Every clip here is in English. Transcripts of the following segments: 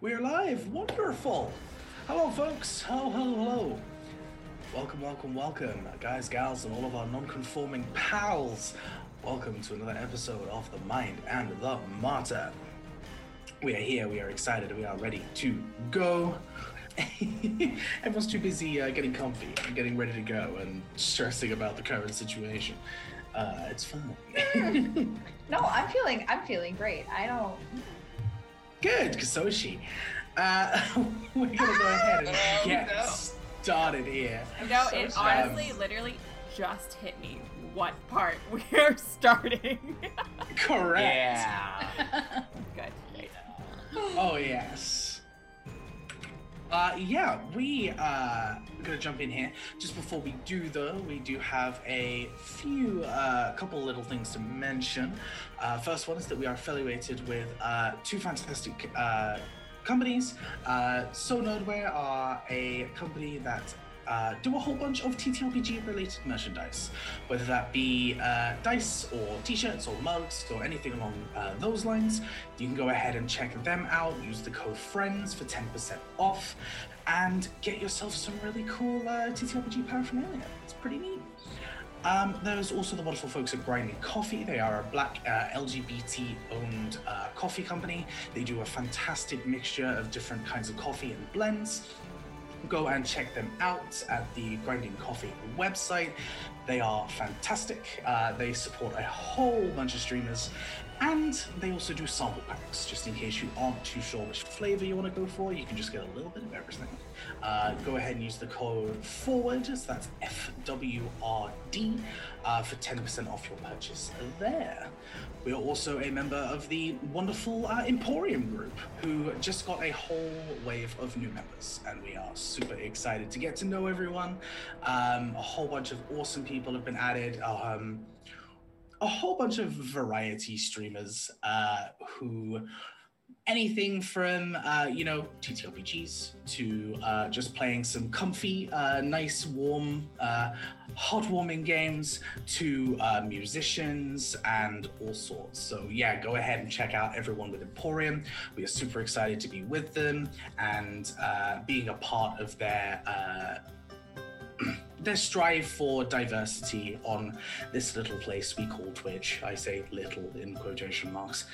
We're live. Wonderful. Hello, folks. Hello, hello, hello. Welcome, welcome, welcome, guys, gals, and all of our non-conforming pals. Welcome to another episode of The Mind and the Martyr. We are here. We are excited. We are ready to go. Everyone's too busy uh, getting comfy and getting ready to go and stressing about the current situation. Uh, it's fun. No, I'm feeling I'm feeling great. I don't Good, Kasoshi. Uh, we're gonna go ahead and Oh, get no. started here. No, So it sad. honestly literally just hit me what part we're starting. Correct. Yeah. Good. Great. Oh yes. Uh, yeah, we uh, gonna jump in here. Just before we do, though, we do have a few, uh, couple little things to mention. Uh, first one is that we are affiliated with uh, two fantastic uh, companies. Uh, so Nerdware are a company that uh, do a whole bunch of TTRPG related merchandise, whether that be uh, dice or t-shirts or mugs or anything along uh, those lines. You can go ahead and check them out. Use the code FRIENDS for 10% off and get yourself some really cool uh, TTRPG paraphernalia. It's pretty neat. Um, there's also the wonderful folks at Grinding Coffee. They are a black uh, LGBT owned uh, coffee company. They do a fantastic mixture of different kinds of coffee and blends. Go and check them out at the Grinding Coffee website. They are fantastic. Uh, they support a whole bunch of streamers. And they also do sample packs, just in case you aren't too sure which flavor you want to go for. You can just get a little bit of everything. Uh, go ahead and use the code FORWARD, so that's FWRD, uh, for 10% off your purchase there. We are also a member of the wonderful uh, Emporium Group, who just got a whole wave of new members, and we are super excited to get to know everyone. Um, a whole bunch of awesome people have been added. Um, a whole bunch of variety streamers uh, who anything from uh, you know TTRPGs to uh, just playing some comfy, uh, nice, warm, uh, heartwarming games to uh, musicians and all sorts. So yeah, go ahead and check out everyone with Emporium. We are super excited to be with them and uh, being a part of their. Their strive for diversity on this little place we call Twitch. I say little in quotation marks.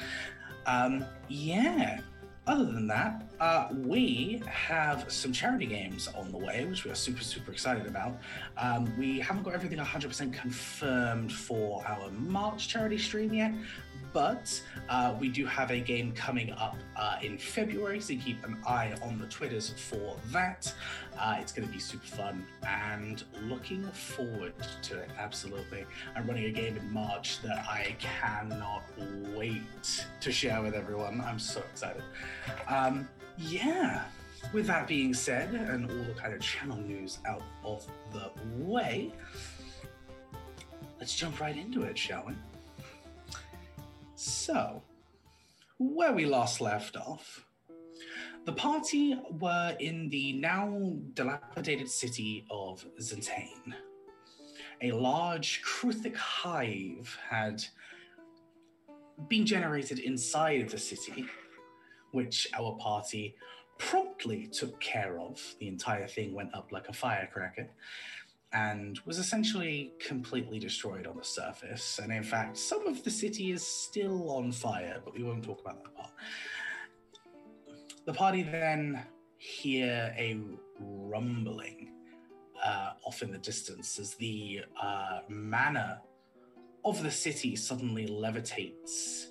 Um, yeah. Other than that, uh, we have some charity games on the way, which we are super, super excited about. Um, we haven't got everything 100% confirmed for our March charity stream yet, but uh, we do have a game coming up uh, in February, so keep an eye on the Twitters for that. Uh, it's going to be super fun and looking forward to it, absolutely. I'm running a game in March that I cannot wait to share with everyone. I'm so excited. Um, yeah, with that being said, and all the kind of channel news out of the way, let's jump right into it, shall we? So, where we last left off, the party were in the now dilapidated city of Zentane. A large Kruthic hive had been generated inside of the city, which our party promptly took care of. The entire thing went up like a firecracker and was essentially completely destroyed on the surface. And in fact, some of the city is still on fire, but we won't talk about that part. The party then hear a rumbling uh, off in the distance as the uh, manor of the city suddenly levitates,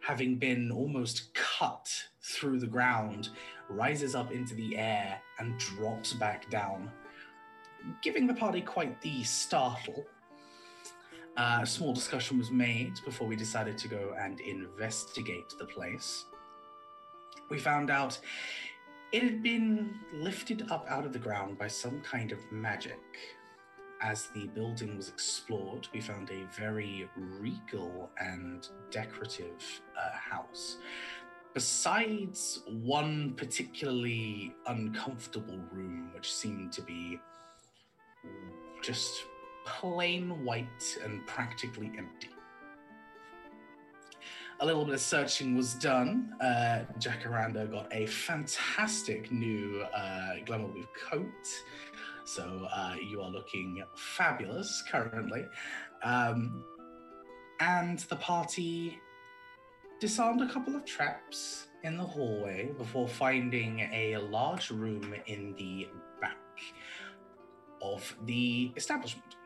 having been almost cut through the ground, rises up into the air and drops back down, giving the party quite the startle. Uh, a small discussion was made before we decided to go and investigate the place. We found out it had been lifted up out of the ground by some kind of magic. As the building was explored, we found a very regal and decorative uh, house. Besides one particularly uncomfortable room, which seemed to be just plain white and practically empty. a little bit of searching was done. Uh, Jacaranda got a fantastic new uh, glamour weave coat. So uh, you are looking fabulous currently. Um, and the party disarmed a couple of traps in the hallway before finding a large room in the of the establishment.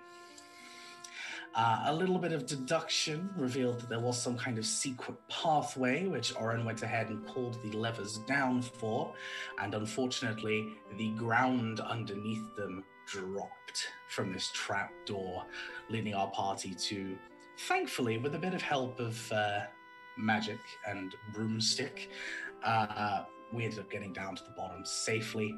Uh, a little bit of deduction revealed that there was some kind of secret pathway, which Oren went ahead and pulled the levers down for, and unfortunately, the ground underneath them dropped from this trap door, leading our party to, thankfully, with a bit of help of uh, magic and broomstick, uh, we ended up getting down to the bottom safely.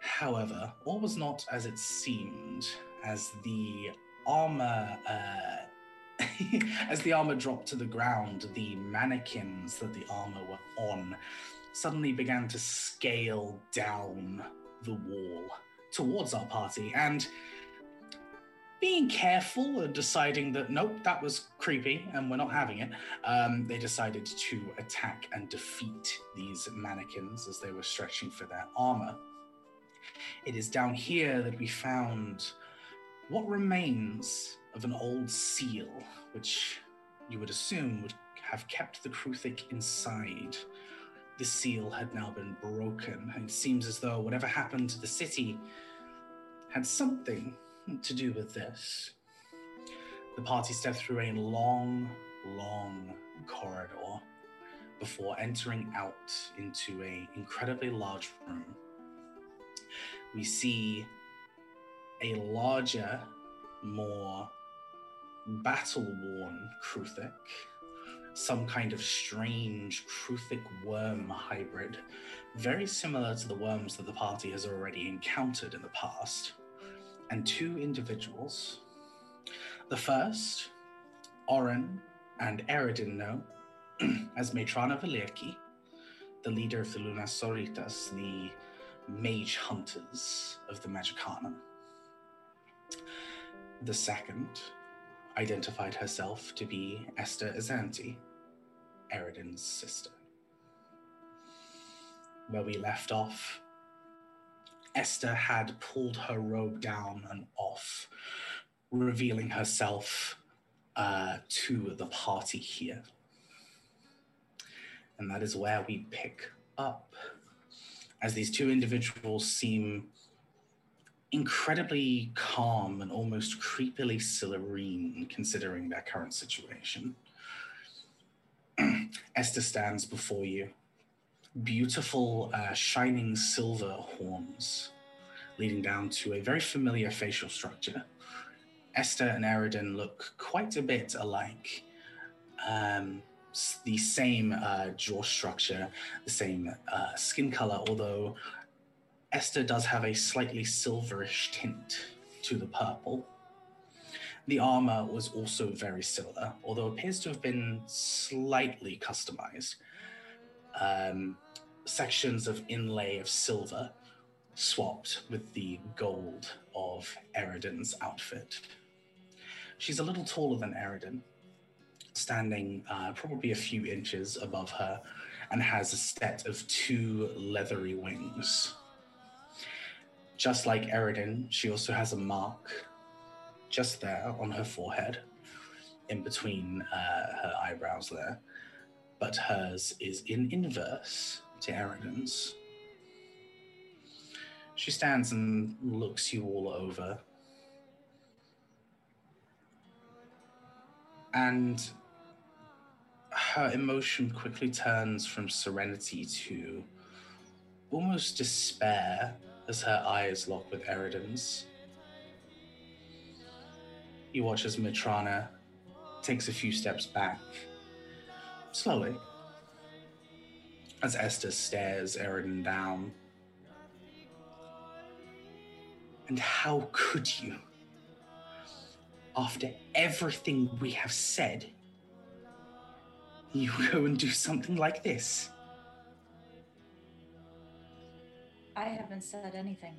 However, all was not as it seemed as the armor uh, as the armor dropped to the ground the mannequins that the armor were on suddenly began to scale down the wall towards our party. And being careful and deciding that nope that was creepy and we're not having it um, they decided to attack and defeat these mannequins as they were stretching for their armor it is down here that we found what remains of an old seal, which you would assume would have kept the Kruthic inside. The seal had now been broken, and it seems as though whatever happened to the city had something to do with this. The party stepped through a long, long corridor before entering out into a incredibly large room. We see a larger, more battle worn Kruthic, some kind of strange Kruthic worm hybrid, very similar to the worms that the party has already encountered in the past, and two individuals. The first, Oren and Airiden know as Matrana Valirki, the leader of the Lunasoritas, the mage hunters of the Magicanum. The second identified herself to be Esther Azanti, Airiden's sister. Where we left off, Esther had pulled her robe down and off, revealing herself uh, to the party here. And that is where we pick up. As these two individuals seem incredibly calm and almost creepily serene considering their current situation. Esther stands before you, beautiful, uh, shining silver horns leading down to a very familiar facial structure. Esther and Airiden look quite a bit alike. Um, the same uh, jaw structure, the same uh, skin color, although Esther does have a slightly silverish tint to the purple. The armor was also very similar, although it appears to have been slightly customized. Um, sections of inlay of silver swapped with the gold of Airiden's outfit. She's a little taller than Airiden, standing uh, probably a few inches above her, and has a set of two leathery wings. Just like Airiden, she also has a mark just there on her forehead, in between uh, her eyebrows there. But hers is in inverse to Airiden's. She stands and looks you all over. And her emotion quickly turns from serenity to almost despair as her eyes lock with Airiden's. You watch as Matrana takes a few steps back, slowly, as Esther stares Airiden down. And how could you? After everything we have said, you go and do something like this. I haven't said anything.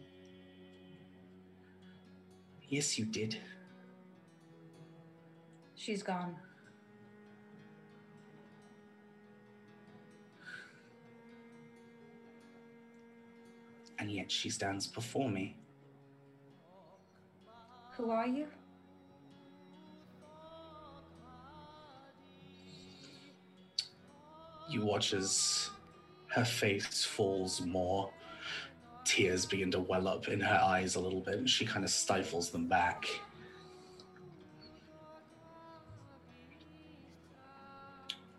Yes, you did. She's gone. And yet she stands before me. Who are you? You watch as her face falls more. Tears begin to well up in her eyes a little bit, and she kind of stifles them back.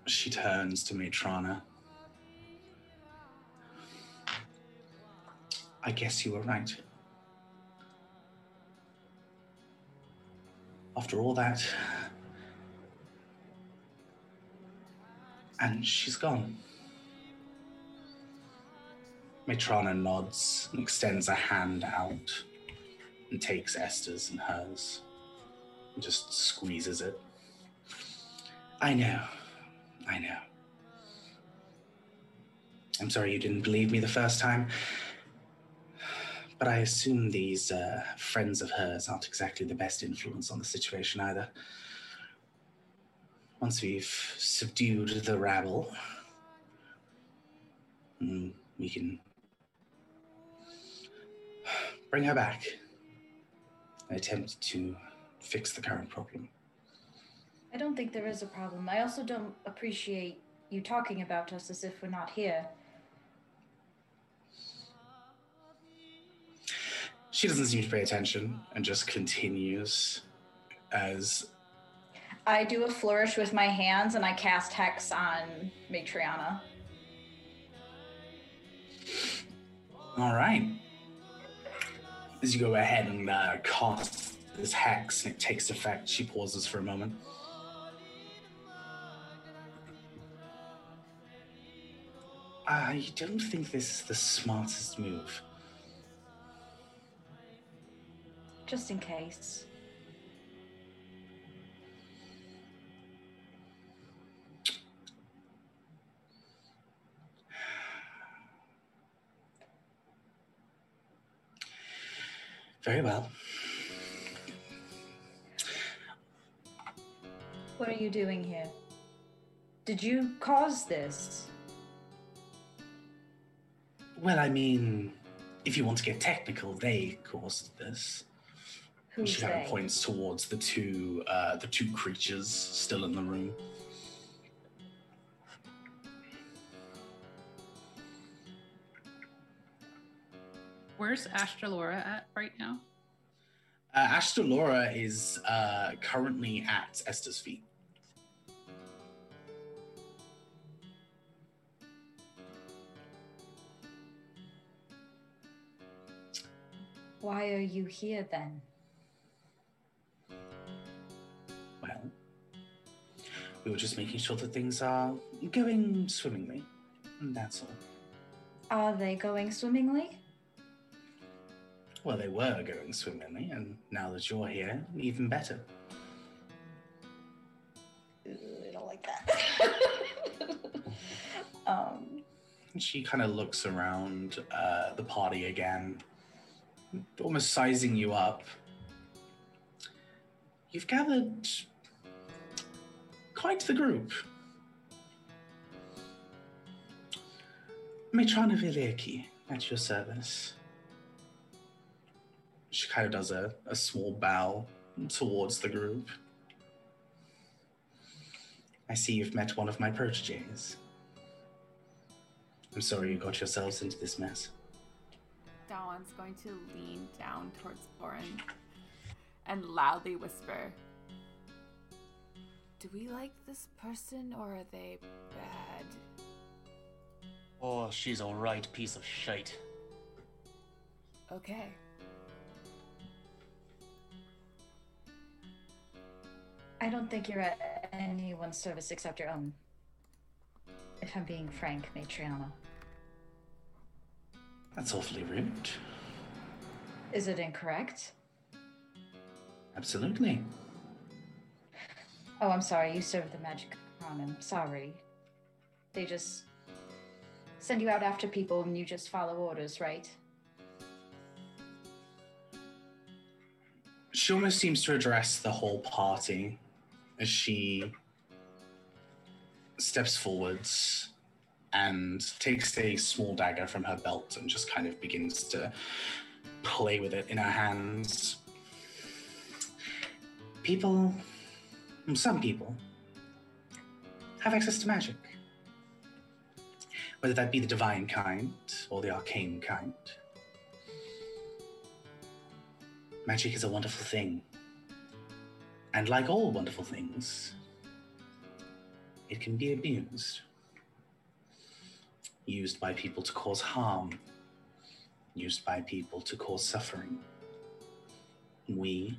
She turns to Matrana. I guess you were right. After all that, and she's gone. Matrana nods and extends a hand out and takes Esther's and hers and just squeezes it. I know. I know. I'm sorry you didn't believe me the first time, but I assume these uh, friends of hers aren't exactly the best influence on the situation either. Once we've subdued the rabble, mm, we can bring her back and attempt to fix the current problem. I don't think there is a problem. I also don't appreciate you talking about us as if we're not here. She doesn't seem to pay attention and just continues as I do a flourish with my hands and I cast Hex on Matriana. all right. As you go ahead and uh, cast this hex and it takes effect, she pauses for a moment. I don't think this is the smartest move. Just in case. Very well. What are you doing here? Did you cause this? Well, I mean, if you want to get technical, they caused this. Who's she kind of points towards the two, uh, the two creatures still in the room. Where's Astralora at right now? Uh, Astralora is uh, currently at Esther's feet. Why are you here then? Well, we were just making sure that things are going swimmingly. And that's all. Are they going swimmingly? Well, they were going swimmingly, and now that you're here, even better. Ugh, I don't like that. um, she kind of looks around uh, the party again, almost sizing you up. You've gathered quite the group. Matrona Vileki at your service. She kind of does a, a small bow towards the group. I see you've met one of my proteges. I'm sorry you got yourselves into this mess. Dawan's going to lean down towards Oren and loudly whisper, Do we like this person or are they bad? Oh, she's a right piece of shite. Okay. I don't think you're at anyone's service except your own. If I'm being frank, Matriana. That's awfully rude. Is it incorrect? Absolutely. Oh, I'm sorry. You serve the magic crown. I'm sorry. They just send you out after people and you just follow orders, right? She almost seems to address the whole party as she steps forwards and takes a small dagger from her belt and just kind of begins to play with it in her hands. People, some people, have access to magic. Whether that be the divine kind or the arcane kind. Magic is a wonderful thing. And like all wonderful things, it can be abused. Used by people to cause harm, used by people to cause suffering. We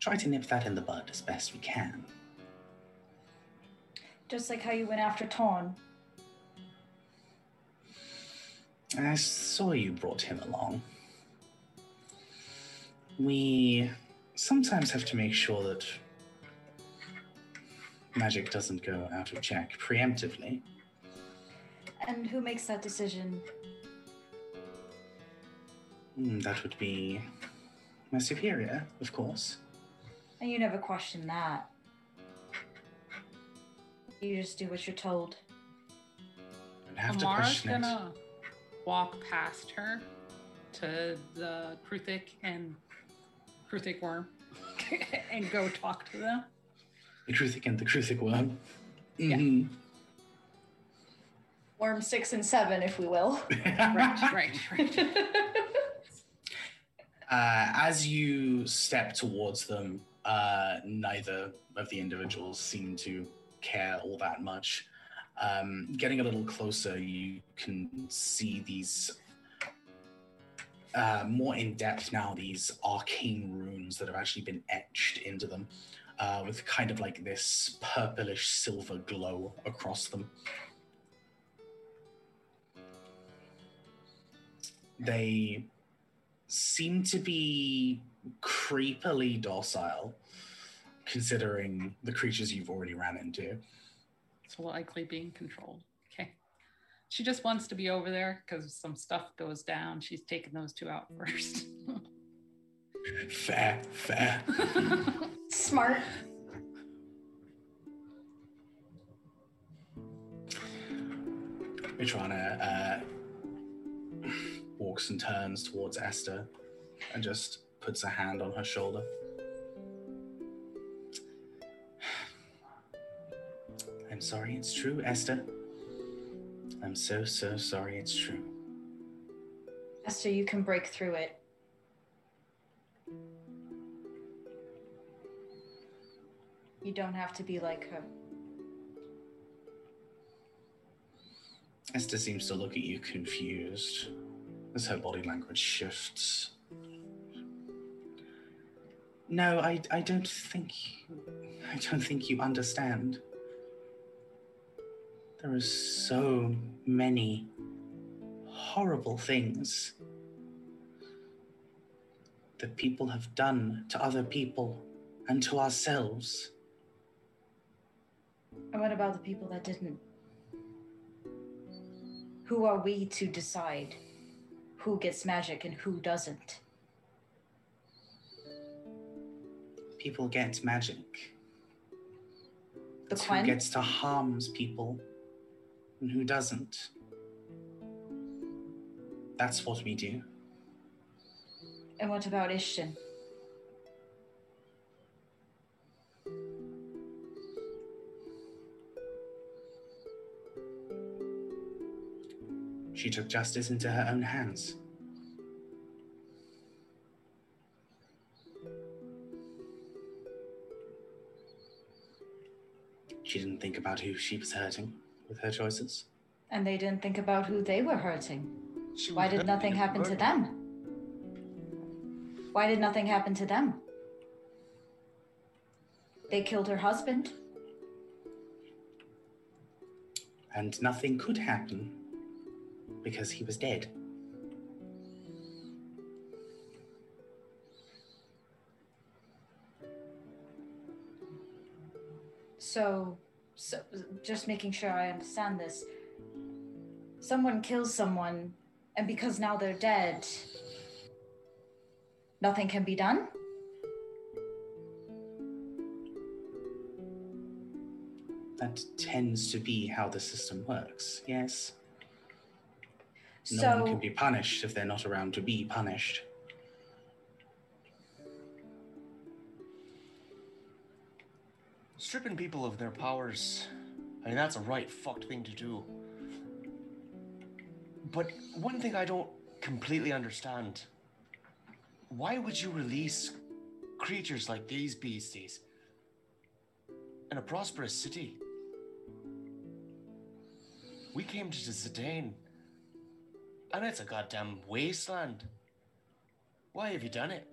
try to nip that in the bud as best we can. Just like how you went after Torn. I saw you brought him along. We sometimes have to make sure that magic doesn't go out of check preemptively. And who makes that decision? Hmm, that would be my superior, of course. And you never question that. You just do what you're told. I'd have to question it. gonna walk past her to the Kruthic and Kruthic worm and go talk to them. The Kruthic and the Kruthic worm. Yeah. Mhm. Worm six and seven, if we will. Right, right, right. Uh, as you step towards them, uh, neither of the individuals seem to care all that much. Um, getting a little closer, you can see these uh, more in depth now, these arcane runes that have actually been etched into them uh, with kind of like this purplish silver glow across them. They seem to be creepily docile, considering the creatures you've already ran into. It's likely being controlled. Okay. She just wants to be over there because some stuff goes down. She's taking those two out first. Fair, fair. Smart. Mitrana uh, walks and turns towards Esther and just puts a hand on her shoulder. I'm sorry it's true, Esther. I'm so, so sorry it's true. Esther, you can break through it. You don't have to be like her. Esther seems to look at you confused as her body language shifts. No, I, I don't think I don't think you understand. There are so many horrible things that people have done to other people and to ourselves. And what about the people that didn't? Who are we to decide who gets magic and who doesn't? People get magic. The It's who gets to harms people and who doesn't. That's what we do. And what about Ishtin? She took justice into her own hands. She didn't think about who she was hurting with her choices. And they didn't think about who they were hurting. She Why did nothing happen of to them? Why did nothing happen to them? They killed her husband. And nothing could happen because he was dead. So, so just making sure I understand this. Someone kills someone, and because now they're dead, nothing can be done? That tends to be how the system works, yes. No so one can be punished if they're not around to be punished. Stripping people of their powers, I mean, that's a right fucked thing to do. But one thing I don't completely understand why would you release creatures like these beasties in a prosperous city? We came to Zidane, and it's a goddamn wasteland. Why have you done it?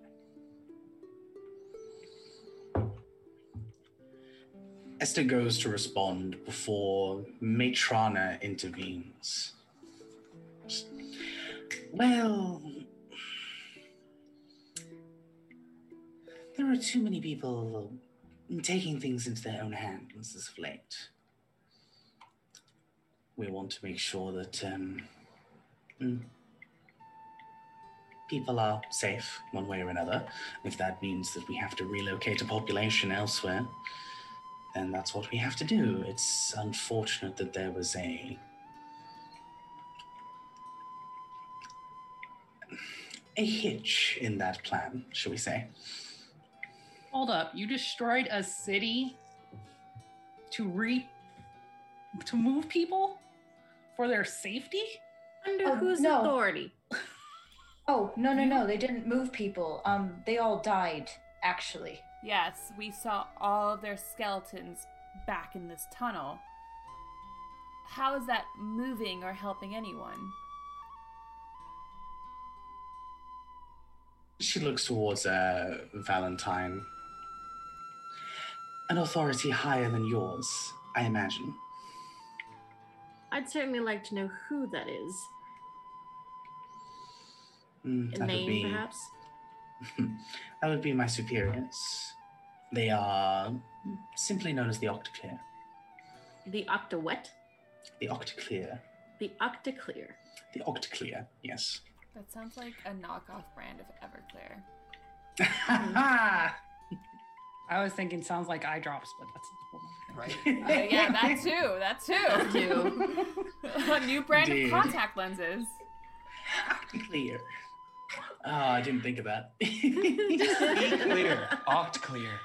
Esther goes to respond before Matrana intervenes. Well, there are too many people taking things into their own hands as of late. We want to make sure that um, mm, people are safe one way or another. If that means that we have to relocate a population elsewhere, then that's what we have to do. It's unfortunate that there was a a hitch in that plan, shall we say? Hold up. You destroyed a city to re to move people for their safety? Under Oh, whose no. authority? Oh no no no! They didn't move people. Um, they all died actually. Yes, we saw all of their skeletons back in this tunnel. How is that moving or helping anyone? She looks towards uh, Valentine. An authority higher than yours, I imagine. I'd certainly like to know who that is. Mm, A name, be perhaps? that would be my superiors. They are simply known as the Octoclear. The Octa what? The Octoclear. The Octaclear. The Octoclear, yes. That sounds like a knockoff brand of Everclear. I was thinking sounds like eye drops, but that's a whole other thing. Right? Uh, yeah, that too. That too. Too. a new brand Indeed. of contact lenses. Octoclear. Oh, I didn't think of that. Be clear. Oct clear.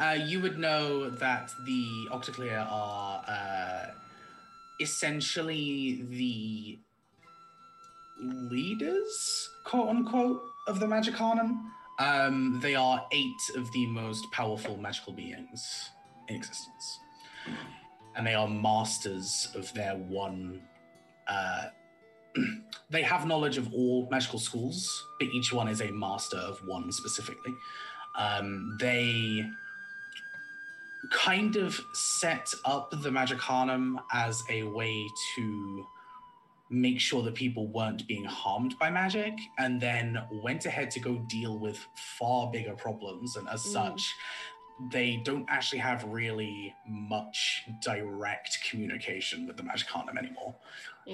Uh, you would know that the Octoclear are uh, essentially the leaders, quote unquote, of the Magicanum. Um, they are eight of the most powerful magical beings in existence. And they are masters of their one. Uh, they have knowledge of all magical schools, but each one is a master of one specifically. Um, they kind of set up the Magic Magicanum as a way to make sure that people weren't being harmed by magic, and then went ahead to go deal with far bigger problems. And as Mm. such, they don't actually have really much direct communication with the Magic Magicanum anymore.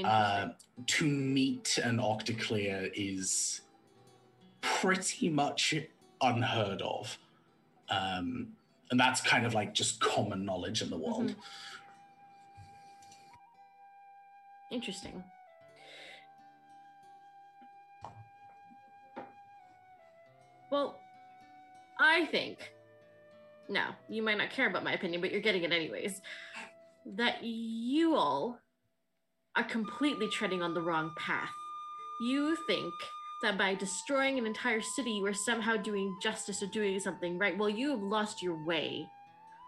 Uh, to meet an Octoclear is pretty much unheard of. Um, and that's kind of like just common knowledge in the world. Interesting. Well, I think, no, you might not care about my opinion, but you're getting it anyways, that you all are completely treading on the wrong path. You think that by destroying an entire city, you are somehow doing justice or doing something right. Well, you have lost your way.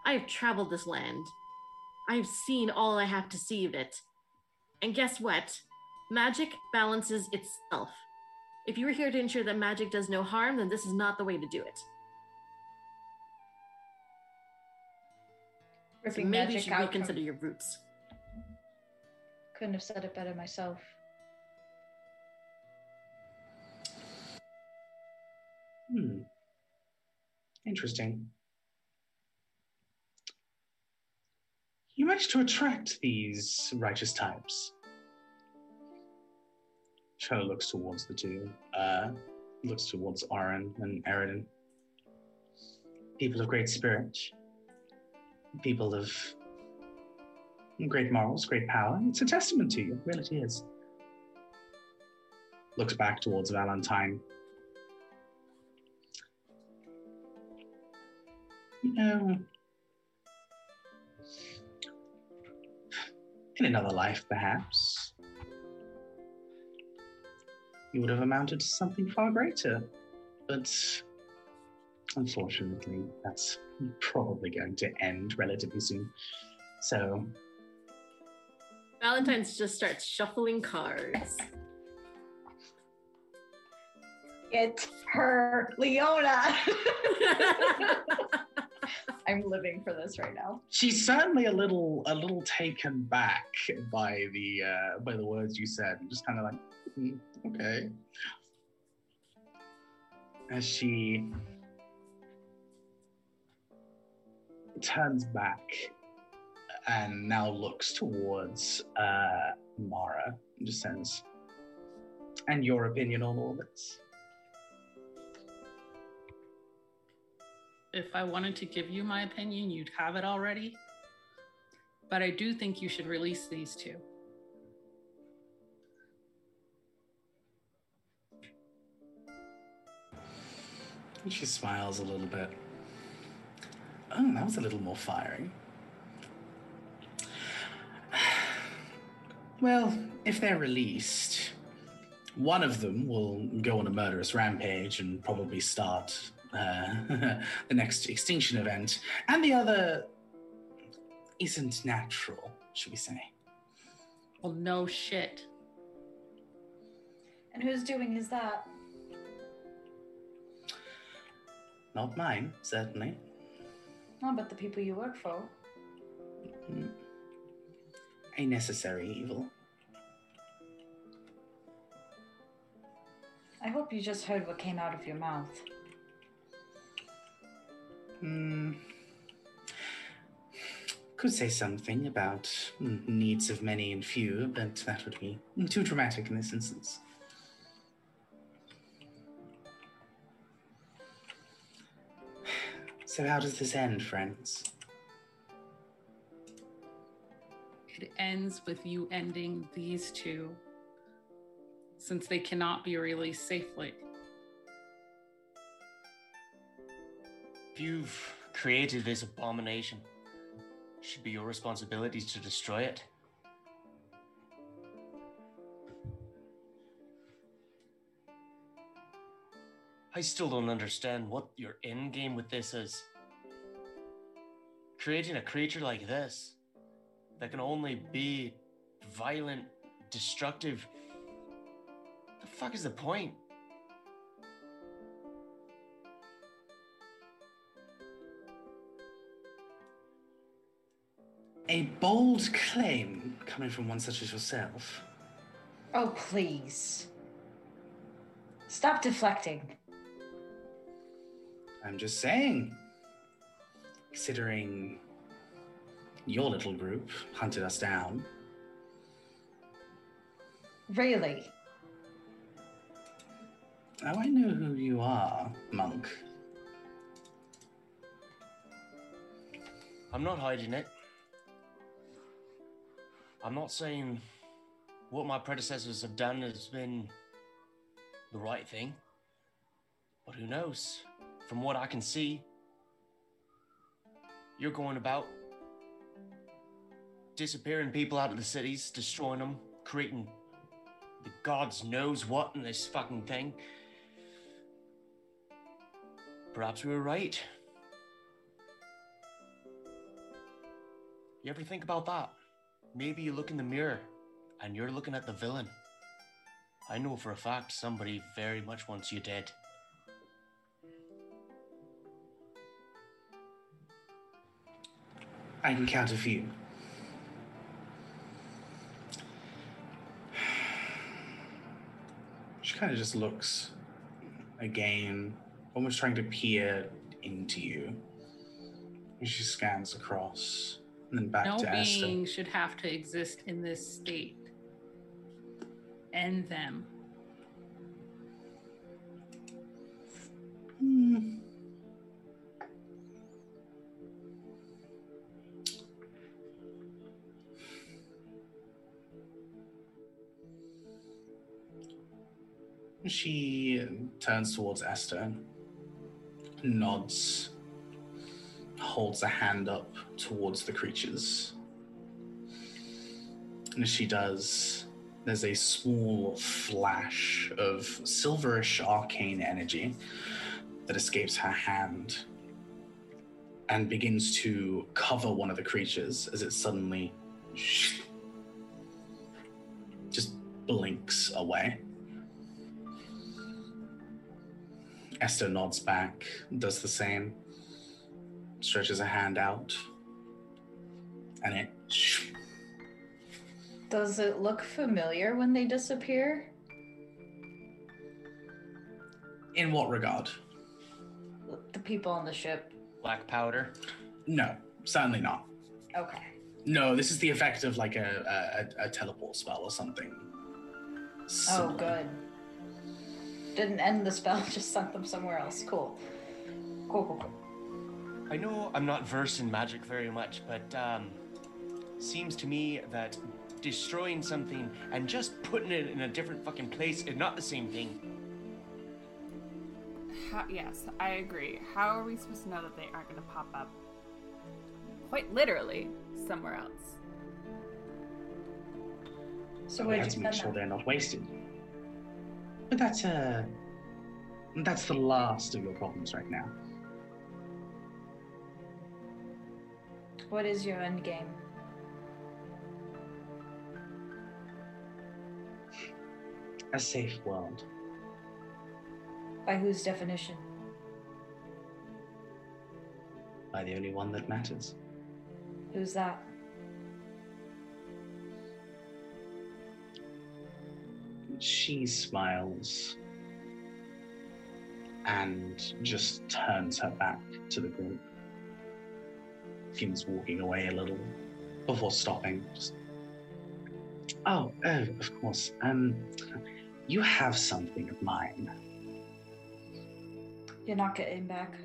I have traveled this land. I have seen all I have to see of it. And guess what? Magic balances itself. If you are here to ensure that magic does no harm, then this is not the way to do it. So maybe you should reconsider from- your roots. Couldn't have said it better myself. Hmm. Interesting. You managed to attract these righteous types. Cho looks towards the two, uh, looks towards Aaron and Airiden. people of great spirit, people of great morals, great power. It's a testament to you, it really is. Looks back towards Valentine. You know, in another life, perhaps, you would have amounted to something far greater. But unfortunately, that's probably going to end relatively soon. So, Valentine's just starts shuffling cards. It's her, Leona. I'm living for this right now. she's certainly a little a little taken back by the uh, by the words you said, just kind of like, "Hmm, okay. As she turns back and now looks towards uh, Mara and just says, "And your opinion on all this?" If I wanted to give you my opinion, you'd have it already. But I do think you should release these two. She smiles a little bit. Oh, that was a little more fiery. Well, if they're released, one of them will go on a murderous rampage and probably start uh, the next extinction event, and the other isn't natural, should we say? Well, no shit. And who's doing is that? Not mine, certainly. Not but the people you work for. Mm. A necessary evil. I hope you just heard what came out of your mouth. Hmm. Could say something about needs of many and few, but that would be too dramatic in this instance. So, how does this end, friends? It ends with you ending these two since they cannot be released safely. You've created this abomination, it should be your responsibility to destroy it. I still don't understand what your end game with this is. Creating a creature like this that can only be violent, destructive. The fuck is the point? A bold claim coming from one such as yourself. Oh, please. Stop deflecting. I'm just saying. Considering your little group hunted us down, Really? oh, I know who you are, monk. I'm not hiding it. I'm not saying what my predecessors have done has been the right thing. But who knows? From what I can see, you're going about disappearing people out of the cities, destroying them, creating the gods knows what in this fucking thing. Perhaps we were right. You ever think about that? Maybe you look in the mirror and you're looking at the villain. I know for a fact somebody very much wants you dead. I can count a few. Kind of just looks again, almost trying to peer into you. She scans across and then back no to Esther. being should have to exist in this state. End them. She turns towards Esther, nods, holds a hand up towards the creatures. And as she does, there's a small flash of silverish arcane energy that escapes her hand and begins to cover one of the creatures as it suddenly just blinks away. Esther nods back, does the same, stretches a hand out, and it Does it look familiar when they disappear? in what regard? The people on the ship. Black powder. No, certainly not. Okay. No, this is the effect of like a a, a teleport spell or something. Oh, good. Didn't end the spell, just sent them somewhere else. Cool. Cool, cool, cool. I know I'm not versed in magic very much, but um, seems to me that destroying something and just putting it in a different fucking place is not the same thing. How, yes, I agree. How are we supposed to know that they aren't going to pop up? Quite literally, somewhere else. So we where'd have to make sure them? they're not wasted. But that's uh that's the last of your problems right now. What is your end game? A safe world. By whose definition? By the only one that matters. Who's that? She smiles and just turns her back to the group. Begins walking away a little before stopping. Just Oh, oh, of course. Um you have something of mine. You're not getting back.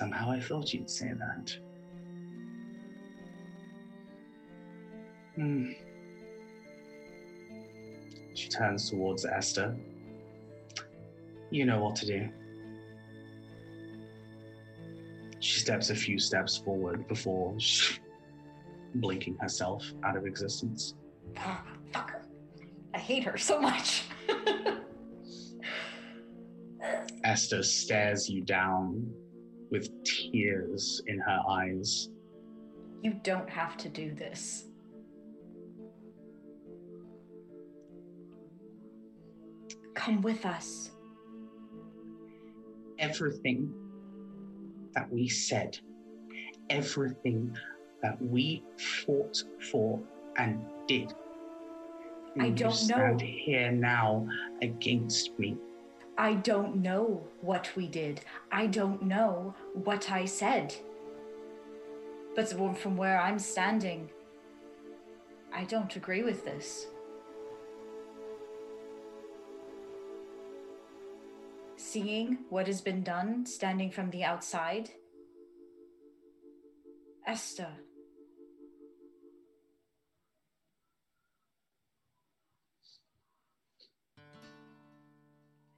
Somehow I thought you'd say that. Hmm. She turns towards Esther. You know what to do. She steps a few steps forward before blinking herself out of existence. Ah, fuck her. I hate her so much. Esther stares you down with tears in her eyes. you don't have to do this. Come with us. everything that we said, everything that we fought for and did. I you don't stand know. here now against me. I don't know what we did. I don't know what I said. But from where I'm standing, I don't agree with this. Seeing what has been done, standing from the outside, Esther.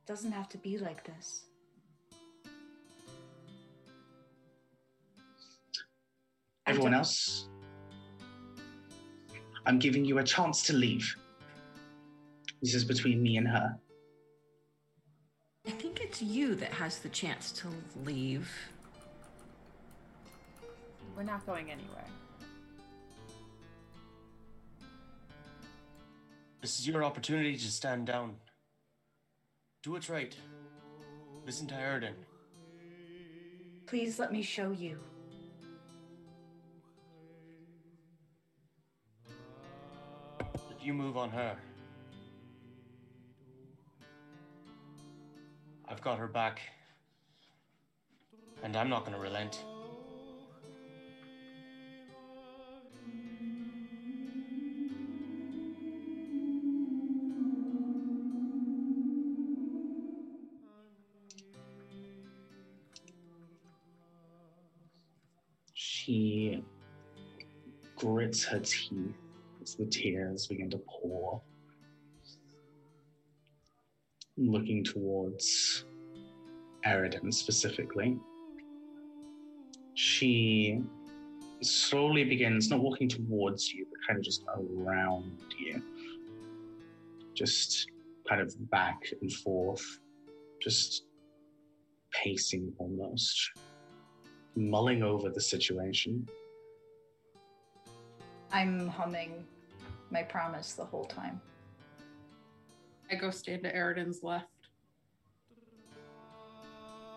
It doesn't have to be like this. Everyone else, I'm giving you a chance to leave. This is between me and her. I think it's you that has the chance to leave. We're not going anywhere. This is your opportunity to stand down. Do what's right. Listen to Airiden. Please let me show you. If you move on her, I've got her back. And I'm not going to relent. Grits her teeth as the tears begin to pour. Looking towards Airiden specifically. She slowly begins not walking towards you, but kind of just around you. Just kind of back and forth, just pacing almost, mulling over the situation. I'm humming my promise the whole time. I go stand to Airiden's left.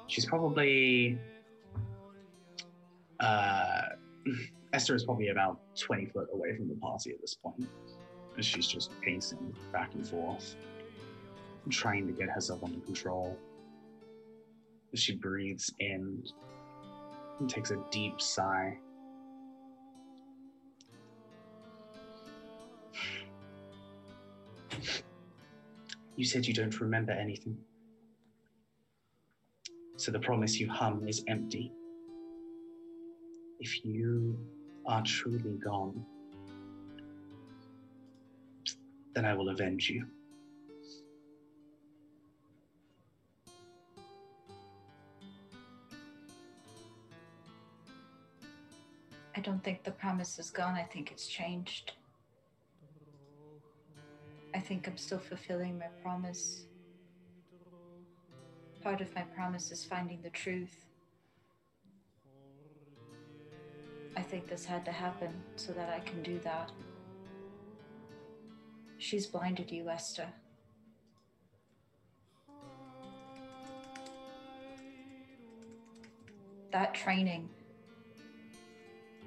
She's probably uh Esther is probably about 20 foot away from the party at this point. And she's just pacing back and forth, trying to get herself under control. She breathes in and takes a deep sigh. You said you don't remember anything. So the promise you hum is empty. If you are truly gone, then I will avenge you. I don't think the promise is gone. I think it's changed. I think I'm still fulfilling my promise. Part of my promise is finding the truth. I think this had to happen so that I can do that. She's blinded you, Esther. That training,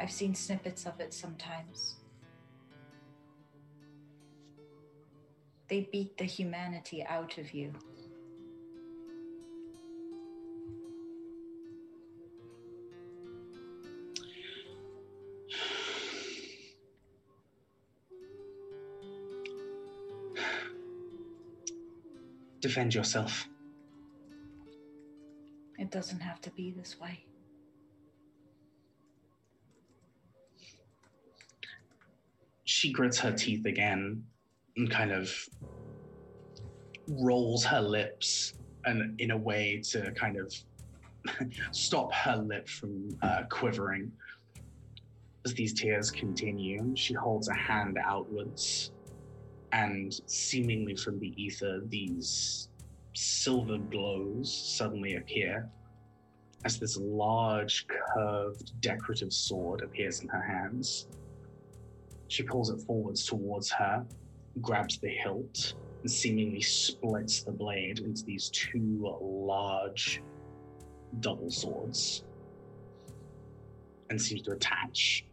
I've seen snippets of it sometimes. They beat the humanity out of you. Defend yourself. It doesn't have to be this way. She grits her teeth again and kind of rolls her lips and in a way to kind of stop her lip from uh, quivering. As these tears continue, she holds a hand outwards, and seemingly from the ether, these silver glows suddenly appear as this large, curved, decorative sword appears in her hands. She pulls it forwards towards her, grabs the hilt, and seemingly splits the blade into these two large double swords and seems to attach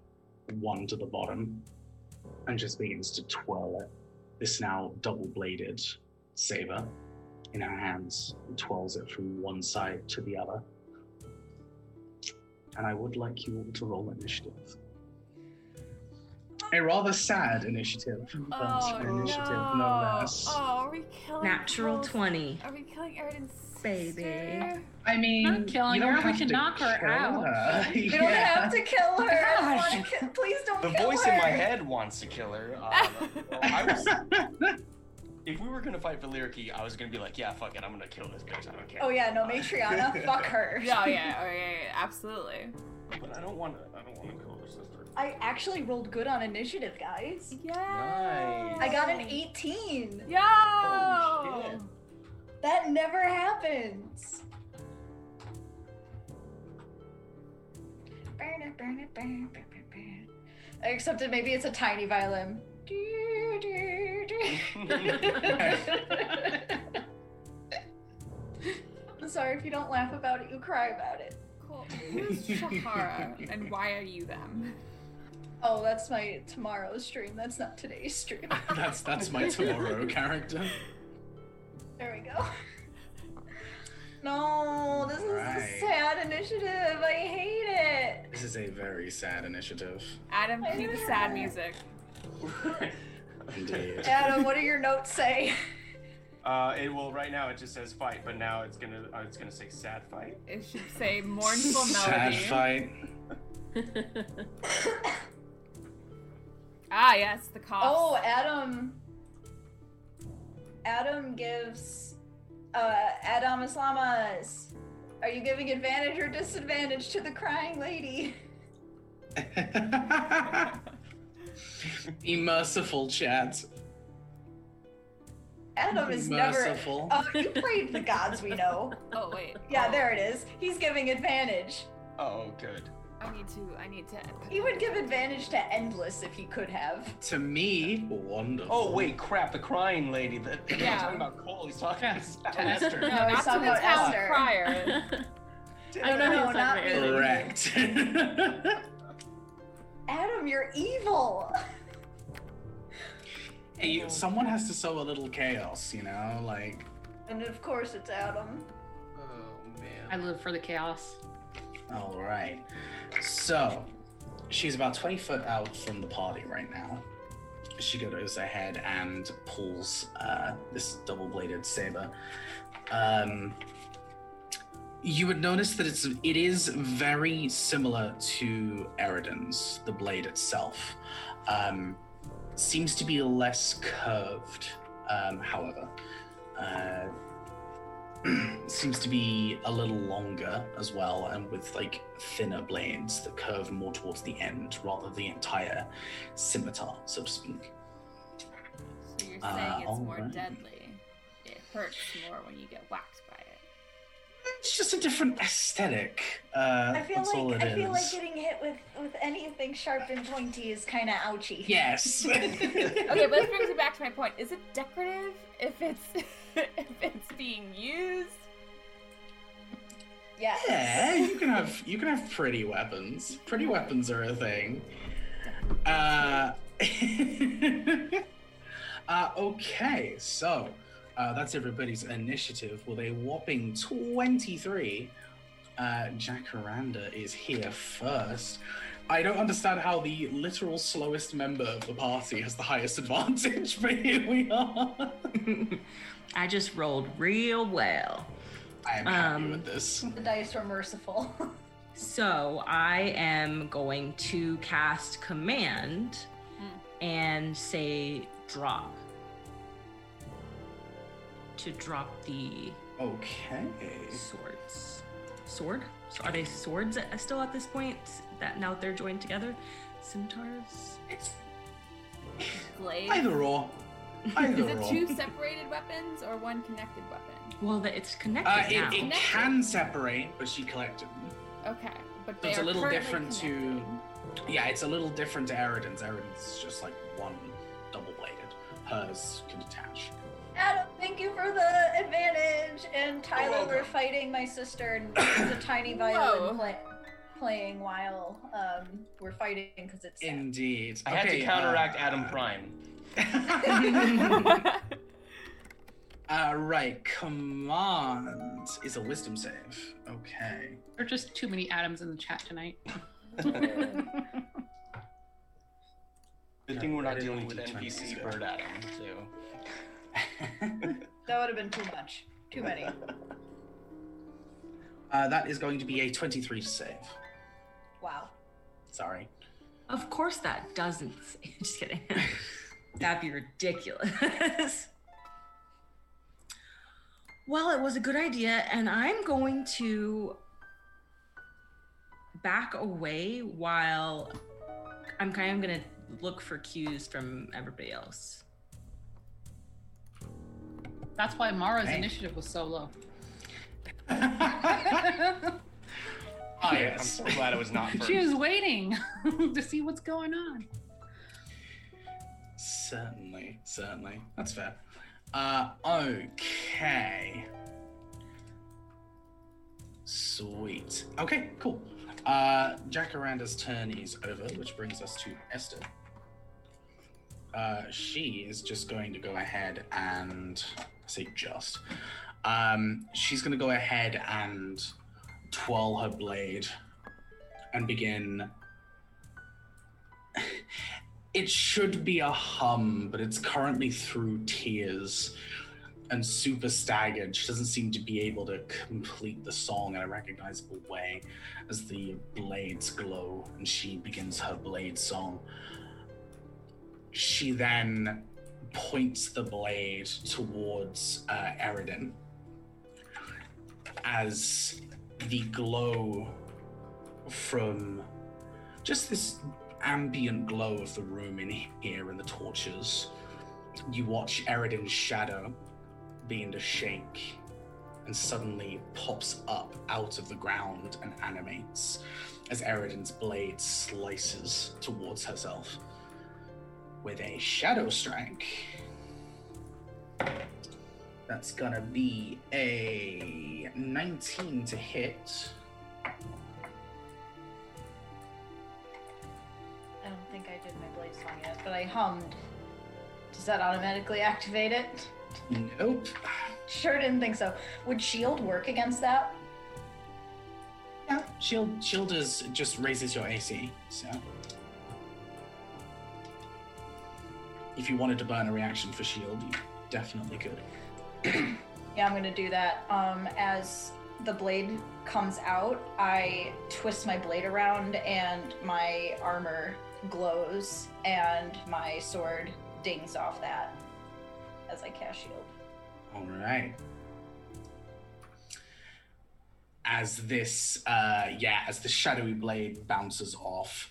one to the bottom and just begins to twirl it. This now double bladed saber in her hands and twirls it from one side to the other. And I would like you all to roll initiative. A rather sad initiative, but Oh, an initiative no. no less. Oh, are we killing Natural both- 20. Are we killing Airiden's Baby. I mean, Not killing you don't her, we have can to knock her kill out. her. You don't Yeah. have to kill her. I don't Gosh. wanna ki- Please don't The kill voice her. in my head wants to kill her. Um, I was, if we were gonna fight Valyriki, I was gonna be like, yeah, fuck it, I'm gonna kill this bitch. I don't care. Oh yeah, no, Matriana, fuck her. Yeah, yeah, oh, yeah, yeah, absolutely. But I don't want to. I don't want to kill her sister. I actually rolled good on initiative, guys. Yeah. Nice. I got an 18. Yo! Holy shit. That never happens. Except that maybe it's a tiny violin. I'm sorry if you don't laugh about it, you cry about it. Cool. Who's Shahara and why are you them? Oh, that's my tomorrow stream. That's not today's stream. that's that's my tomorrow character. There we go. No, this is a sad initiative. I hate it. This is a very sad initiative. Adam, cue the sad music. Indeed. Adam, what do your notes say? Uh, it will right now. It just says fight, but now it's gonna uh, it's gonna say sad fight. It should say mournful melody. Sad fight. Ah, yes, the cough. Oh, Adam. Adam gives. Uh, Adam Islamas. Are you giving advantage or disadvantage to the crying lady? Be merciful, chat. Adam Be is never. merciful. Oh, you prayed the gods we know. Oh wait. Yeah, Oh, there it is. He's giving advantage. Oh, good. I need to. I need to. He would give advantage to endless if he could have. To me, wonderful. Oh wait, crap! The crying lady. That he's Yeah. talking about Cole. He's talking about to Esther. No, No, not he's to talking the about town Esther. crier. I don't know No, not talking me. about. Correct. Adam, you're evil. hey, you- someone has to sow a little chaos, you know? Like, And of course, it's Adam. Oh man. I live for the chaos. all right. So, she's about 20 foot out from the party right now. She goes ahead and pulls uh, this double bladed saber. Um, you would notice that it's it is very similar to Airiden's, the blade itself. Um, seems to be less curved, um, however. Uh, seems to be a little longer as well, and with like thinner blades that curve more towards the end rather than the entire scimitar, so to speak. So you're Uh, saying it's more alright. deadly. It hurts more when you get whacked by it. It's just a different aesthetic. Uh, I feel that's all like it I feel like getting hit with with anything sharp and pointy is kind of ouchy. Yes. Okay, but this brings me back to my point. Is it decorative if it's if it's being used? Yes. Yeah, you can have you can have pretty weapons. Pretty weapons are a thing. Uh, uh okay, so uh, that's everybody's initiative with a whopping 23. Uh, Jacaranda is here first. I don't understand how the literal slowest member of the party has the highest advantage, but here we are. I just rolled real well. I am happy Um, with this. The dice were merciful. So I am going to cast command and say drop. To drop the Okay. swords. Sword? So are they swords at- still at this point? That now they're joined together? Scimitars? It's Glaive. either or. Is it or. two separated weapons or one connected weapon? Well, that it's connected Uh, now. it, it can separate, but she collected them. Okay, but So they it's a are little currently different to- connected. Yeah, it's a little different to Airiden's. Airiden's just like one double bladed. Hers can detach. Adam, thank you for the advantage. And Tyler, we're fighting my sister, and there's a tiny violin Whoa. play, playing while um, we're fighting because it's. sad. Indeed. I had to counteract uh, Adam Prime. uh, right, command is a wisdom save. Okay. There are just too many atoms in the chat tonight. Good thing we're not dealing with what NPC. Bird Adam too. That would have been too much. Too many. uh, that is going to be a 23 to save. Wow. Sorry. Of course that doesn't say. Just kidding. That'd be ridiculous. well, it was a good idea, and I'm going to back away while I'm kind of gonna look for cues from everybody else. That's why Mara's Dang. initiative was so low. ah, I'm so glad it was not first. She was waiting to see what's going on. Certainly, certainly. That's fair. Uh, okay. Sweet. Okay, cool. Uh, Jacaranda's turn is over, which brings us to Esther. Uh, she is just going to go ahead and I say just. Um, she's going to go ahead and twirl her blade and begin it should be a hum, but it's currently through tears. and super staggered. She doesn't seem to be able to complete the song in a recognizable way as the blades glow and she begins her blade song. She then points the blade towards uh, Airiden as the glow from just this ambient glow of the room in here and the torches. You watch Airiden's shadow begin to shake and suddenly pops up out of the ground and animates as Airiden's blade slices towards herself with a shadow strike. That's gonna be a 19 to hit. My blade song yet, but I hummed. Does that automatically activate it? Nope. Sure didn't think so. Would shield work against that? Yeah, shield shield is just raises your AC. So if you wanted to burn a reaction for shield, you definitely could. Yeah, I'm gonna do that. Um, as the blade comes out, I twist my blade around and my armor glows and my sword dings off that as I cast shield. All right. As this, uh, yeah, as the shadowy blade bounces off,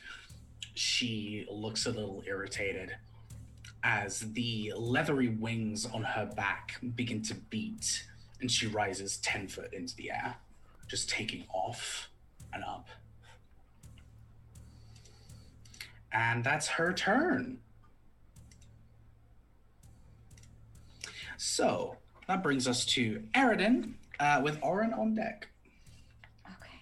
she looks a little irritated as the leathery wings on her back begin to beat and she rises 10 foot into the air, just taking off and up. And that's her turn. So that brings us to Airiden uh, with Orin on deck. Okay.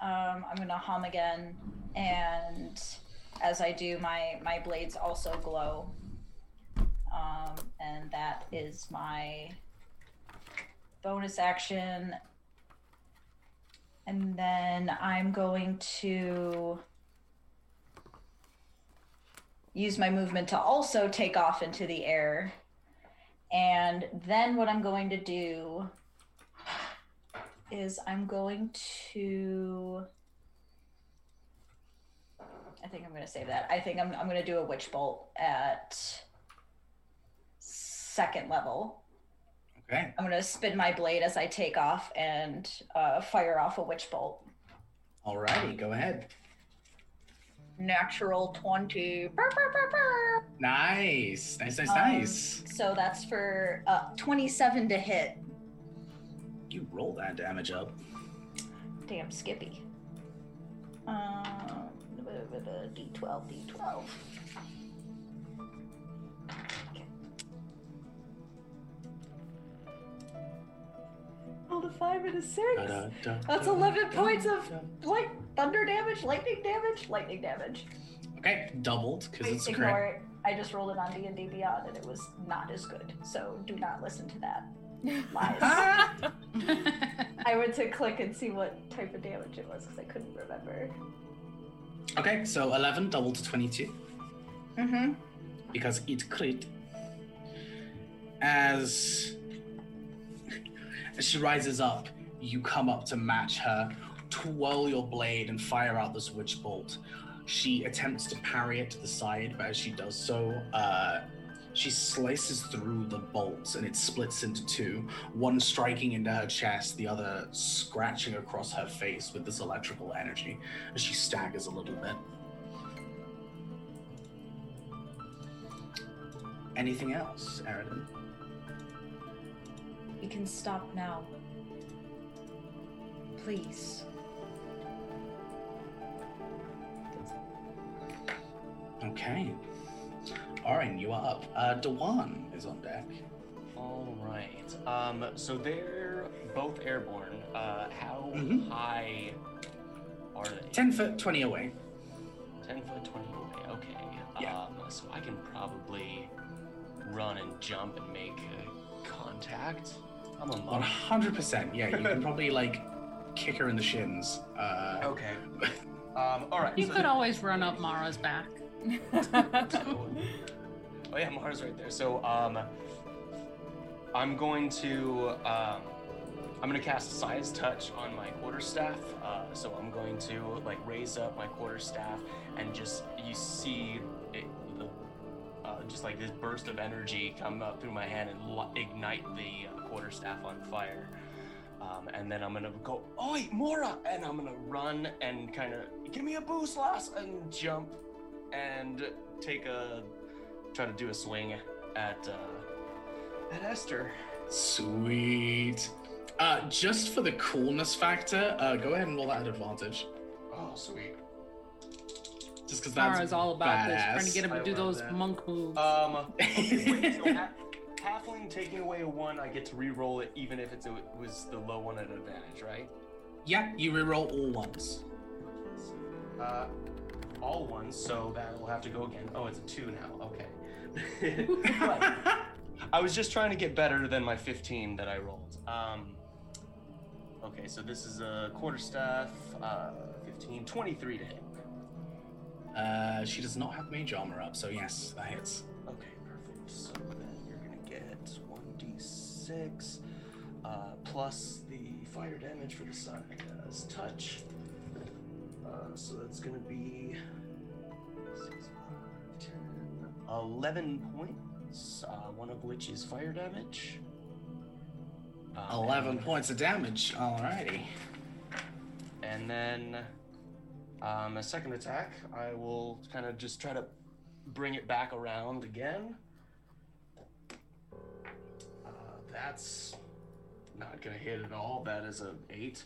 Um, I'm gonna hum again, and as I do, my my blades also glow. Um, and that is my bonus action. And then I'm going to use my movement to also take off into the air. And then what I'm going to do is I'm going to. I think I'm going to save that. I think I'm, I'm going to do a witch bolt at second level. Okay. I'm going to spin my blade as I take off and uh, fire off a witch bolt. All righty, go ahead. Natural 20. Brr, brr, brr, brr. Nice. Nice, nice, Um, nice. So that's for uh, 27 to hit. You roll that damage up. Damn Skippy. Um, D12, D12. Okay. Rolled a five and a six. That's 11 points of light thunder damage, lightning damage, lightning damage. Okay, doubled because it's a ignore crit. it. I just rolled it on D and D Beyond, and it was not as good. So do not listen to that. Lies. I went to click and see what type of damage it was because I couldn't remember. Okay, so 11 doubled to 22 Mm-hmm. because it crit. As as she rises up, you come up to match her, twirl your blade, and fire out this witch bolt. She attempts to parry it to the side, but as she does so, uh, she slices through the bolts and it splits into two. One striking into her chest, the other scratching across her face with this electrical energy as she staggers a little bit. Anything else, Airiden? You can stop now. Please. Okay. Orin, you are up. Uh, Dewan is on deck. All right. Um, so they're both airborne. Uh, how Mhm. high are they? 10 foot, 20 away. 10 foot, 20 away. Okay. Yeah. Um, so I can probably run and jump and make uh, contact. I'm a monk. 100%. Yeah, you can probably, like, kick her in the shins. Uh, Okay. Um, all right. You so could always run up Mara's back. Oh yeah, Mars right there. So um I'm going to um, I'm gonna cast a Size Touch on my quarterstaff. Uh, so I'm going to like raise up my quarterstaff and just you see it, uh, just like this burst of energy come up through my hand and li- ignite the uh, quarterstaff on fire. Um, and then I'm gonna go, oi, Mora! And I'm gonna run and kind of give me a boost, lass, and jump and take a try to do a swing at uh, at Esther. Sweet. Uh, just for the coolness factor, uh, go ahead and roll that at advantage. Oh, sweet. Just because that's Tara's all about this, trying to get him I to do those that. monk moves. Um, wait, so ha- halfling taking away a one, I get to re-roll it even if it's a, was the low one at advantage, right? yeah, you re-roll all ones. Uh, all ones, so that will have to go again. Oh, it's a two now. Okay. I was just trying to get better than my 15 that I rolled. Um, okay, so this is a quarterstaff, uh, 15, 23 to hit. Uh, she does not have mage armor up, so yes, that hits. Okay, perfect. So then you're gonna get 1d6 uh, plus the fire damage for the sun as touch. Uh, so that's gonna be 6, 5, 10, 11 points, uh, one of which is fire damage. Um, 11 points of damage. Alrighty. And then um, a second attack, I will kind of just try to bring it back around again. Uh, that's not gonna hit at all. That is a eight.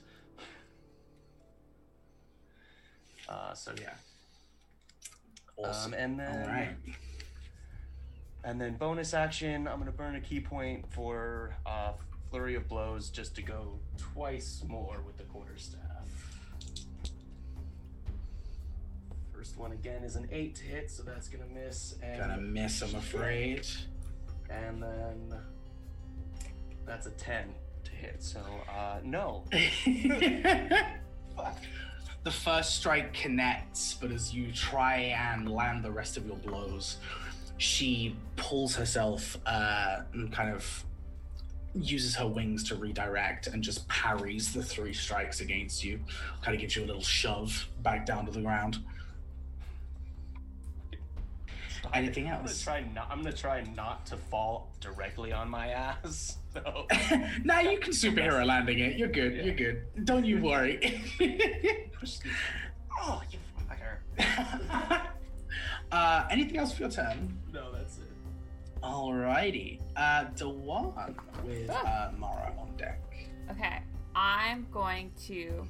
Uh, so yeah. Awesome. Um, and then and then bonus action, I'm gonna burn a ki point for uh, flurry of blows just to go twice more with the quarterstaff. First one again is an eight to hit, so that's gonna miss. And Gonna miss, I'm afraid. And then that's a ten to hit. So uh, no. the first strike connects, but as you try and land the rest of your blows, she pulls herself uh, and kind of uses her wings to redirect and just parries the three strikes against you. Kind of gives you a little shove back down to the ground. Anything I'm gonna else? try not. I'm gonna try not to fall directly on my ass. So nah, you can superhero landing it. You're good. Yeah. You're good. Don't you worry. oh, you fucker. uh, anything else for your turn? No, that's it. Alrighty. Uh, Dewan with uh, Mara on deck. Okay, I'm going to.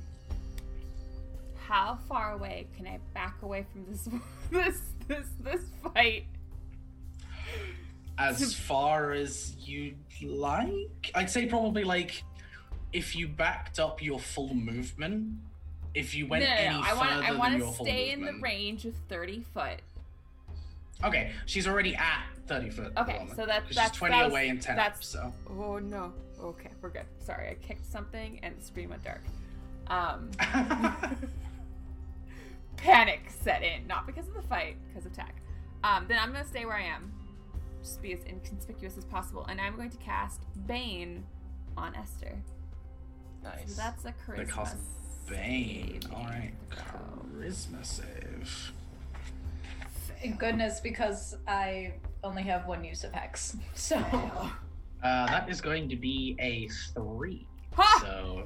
How far away can I back away from this this this this fight? As far as you'd like, I'd say probably like if you backed up your full movement. If you went no, no, any no. I further want I want to stay in the range of thirty foot. Okay, she's already at thirty foot. Okay, so that- that's- she's twenty that was- away and ten. that's- Up, so Oh no. Okay, we're good. Sorry, I kicked something and the screen went dark. Um, panic set in, not because of the fight, because of Tech. Um, then I'm gonna stay where I am, just be as inconspicuous as possible, and I'm going to cast Bane on Esther. Nice. So that's a charisma. They charisma. cast Bane. saving All right, charisma save. Thank goodness, because I only have one use of hex. So Uh, that is going to be a three. Ha! So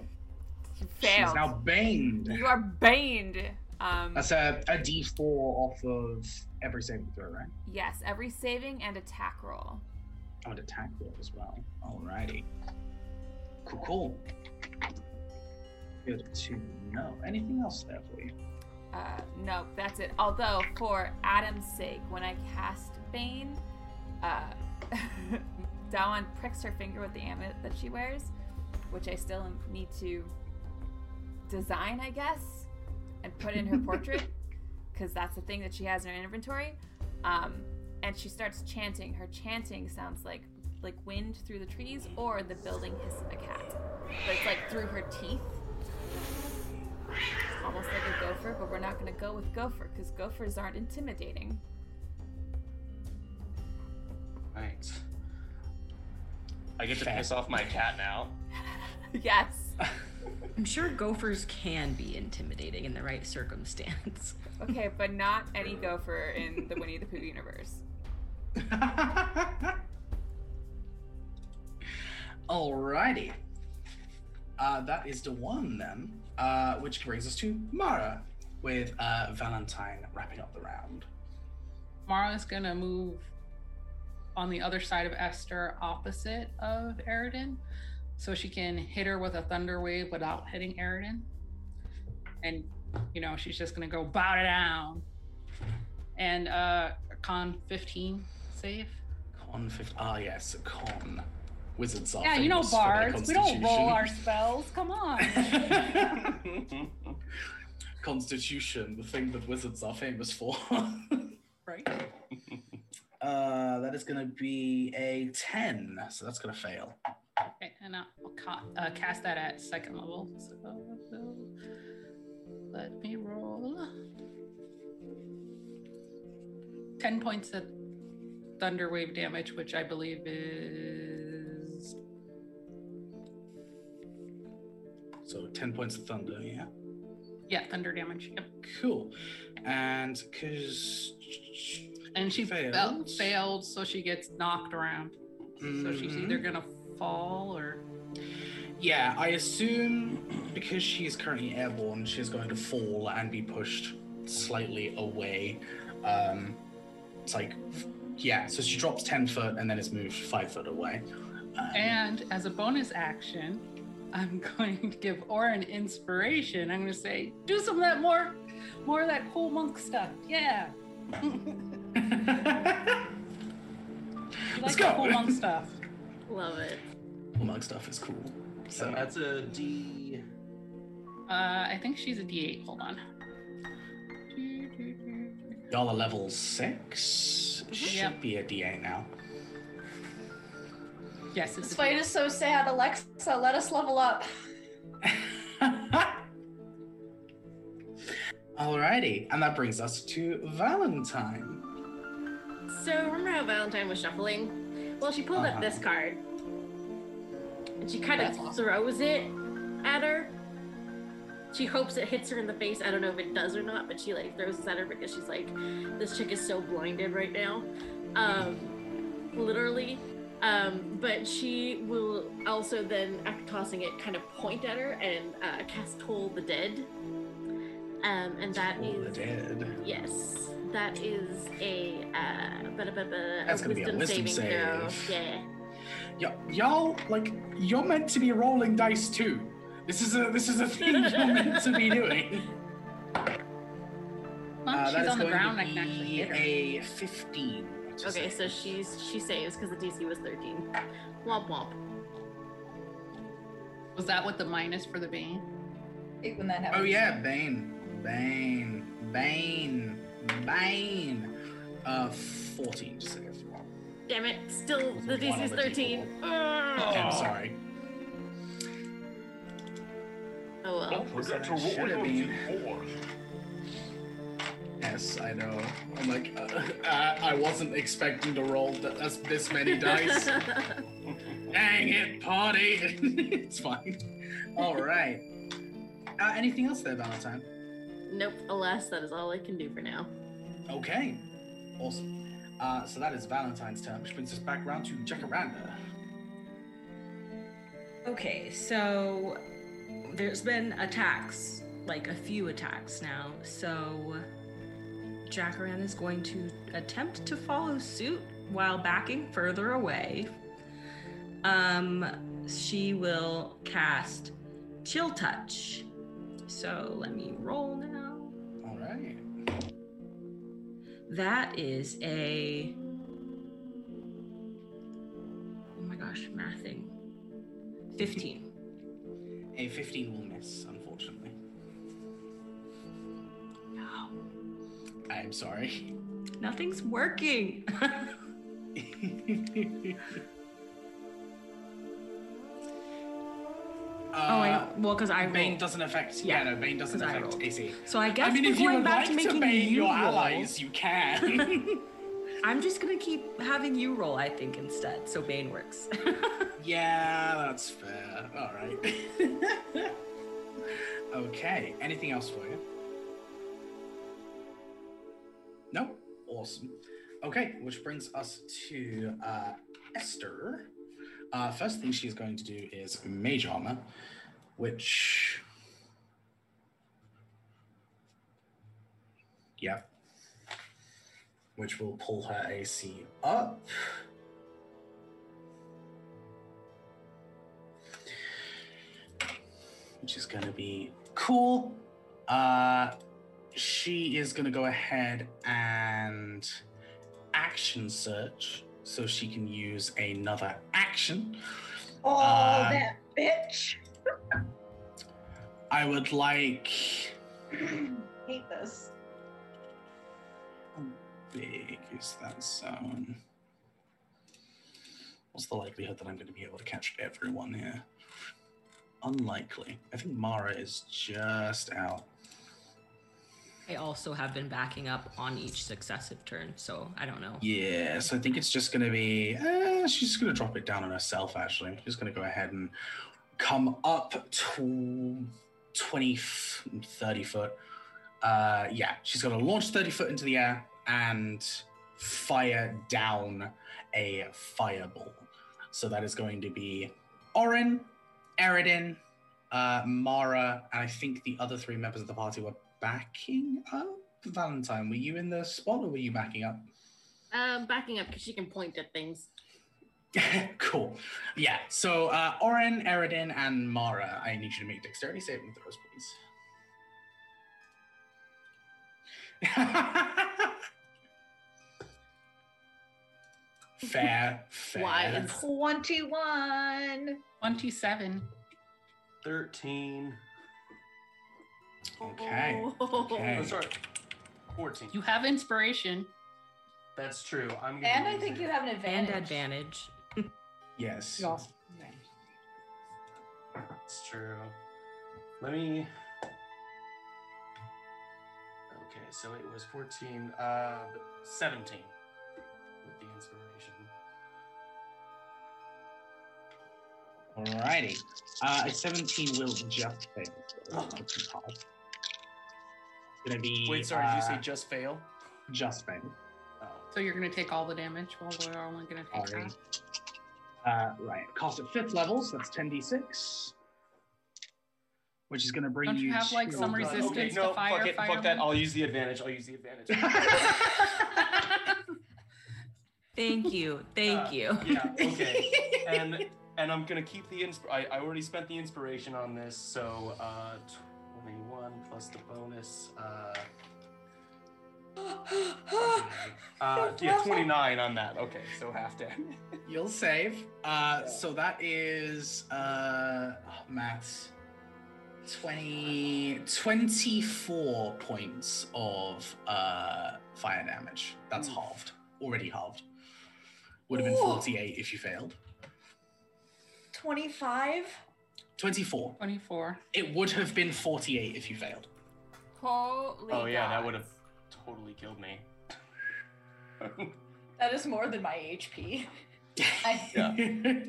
You she's now baned. You are baned. Um, That's a, a d4 off of every saving throw, right? yes, every saving and attack roll. Oh, and attack roll as well. Alrighty. Cool, cool. Good to know. Anything else there for you? Uh, no, that's it. Although, for Adam's sake, when I cast Bane, uh, Dawan pricks her finger with the amulet that she wears, which I still need to design, I guess, and put in her portrait, because that's the thing that she has in her inventory. Um, and she starts chanting. Her chanting sounds like like wind through the trees or the building hiss of a cat, but it's like through her teeth almost like a gopher, but we're not going to go with gopher because gophers aren't intimidating. Right. I get to piss off my cat now. yes. I'm sure gophers can be intimidating in the right circumstance. Okay, but not any gopher in the Winnie the Pooh universe. Alrighty. Uh, that is the one then, uh, which brings us to Mara with uh, Valentine wrapping up the round. Mara is gonna move on the other side of Esther, opposite of Airiden, so she can hit her with a thunder wave without hitting Airiden. And you know, she's just gonna go bow down. And uh con 15 save. Con 15. Ah, yes, con. Wizards are Yeah, you know bards. We don't roll our spells. Come on. Constitution, the thing that wizards are famous for. right? uh, that is going to be a 10, so that's going to fail. Okay, and I'll ca- uh, cast that at second level. So let me roll. 10 points of thunder wave damage, which I believe is. So 10 points of thunder, yeah? Yeah, thunder damage. Yep. Cool. And because. And she failed. Failed. failed, so she gets knocked around. So she's Mhm. either gonna fall or. Yeah, I assume because she is currently airborne, she's going to fall and be pushed slightly away. Um, it's like, yeah, so she drops 10 foot and then is moved 5 foot away. Um, And as a bonus action, I'm going to give Orin inspiration. I'm going to say, do some of that more, more of that cool monk stuff. Yeah. Let's like go. Cool monk stuff. Love it. Mug stuff is cool. So So that's a D. Uh, I think she's a D8. Hold on. y'all are level 6. Should Yep. be a D8 now. Yes, it's This fight is so sad. Alexa, let us level up. Alrighty, and that brings us to Valentine. So remember how Valentine was shuffling? Well, she pulled Uh-huh. up this card. And she kind of throws it at her. She hopes it hits her in the face. I don't know if it does or not, but she like throws this at her because she's like, this chick is so blinded right now. Um, literally. Um, but she will also then, after tossing it, kind of point at her and uh, cast Toll the Dead. Um, and that Toll is the Dead. Yes, that is a uh, ba- ba- ba- That's gonna be a wisdom wisdom saving throw. save. Yeah. Y- y'all like you're meant to be rolling dice too. This is a this is a thing you're meant to be doing. Well, Uh, that she's is on the going ground. to I can actually be hit her. a 15. to Okay, save. so she's she saves because the DC was 13. Womp womp. Was that with the minus for the bane? hate when that happens. Oh yeah, Bane, Bane, Bane, Bane. Uh, 14 to save. Damn it! Still, the One on DC's 13. D4. Okay, I'm sorry. Oh well. forget to roll Should have been. Yes, I know. I'm like, uh, uh, I wasn't expecting to roll th- this, this many dice. Dang it, party! it's fine. All right. Uh, anything else there, Valentine? Nope. Alas, that is all I can do for now. Okay. Awesome. Uh, so that is Valentine's turn, which brings us back around to Jacaranda. Okay, so there's been attacks, like a few attacks now. So Jackaran is going to attempt to follow suit while backing further away. Um, she will cast Chill Touch. So let me roll now. That is a. Oh my gosh, mathing. 15. A 15 will miss, unfortunately. No, I'm sorry. nothing's working. oh, I, Uh, well, because I Bane rolled. doesn't affect. Yeah, Yeah, no, Bane doesn't I affect. AC. So I guess I mean, we're if you would back like to to making bane you your roll. allies, you can. I'm just gonna keep having you roll, I think, instead, so Bane works. Yeah, that's fair. All right. okay. Anything else for you? No. Awesome. Okay, which brings us to uh, Esther. Uh, first thing she's going to do is mage armor, which. Yeah. Which will pull her AC up. which is going to be cool. Uh, she is going to go ahead and action surge so she can use another action. Oh, Uh, that bitch. I would like. Hate this. How big is that zone? What's the likelihood that I'm going to be able to catch everyone here? Unlikely. I think Mara is just out. I also have been backing up on each successive turn, so I don't know. Yeah, so I think it's just going to be. Uh, she's just going to drop it down on herself, actually. She's going to go ahead and come up to 20, 30 foot. Uh, yeah, she's going to launch 30 foot into the air and fire down a fireball. So that is going to be Orin, Airiden, uh, Mara, and I think the other three members of the party were backing up. Valentine, were you in the spot or were you backing up? Um, backing up because she can point at things. cool. Yeah. So uh, Orin, Airiden, and Mara, I need you to make dexterity saving throws, please. fair, fair. Why? It's- 21. 27. 13. Okay. Oh. Okay. Oh, sorry. 14. You have inspiration. That's true. I'm gonna And I think it. you have an And advantage. advantage. Yes. That's true. Let me. Okay, so it was 14, uh, 17 with the inspiration. Alrighty. Uh, a 17 will just fail. It's gonna be. Wait, sorry, did you uh, say just fail? just fail? Oh. So you're going to take all the damage while we're only going to take Sorry. half. Uh, right. Cost at fifth level, so that's 10d6. Which is going to bring Don't you have, like, to- some resistance okay, to no, fire, Fuck, it, fuck that. fireball? I'll use the advantage. I'll use the advantage. Thank you. Thank Uh, you. Yeah, okay. and and I'm gonna keep the insp. I, I already spent the inspiration on this, so uh, 21 plus the bonus. Uh, uh, yeah, 29 on that. Okay, so half damage. You'll save. Uh, So that is uh, oh, maths. 20, 24 points of uh, fire damage. That's halved. Already halved. Would have been Ooh. 48 if you failed. 25. 24. 24. It would have been 48 if you failed. Holy Oh yeah, that gods. would have totally killed me. That is more than my HP. I, Yeah.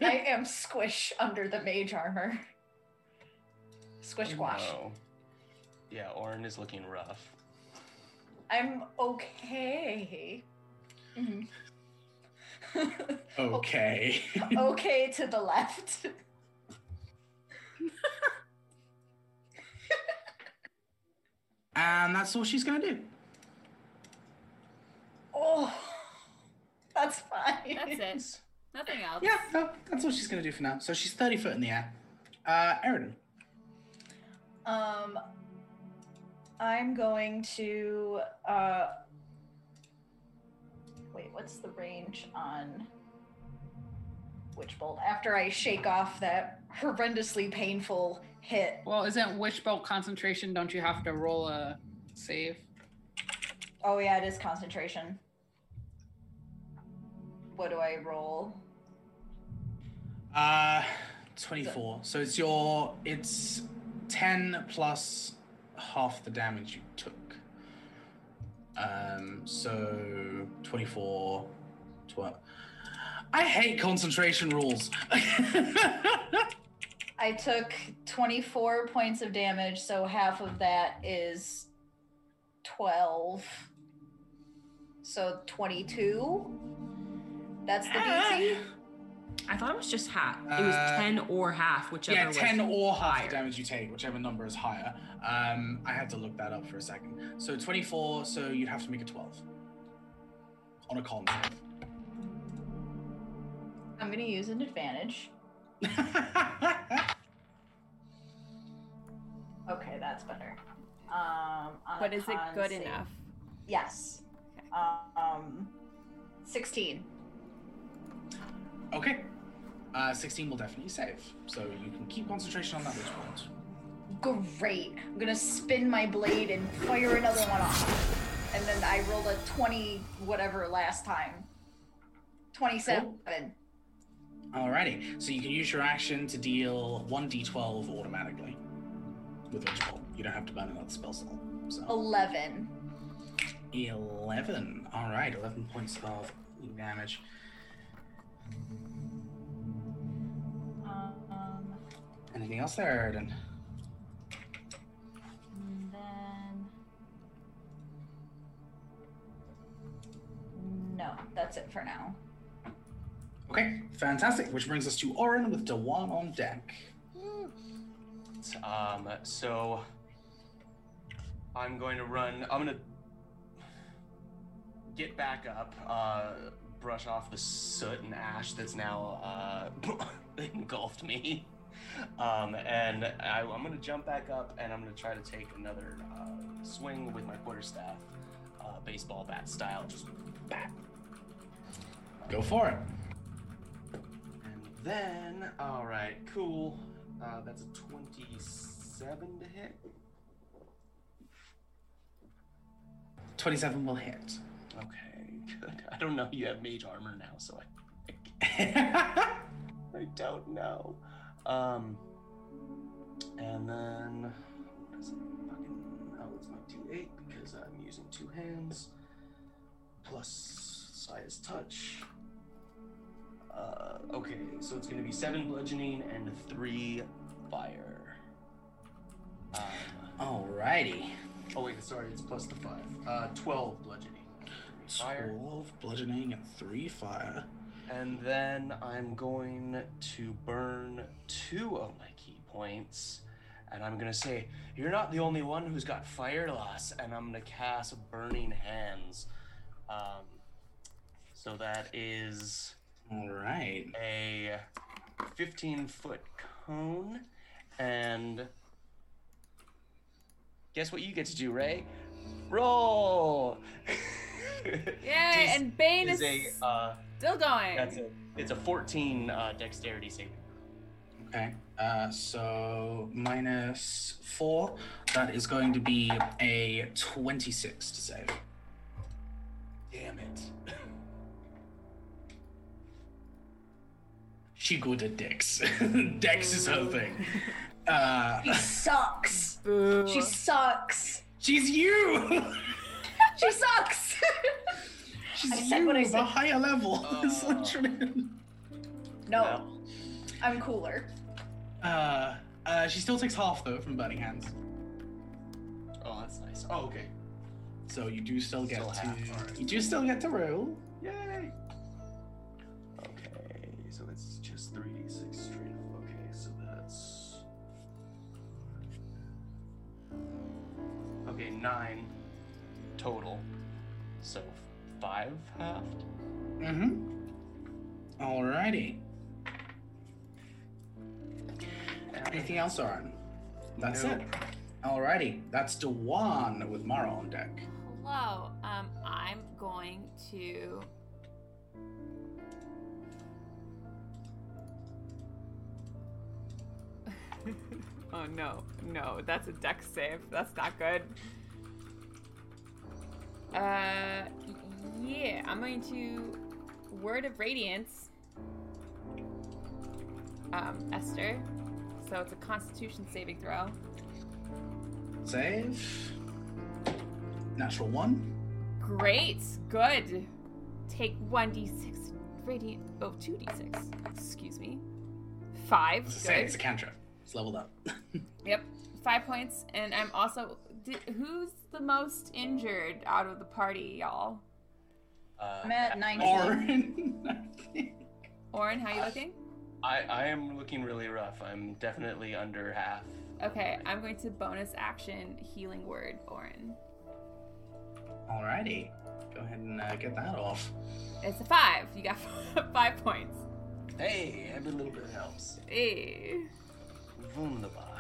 I am squish under the mage armor. Squish squash. No. Yeah, Orin is looking rough. I'm okay. Mhm. Okay. okay to the left. and that's all she's going to do. Oh, that's fine. That's it. Nothing else. Yeah, no, that's all she's going to do for now. So she's 30 foot in the air. Uh, Airiden. Um, I'm going to uh. Wait, what's the range on Witch Bolt? After I shake off that horrendously painful hit. Well, isn't Witch Bolt concentration? Don't you have to roll a save? Oh yeah, it is concentration. What do I roll? Uh, 24. So it's your, it's 10 plus half the damage you took. Um, so 24, 12. I hate concentration rules. I took 24 points of damage, so half of that is 12. So 22. That's the DC. I thought it was just half. It was Uh, 10 or half, whichever yeah, was 10 or half higher. damage you take, whichever number is higher. Um, I had to look that up for a second. So 24, so you'd have to make a 12 on a con I'm going to use an advantage. Okay, that's better. Um, But is it good save- enough? Yes. Okay. Um, 16. okay. Uh, 16 will definitely save. So you can keep concentration on that which point. Great. I'm gonna spin my blade and fire another one off. And then I rolled a 20 whatever last time. 27. Alrighty. So you can use your action to deal 1d12 automatically with Witch Bolt. You don't have to burn another spell slot. So 11. 11. Alright, 11 points of damage. Um, Anything else there, Airiden? and then. No, that's it for now. Okay, fantastic. Which brings us to Orin with Dewan on deck. Um, so I'm going to run. I'm gonna get back up, uh, brush off the soot and ash that's now uh, engulfed me, um, and I, I'm gonna jump back up and I'm gonna try to take another uh, swing with my quarterstaff, uh, baseball bat style, just bat. Go for it. Then, all right, cool. Uh, that's a 27 to hit. 27 will hit. Okay, good. I don't know. You have mage armor now, so I I don't know. Um, and then what is it? Fucking oh, it's my D8 because I'm using two hands plus size touch. Uh, okay, so it's gonna be seven bludgeoning and three fire. Um, Alrighty. oh wait, sorry, it's plus the five. Uh, twelve bludgeoning. and three Fire. 12 bludgeoning and 3 fire. And then I'm going to burn two of my ki points. And I'm going to say, You're not the only one who's got fire loss. And I'm going to cast Burning Hands. Um, so that is Alright. a 15 foot cone. And guess what you get to do, Ray? Roll! Yay! And Bane is, is a. Uh, still going. that's a. It's a 14 uh, dexterity saving. Okay. Uh, so minus 4. That is going to be a 26 to save. Damn it. She good at Dex. Dex is her thing. Uh, She sucks. Boo. She sucks. she's you! She sucks. she's I said you, what I the said. higher level. It's Oh. no, Well, I'm cooler. Uh, uh, she still takes half though from burning hands. oh, that's nice. Oh, okay. So you do still get Still to half, alright. you do still get to roll. Yay! Okay, nine total. So five halved? Mm-hmm. Alrighty. Anything else, Orin? That's Nope. it. Alrighty. That's Dewan with Mara on deck. Hello. Um, I'm going to. oh no, no, that's a Dex save. That's not good. Uh, yeah, I'm going to word of radiance. Um, Esther. So it's a Constitution saving throw. Save. Natural one. Great. Good. Take 1d6 radiant. Oh, 2d6. Excuse me. Five. Good. it's a cantrip. It's leveled up. Yep. Five points. And I'm also. Di who's the most injured out of the party, y'all? Uh, I'm at 19. Orin. Orin, how you looking? I, I am looking really rough. I'm definitely under half. Okay, I'm going to bonus action healing word, Orin. Alrighty. Go ahead and uh, get that off. It's a five. You got five points. Hey, every little bit helps. Hey. Wunderbar.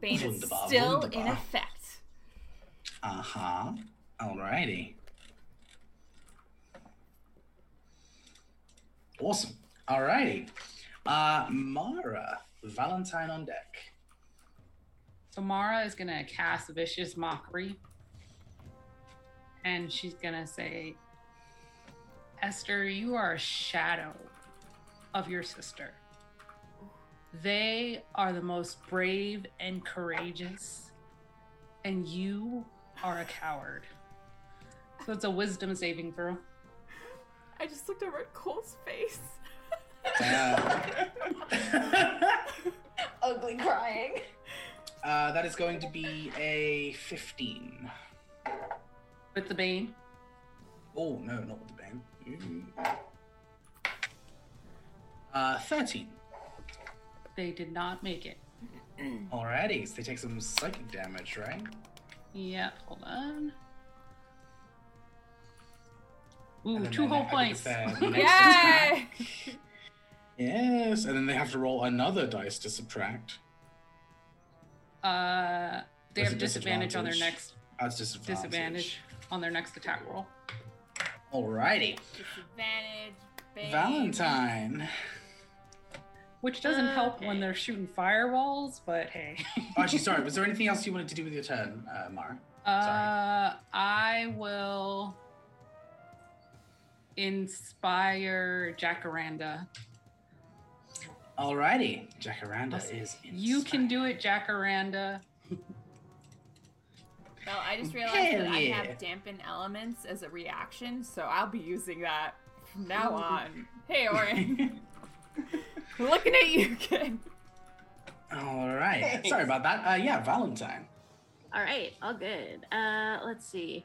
Bane is Wunderbar, still in wunderbar. effect. Uh huh. Alrighty. Awesome. Alrighty. Uh, Mara, Valentine on deck. So Mara is gonna cast vicious mockery, and she's gonna say, "Esther, you are a shadow of your sister. They are the most brave and courageous, and you are a coward." So it's a wisdom saving throw. I just looked over at Cole's face. Uh, Ugly crying. uh, that is going to be a 15. With the bane, Oh, no, not with the bang. Ooh. Uh, 13. They did not make it. Alrighty, so they take some psychic damage, right? Yeah, hold on. Ooh, two whole I points. it's Yay! Yes, and then they have to roll another dice to subtract. Uh, they There's have a disadvantage on their next That's disadvantage. disadvantage on their next attack roll. Alrighty. Disadvantage. Bane. Valentine. Which doesn't help when they're shooting firewalls, but hey. Oh, actually, sorry. Was there anything else you wanted to do with your turn, uh, Mara? uh, I will inspire Jacaranda. Alrighty. Jacaranda is. You can do it, Jacaranda. Well, I just realized Hell that I have dampen elements as a reaction, so I'll be using that from now on. Hey, Orin. Looking at you again. Alright. Sorry about that. Uh, yeah, Valentine. All right, all good. Uh, let's see.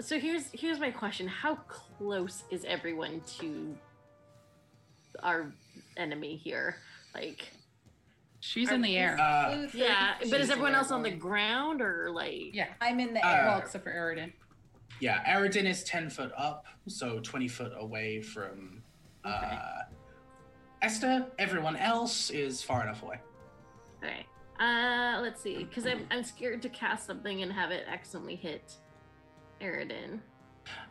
So here's here's my question: How close is everyone to our enemy here? Like, She's in the air. Uh, yeah, but is everyone else on the ground or like? yeah. I'm in the Uh, air. Well, except for Airiden. yeah, Airiden is 10 foot up, so 20 foot away from uh, Okay. Esther. Everyone else is far enough away. Okay. Uh, let's see, because I'm I'm scared to cast something and have it accidentally hit Airiden.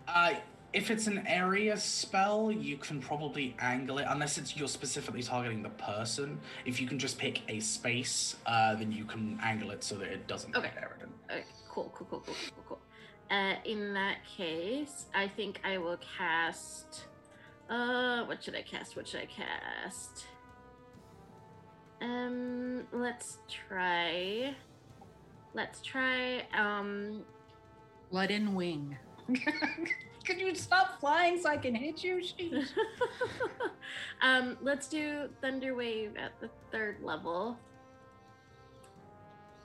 Uh, if it's an area spell, you can probably angle it, unless it's you're specifically targeting the person. If you can just pick a space, uh, then you can angle it so that it doesn't Okay. hit Airiden. Okay, cool, cool, cool, cool, cool, cool. Uh, in that case, I think I will cast. Uh, what should I cast? What should I cast? Um, let's try. Let's try. Um, Blood and wing. Could you stop flying so I can hit you? Um, let's do Thunder Wave at the third level.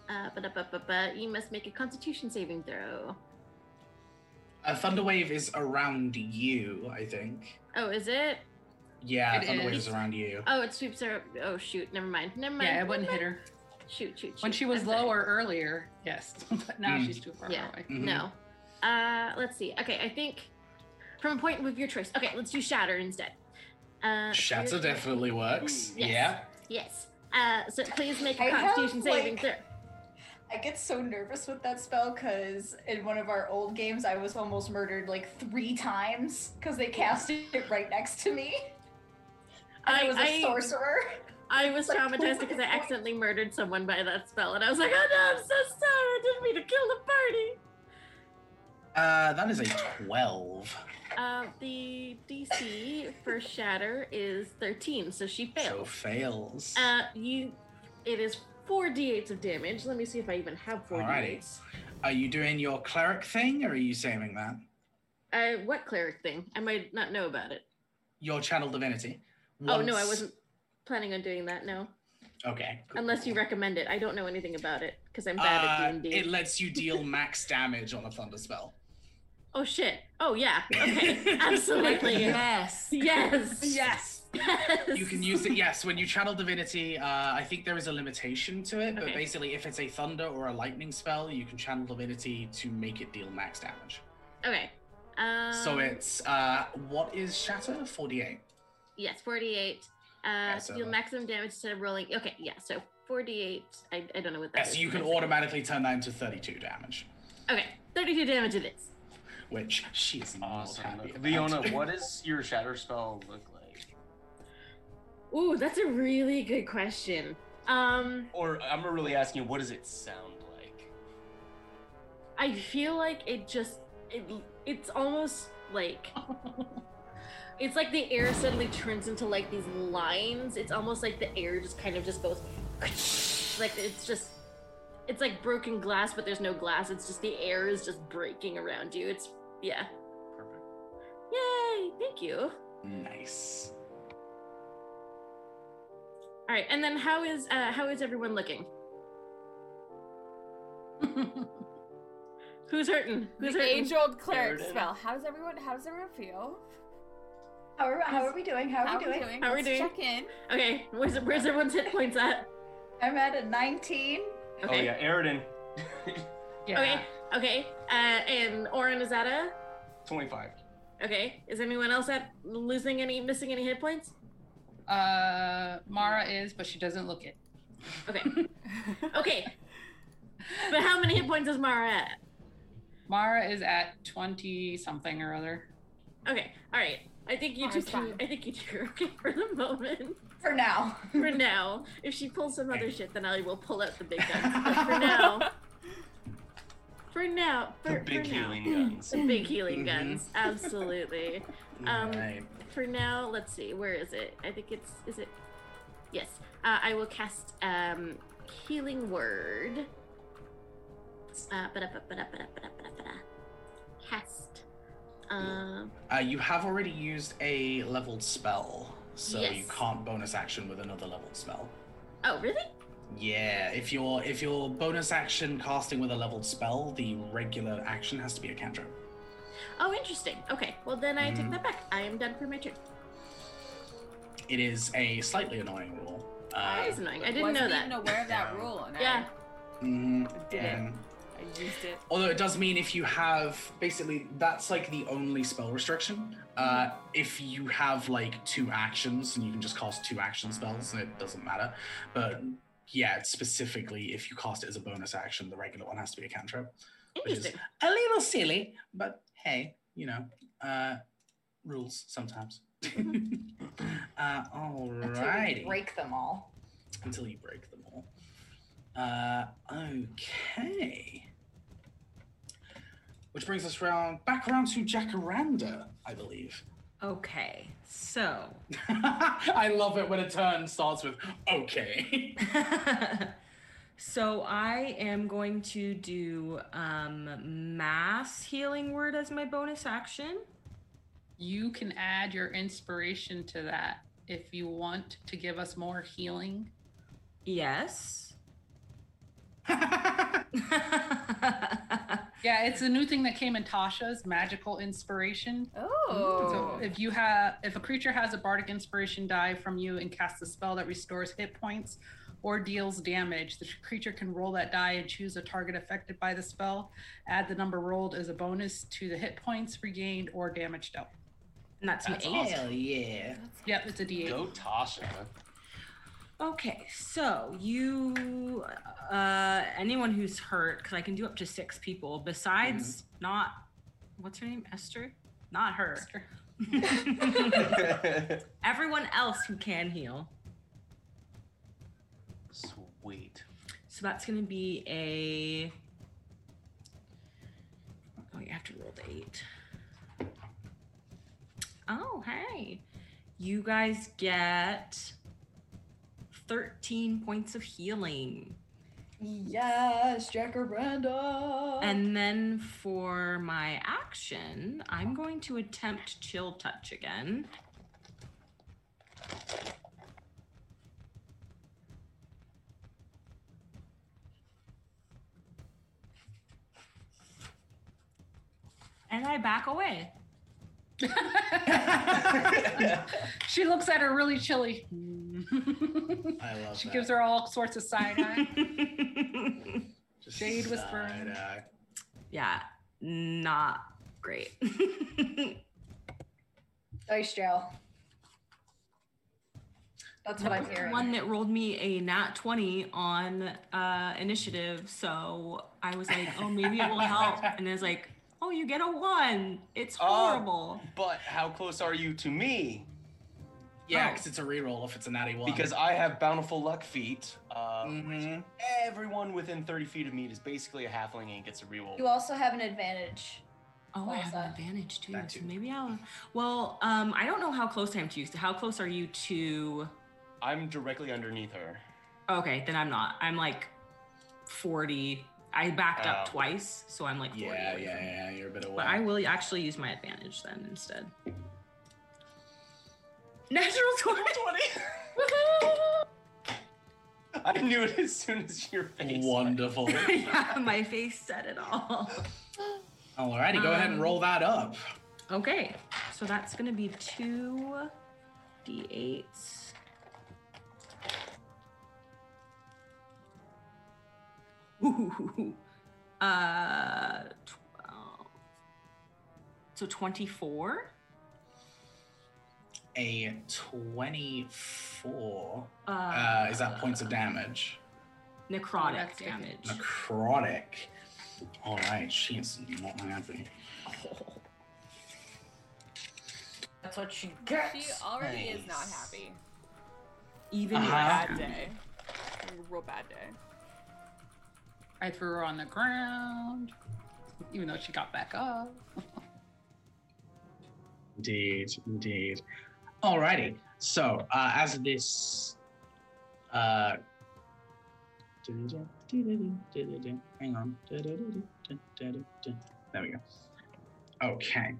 Uh, but, but, but, but you must make a Constitution saving throw. Uh, Thunderwave is around you, I think. Oh, is it? Yeah, It Thunderwave is. is around you. Oh, it sweeps her. Oh, shoot. Never mind. Never mind. Yeah, it wouldn't never hit her. Shoot, shoot, shoot. When she was I'm sorry. lower earlier, yes. but now Mm. she's too far Yeah. away. Mhm. No. Uh, let's see. Okay, I think from a point with your choice. Okay, let's do Shatter instead. Uh, Shatter definitely works. Yes. Yeah. Yes. Uh, so please make a I have, Constitution saving like- throw. I get so nervous with that spell because in one of our old games, I was almost murdered like three times because they cast it right next to me. And I, I- was a I- sorcerer. I was Like, traumatized because I accidentally murdered someone by that spell, and I was like, "Oh no, I'm so sorry. I didn't mean to kill the party." Uh, that is a 12. Uh, the DC for Shatter is 13, so she fails. So fails. fails. Uh, you, it is four d8s of damage. Let me see if I even have four Alrighty. d8s. Are you doing your cleric thing, or are you saving that? Uh, what cleric thing? I might not know about it. Your channel divinity. Oh no, I Once- wasn't planning on doing that. No, Okay. cool, unless you recommend it. I don't know anything about it because I'm bad Uh, at D it and D. lets you deal max damage on a thunder spell. Oh shit. Oh yeah. Okay. Absolutely. Yes. yes. Yes. Yes. You can use it. Yes, when you channel divinity, uh, I think there is a limitation to it, but basically, if it's a thunder or a lightning spell, you can channel divinity to make it deal max damage. Okay. Um, so it's uh, what is shatter? Forty-eight. yes, 48. Uh, Yeah, to deal maximum damage instead of rolling. Okay, yeah, so 48. I, I don't know what that Yes, is. you can That's- automatically turn that into thirty-two damage, Okay, 32 damage it is. which she is not Awesome. happy about. Leona, what does your shatter spell look like? Ooh, that's a really good question. Um, Or I'm really asking what does it sound like? I feel like it just it, it's almost like it's like the air suddenly turns into like these lines. It's almost like the air just kind of just goes like it's just it's like broken glass, but there's no glass. It's just the air is just breaking around you. It's yeah. Perfect. Yay! Thank you. Nice. All right, and then how is uh how is everyone looking? Who's hurting? Who's the hurting? age-old cleric Airiden. spell. How does everyone? How does everyone feel? How are, how are we doing? How are we doing? How are we Let's doing? Check in. Okay, where's where's everyone's hit points at? I'm at a 19. Okay. Oh yeah, Airiden. Yeah. Okay. Okay. Uh, and Orin is at a. 25. Okay. Is anyone else at losing any, missing any hit points? Uh, Mara is, but she doesn't look it. Okay. Okay. but how many hit points is Mara at? Mara is at 20 something or other. Okay. All right. I think you Mara's two. fine. I think you two are okay for the moment. For now. For now, if she pulls some other shit, then I will pull out the big guns. But for now, for now, for, The big for now, healing guns. the big healing Mhm. guns, absolutely. Um, right. For now, let's see. Where is it? I think it's. Is it? Yes. Uh, I will cast um, healing word. Uh. Cast. Um. Uh, you have already used a leveled spell, so you can't bonus action with another leveled spell. Oh, really? Yeah, if you're if you're bonus action casting with a leveled spell, the regular action has to be a cantrip. Oh, interesting. Okay. Well, then I take Mhm. that back. I am done for my turn. It is a slightly annoying rule. That Uh, is annoying. I didn't Wasn't know that. even aware of that rule, and Yeah. mhm, I did it. mhm. I used it. Although it does mean if you have basically that's like the only spell restriction. Uh, if you have like two actions and you can just cast two action spells, it doesn't matter. But yeah, specifically if you cast it as a bonus action, the regular one has to be a cantrip, which is Interesting. a little silly. But hey, you know, uh, rules sometimes. uh, Until we alrighty break them all. until you break them all. Uh, okay. Which brings us round back around to Jacaranda, I believe. Okay, so I love it when a turn starts with okay. so I am going to do um, mass healing word as my bonus action. You can add your inspiration to that if you want to give us more healing. Yes. Yeah, it's a new thing that came in Tasha's magical inspiration. Oh. So if you have if a creature has a bardic inspiration die from you and casts a spell that restores hit points or deals damage, the creature can roll that die and choose a target affected by the spell. Add the number rolled as a bonus to the hit points regained or damage dealt. and that's an That's eight. Hell yeah. Yep, it's a D8. Go Tasha. Okay, so you, uh, anyone who's hurt, because I can do up to six people besides not, what's her name? Esther? Not her. Everyone else who can heal. Sweet. So that's going to be a. Oh, you have to roll the eight. Oh, hey. You guys get 13 points of healing. Yes, Jacaranda. And then for my action, I'm going to attempt chill touch again. And I back away. she looks at her really chilly. I love she that. gives her all sorts of side eye. Just Jade whispering. side-eye. yeah, not great. Dice jail. That's what I'm hearing. One that rolled me a nat 20 on uh, initiative. So I was like, oh, maybe it will help. And it's like, oh, you get a one. It's Oh. horrible. But how close are you to me? Yeah, Oh. because it's a reroll if it's a natty one. Because I have bountiful luck feat. Uh, Mhm. Everyone within 30 feet of me is basically a halfling and gets a reroll. You also have an advantage. Oh, I What was have an advantage too. That So maybe I'll. Well, um, I don't know how close I am to you. So how close are you to? I'm directly underneath her. Okay, then I'm not. I'm like 40. I backed up Oh. twice, so I'm like 40. Yeah, away yeah, yeah. You're a bit away. But I will actually use my advantage then instead. Natural 20. I knew it as soon as your face. Wonderful. yeah, my face said it all. Alrighty, go ahead and Um, roll that up. Okay, so that's gonna be two d8s. Uh, 12. So 24. A 24. Uh, Uh, is that points of damage? Necrotic That's damage. Necrotic. Alright, she's not happy. That's what she gets. She already is not happy. Even Uh-huh. Bad day. A real bad day. I threw her on the ground, even though she got back up. Indeed, indeed. Alrighty. So, uh, as this, uh, hang on. There we go. Okay.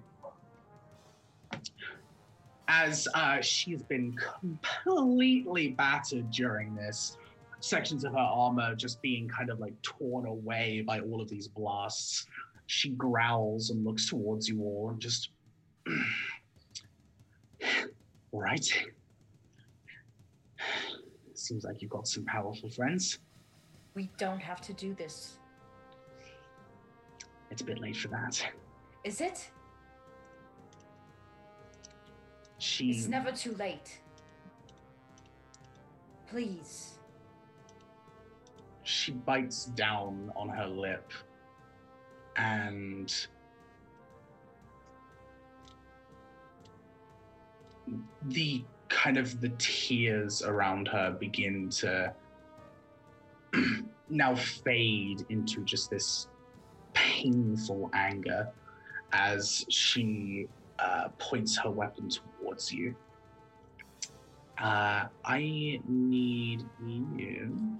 As uh, she's been completely battered during this, sections of her armor just being kind of like torn away by all of these blasts, she growls and looks towards you all and just all right. Seems like you've got some powerful friends. We don't have to do this. It's a bit late for that. Is it? She It's never too late. Please. She bites down on her lip and the kind of the tears around her begin to now fade into just this painful anger as she uh, points her weapon towards you. Uh, I need you.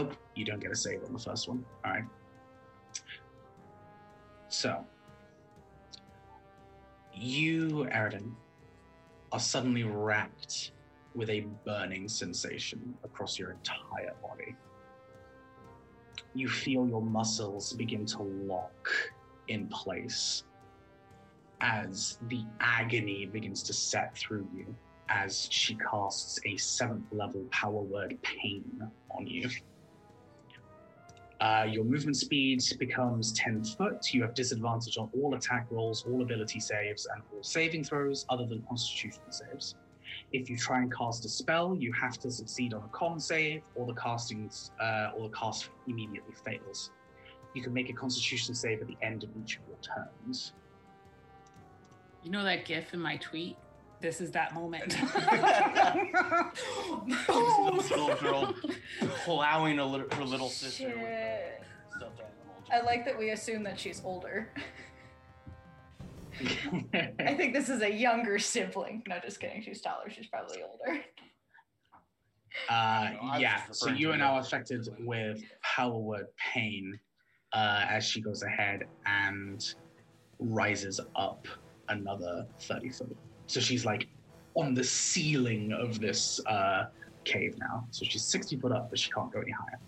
Nope, you don't get a save on the first one. All right. So, you, Airiden, are suddenly racked with a burning sensation across your entire body. You feel your muscles begin to lock in place as the agony begins to set through you as she casts a seventh level power word pain on you. Uh, your movement speed becomes 10 foot. You have disadvantage on all attack rolls, all ability saves, and all saving throws other than constitution saves. If you try and cast a spell, you have to succeed on a con save, or the casting uh, or the cast immediately fails. You can make a constitution save at the end of each of your turns. You know that gif in my tweet? This is that moment. This little girl plowing a little, her little sister with Shit. a stuffed animal. I like that we assume that she's older. I think this is a younger sibling. No, just kidding. She's taller. She's probably older. Uh, No, yeah, so referring you to are now affected with power word pain uh, as she goes ahead and rises up another 30 foot. So she's like on the ceiling of this uh, cave now. So she's 60 foot up, but she can't go any higher.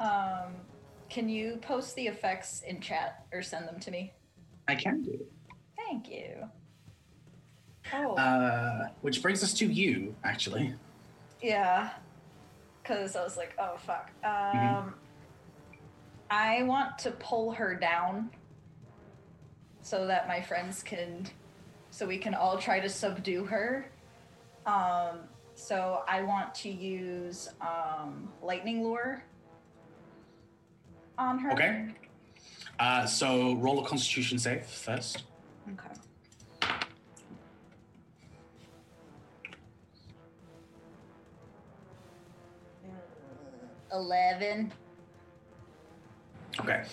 Um, can you post the effects in chat or send them to me? I can do. Thank you. Oh, Uh, which brings us to you, actually. yeah. Because I was like, oh fuck. Um, Mhm. I want to pull her down so that my friends can, so we can all try to subdue her. Um, so I want to use um, lightning lure on her. Okay. Uh, so roll a constitution save first. Okay. Eleven. Okay.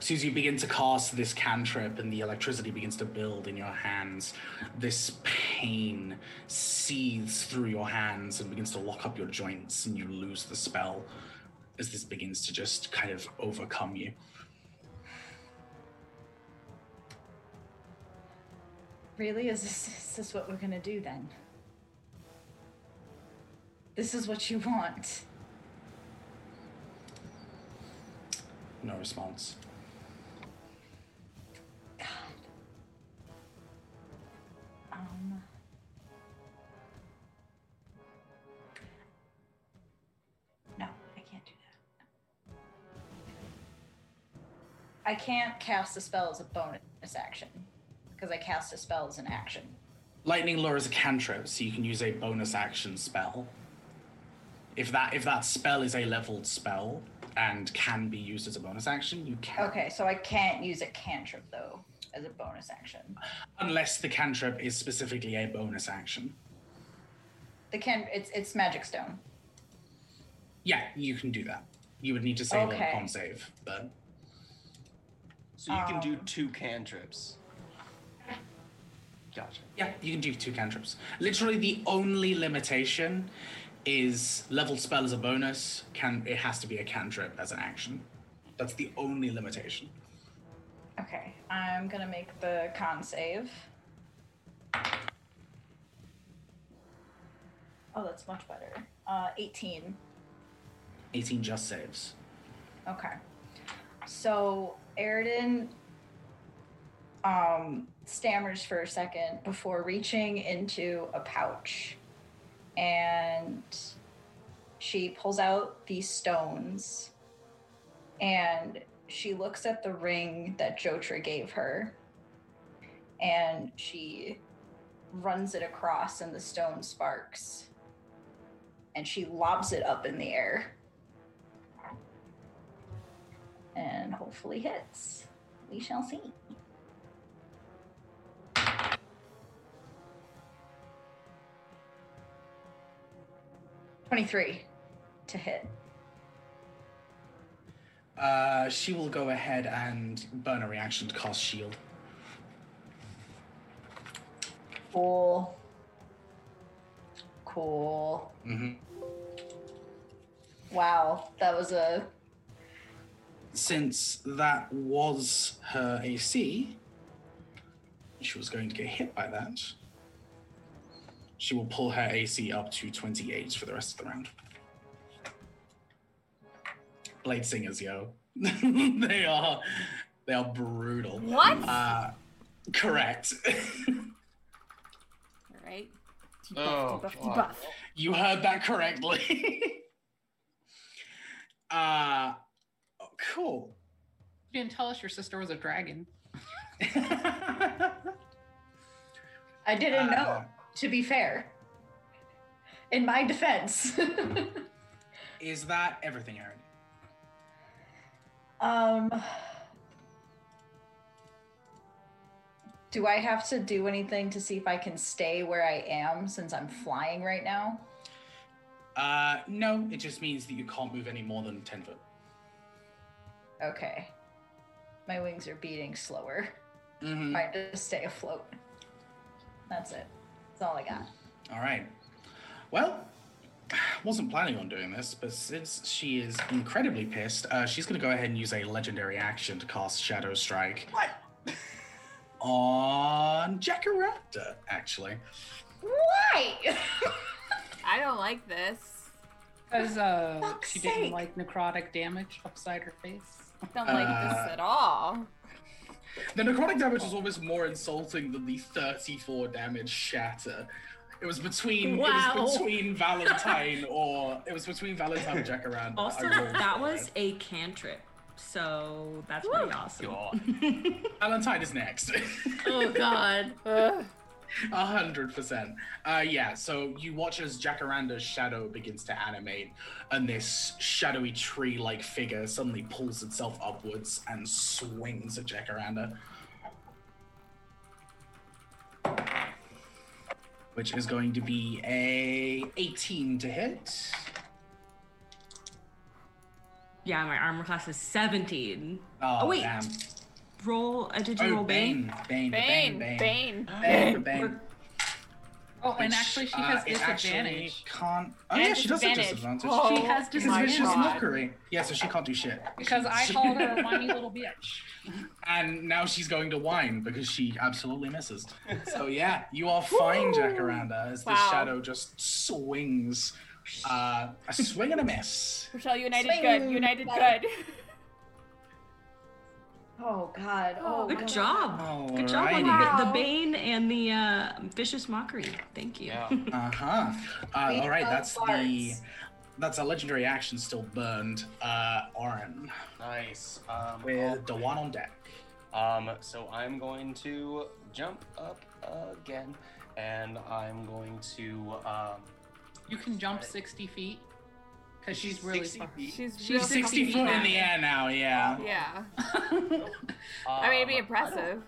So as you begin to cast this cantrip and the electricity begins to build in your hands, this pain seethes through your hands and begins to lock up your joints, and you lose the spell as this begins to just kind of overcome you. Really? Is this, is this what we're gonna do then? This is what you want. No response. I can't cast a spell as a bonus action because I cast a spell as an action. Lightning lure is a cantrip, so you can use a bonus action spell. If that if that spell is a leveled spell and can be used as a bonus action, you can. Okay, so I can't use a cantrip though as a bonus action. Unless the cantrip is specifically a bonus action. The can it's it's magic stone. Yeah, you can do that. You would need to save Okay. a con save, but So you can do Um. two cantrips. Gotcha. yeah, you can do two cantrips. Literally, the only limitation is level spell as a bonus. Can it has to be a cantrip as an action? That's the only limitation. Okay, I'm gonna make the con save. Oh, that's much better. Uh, 18. 18 just saves. Okay. So Airiden um, stammers for a second before reaching into a pouch. And she pulls out these stones and she looks at the ring that Jotra gave her. And she runs it across and the stone sparks. And she lobs it up in the air and hopefully hits. We shall see. Twenty-three to hit. Uh, she will go ahead and burn a reaction to cast shield. Cool. Cool. hmm Wow, that was a Since that was her AC, she was going to get hit by that. She will pull her AC up to 28 for the rest of the round. Blade singers, yo. they are they are brutal. What? Uh, correct. Right? Oh, Debuff, debuff. you heard that correctly. uh cool. You didn't tell us your sister was a dragon. I didn't know, Uh, to be fair. In my defense. Is that everything, Aaron? um Do I have to do anything to see if I can stay where I am since I'm flying right now? Uh, no, it just means that you can't move any more than 10 foot. Okay. My wings are beating slower. Mm-hmm. Trying to stay afloat. That's it. That's all I got. All right. Well, wasn't planning on doing this, but since she is incredibly pissed, uh, she's going to go ahead and use a legendary action to cast Shadow Strike. What? On Jacaranda, actually. Why? I don't like this. Because uh, Fuck's she didn't like necrotic damage upside her face. Don't like Uh, this at all. The necrotic damage was almost more insulting than the 34 damage shatter. It was between Wow. it was between Valentine or it was between Valentine and Jacaranda. Also, I that was a cantrip, so that's pretty awesome. God. Valentine is next. Oh god. Ugh. A hundred percent. Uh, yeah. So you watch as Jacaranda's shadow begins to animate, and this shadowy tree-like figure suddenly pulls itself upwards and swings at Jacaranda, which is going to be a 18 to hit. Yeah, my armor class is 17. Oh, Oh, wait. damn. Roll. Uh, did you Oh, roll Bane? Bane, Bane, Bane, Bane, Bane. Bane, Bane. Oh, and actually, she uh, has it actually disadvantage. Can't. Oh yeah, she does have disadvantage. disadvantage. Oh, She has Because my it's just mockery. Yeah, so she can't do shit. Because I called her a whiny little bitch. And now she's going to whine because she absolutely misses. So yeah, you are fine, Jacaranda, as the Wow. shadow just swings. Uh, a swing and a miss. Rochelle, United Swing. good. United good. Oh God. Oh, Good God. job. Good job on Alrighty. the, the Bane and the uh, vicious mockery. Thank you. Yeah. Uh-huh. Uh We All right, love that's the that's a legendary action still burned. Uh, Orin Nice. Um, with the one on deck. Um, so I'm going to jump up again, and I'm going to um. You can jump 60 feet. Because she's really 60 far. feet. She's, She's real 60 feet foot in the air now, yeah. Yeah. Um, I mean, it'd be I impressive. don't,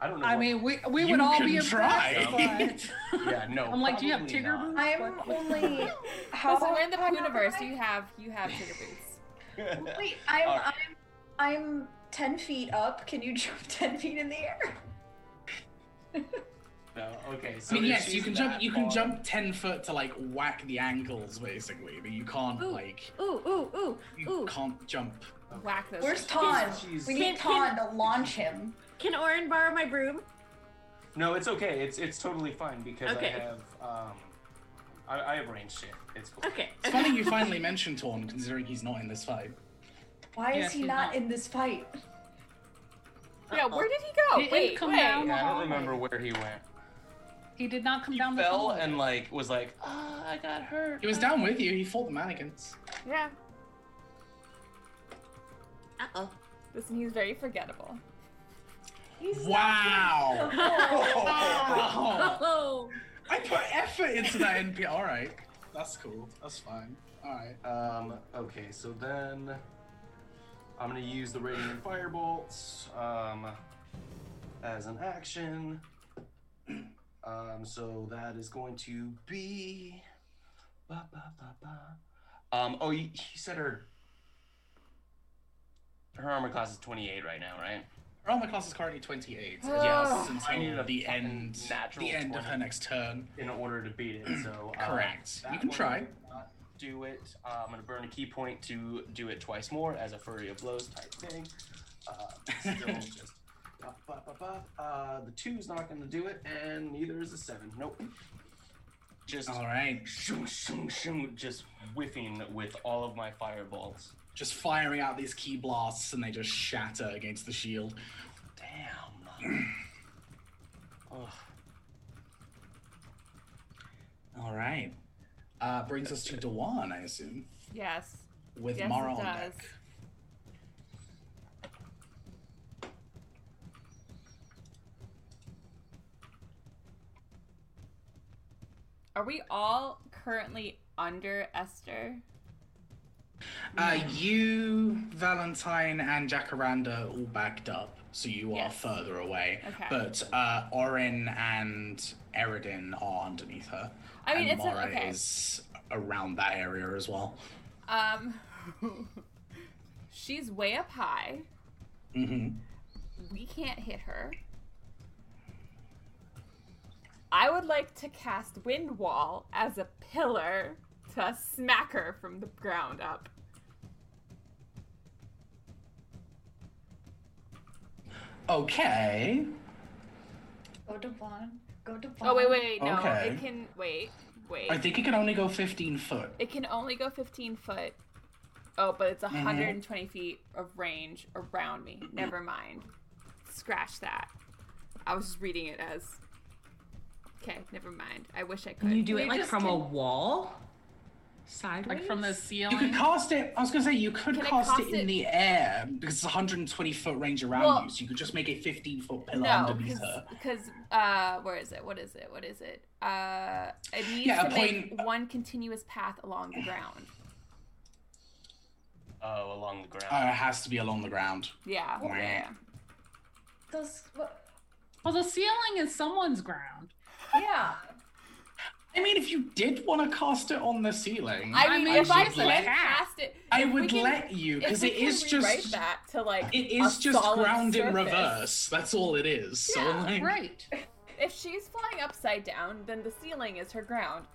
I don't know. I mean, we, we You would all be try. impressed, but... yeah, no. I'm like, do you have probably Tigger not. boots? I'm only. How? Listen, we're in the how Pooniverse. high? You have you have Tigger boots. Wait, I'm Alright. I'm I'm ten feet up. Can you jump ten feet in the air? No, okay. I mean, yes, you can jump. You can far- jump ten foot to like whack the ankles, basically, but you can't Ooh. like Ooh, ooh, ooh, you ooh. can't jump. Whack those. Where's shit. Ton? We need Can- Ton to launch him. Can Orin borrow my broom? No, it's okay. It's it's totally fine because Okay. I have um, I, I have range shit. It's cool. Okay. It's funny you finally mentioned Torn, considering he's not in this fight. Why Yes, is he not not. in this fight? Yeah, where did he go? Didn't wait, come wait. down. Yeah, I don't remember where he went. He did not come He down the fell hallway. and like was like, ah, I got hurt. He was down with you. He fought the mannequins. Yeah. Uh oh. Listen, he's very forgettable. He's Wow! Oh. Oh. I put effort into that NP. All right, that's cool. That's fine. All right. Um, okay, so then I'm gonna use the radiant firebolts um, as an action. Um, so that is going to be. Ba, ba, ba, ba. Um, oh, you, you said her. Her armor class is 28 right now, right? Her armor class is currently 28. Oh. Yes, I needed until the end. natural The end of her next turn. In order to beat it, so um, Correct. that You can try. Do it. Uh, I'm gonna burn a ki point to do it twice more as a flurry of blows type thing. Uh, still just. Ba, ba, ba, ba. Uh, the two's not gonna do it, and neither is the seven. Nope. Just All right. shoom, shoom, shoom, just whiffing with all of my fireballs. Just firing out these ki blasts, and they just shatter against the shield. Damn. Ugh. All right. Uh, brings us to Dewan, I assume, Yes. with Yes, Mara on does. deck. Are we all currently under Esther? Uh, you, Valentine, and Jacaranda all backed up, so you are further away. Okay. But uh, Orin and Airiden are underneath her. I mean, and it's a- Mara okay. is around that area as well. Um, she's way up high. Mm-hmm. We can't hit her. I would like to cast Wind Wall as a pillar to smack her from the ground up. Okay. Go to Vaughn. Go to Vaughn. Oh wait, wait, wait, no. Okay. It can wait, wait. I think it can only go 15 foot. It can only go 15 foot. Oh, but it's Mm-hmm. 120 feet of range around me. Never mind. Scratch that. I was just reading it as. Okay, never mind. I wish I could. Can you do it like just from a wall? Sideways? Like from the ceiling? You could cast it. I was gonna say you could Can I cast, cast it in it- the air because it's 120 foot range around Well- you, so you could just make a 15 foot pillar No, underneath her. because uh, where is it? What is it? What is it? Uh, it needs Yeah, to a make point- one continuous path along the ground. Oh, along the ground. Oh, it has to be along the ground. Yeah, Wah. yeah. Does what? well, the ceiling is someone's ground. Yeah. I mean, if you did want to cast it on the ceiling, I I mean, mean, if I she's can a cat. cast it, I would can- let you because we it can is rewrite just that to like it a is just solid ground in reverse. That's all it is. So Yeah, like, Right. If she's flying upside down, then the ceiling is her ground.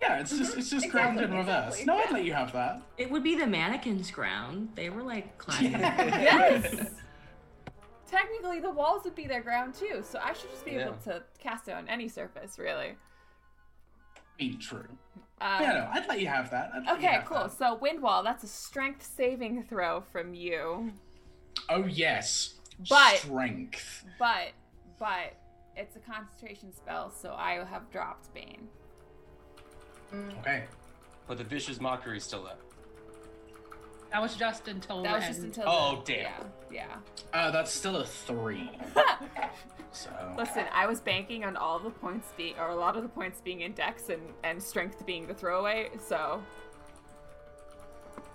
yeah, it's just it's just mhm. ground in reverse. exactly, No, I'd yeah. let you have that. It would be the mannequin's ground. They were like climbing. Yes. Technically, the walls would be their ground too, so I should just be able to cast it on any surface, really. Be true. Um, yeah, no, I'd let you have that. I'd Okay, have cool. that. So wind wall, that's a strength saving throw from you. Oh yes. But- strength. But but it's a concentration spell, so I have dropped Bane. Okay. But the vicious mockery is still up. That was just until That was then. just until Oh, the- damn. Yeah. Uh, that's still a three. So Listen, I was banking on all the points being or a lot of the points being in dex and, and strength being the throwaway, so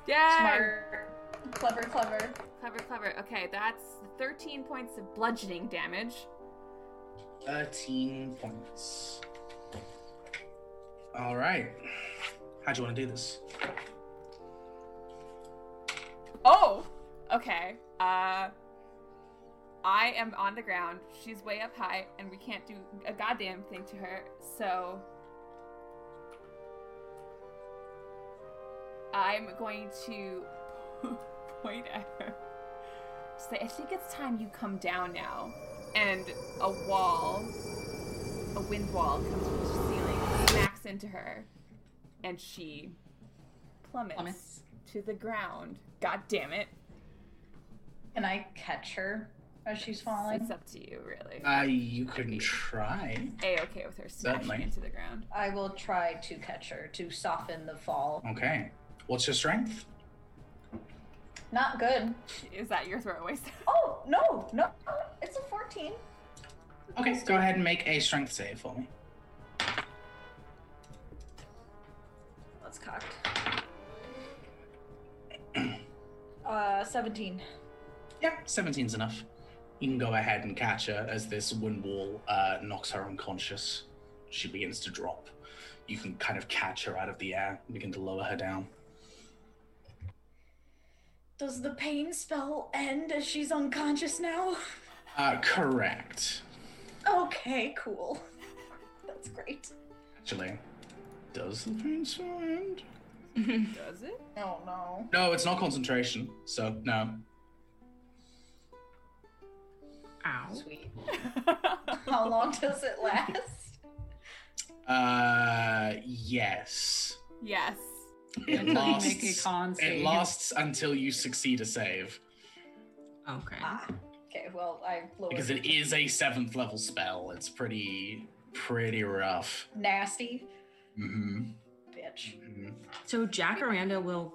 Yeah. Smart. Clever, clever. Clever, clever. Okay, that's 13 points of bludgeoning damage. thirteen points. All right. How do you want to do this? Oh! Okay. Uh I am on the ground. She's way up high and we can't do a goddamn thing to her. So I'm going to point at her. Say, I think it's time you come down now. And a wall, a wind wall comes from the ceiling, smacks into her, and she plummets, Plummets. To the ground. God damn it. Can I catch her as she's falling? It's up to you, really. Uh, you can try. A okay with her smashing Certainly. into the ground. I will try to catch her to soften the fall. Okay. What's your strength? Not good. Is that your throwaway stuff? Oh no, no, it's a 14. Okay, go ahead and make a strength save for me. Let's cocked. Uh, 17. Yeah, 17's enough. You can go ahead and catch her as this wind wall uh, knocks her unconscious. She begins to drop. You can kind of catch her out of the air and begin to lower her down. Does the pain spell end as she's unconscious now? Uh, correct. Okay, cool. That's great. Actually, does the pain spell end? Does it? Oh no. No, it's not concentration, so no. Ow. Sweet. How long does it last? Uh, yes. yes. It Until you lasts, make a con it save. lasts until you succeed a save. Okay. Ah. Okay, well, I lowered Because it is a seventh level spell. It's pretty, pretty rough. nasty Mm-hmm. bitch. So Jacaranda will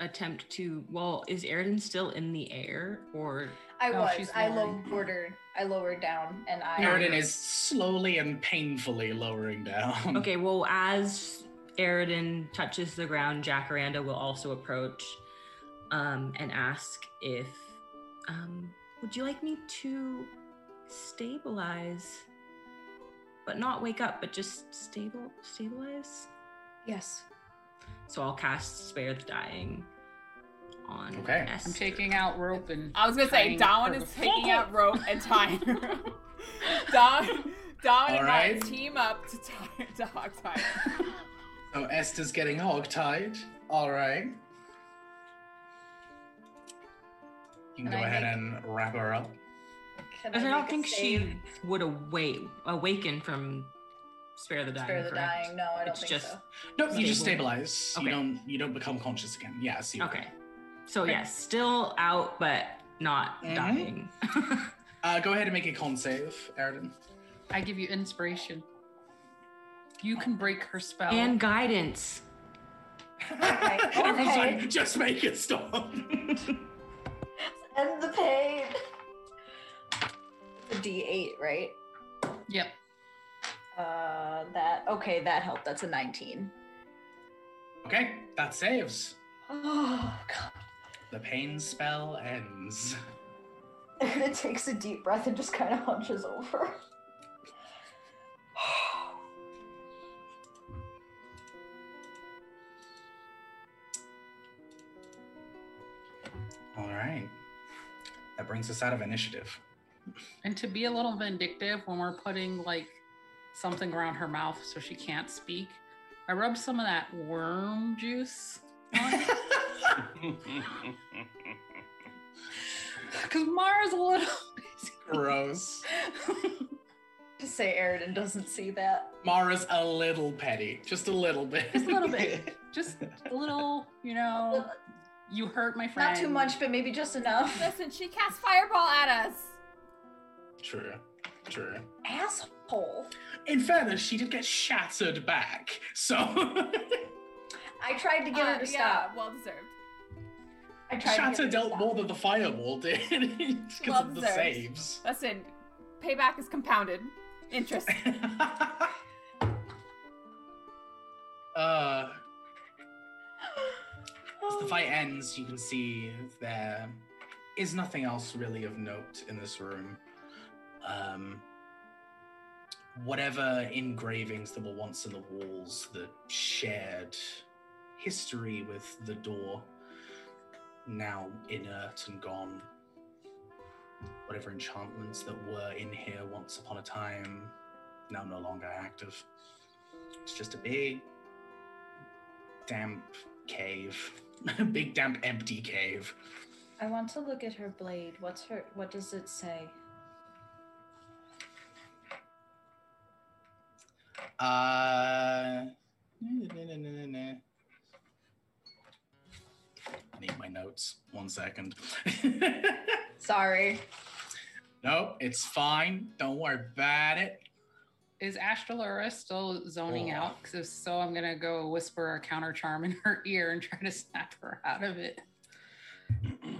attempt to. Well, is Airiden still in the air, or I No, was. she's I lowering. lowered her. I lowered down, and I. Airiden is slowly and painfully lowering down. okay? Well, as Airiden touches the ground, Jacaranda will also approach um, and ask if, um, would you like me to stabilize, but not wake up, but just stable stabilize? Yes. So I'll cast Spare the Dying on Okay. Esther. I'm taking out rope and. I was gonna say tying Dawn is taking out rope and tying her. Dawn, Dawn and All I team up to tie to hog tie. So Esther's getting hog tied. All right. You can And go I ahead make- and wrap her up. Can I don't think save? she would awake awaken from spare the dying. Spare the correct? dying. No, I don't It's think just so. Nope, you just Stable. stabilize. You don't you don't become conscious again. Yeah, see. okay. So Okay. yes, still out, but not Mhm. dying. Uh, go ahead and make a con save, Airiden. I give you inspiration. You can break her spell. and guidance. Okay. Everyone's okay. like, just make it stop. End the pain. It's a D8, right? yep. Uh, that okay. That helped. That's a 19. okay, that saves. Oh god. The pain spell ends. it takes a deep breath and just kind of hunches over. All right. That brings us out of initiative. And to be a little vindictive when we're putting like something around her mouth so she can't speak, I rubbed some of that worm juice on it. Because Mara's a little. Gross. to say Airiden doesn't see that. Mara's a little petty, just a little bit. Just a little bit. Just a little, you know, you hurt my friend. Not too much, but maybe just enough. Listen, she cast fireball at us. True. True. Asshole. In fairness, she did get shattered back, so I tried to get Uh, her to yeah, stop. well deserved. I tried to get her Shatter to dealt stop. more than the fireball did because Well of the deserved. saves. Listen, payback is compounded. Interest. uh, as the fight ends, you can see there is nothing else really of note in this room. Um, whatever engravings that were once in the walls that shared history with the door, now inert and gone. Whatever enchantments that were in here once upon a time, now no longer active. It's just a big, damp cave. A big, damp, empty cave. I want to look at her blade. What's her? What does it say? Uh. I need my notes. One second. Sorry. nope, it's fine. Don't worry about it. Is Astralora still zoning Oh. out? Because if so, I'm gonna go whisper a counter charm in her ear and try to snap her out of it.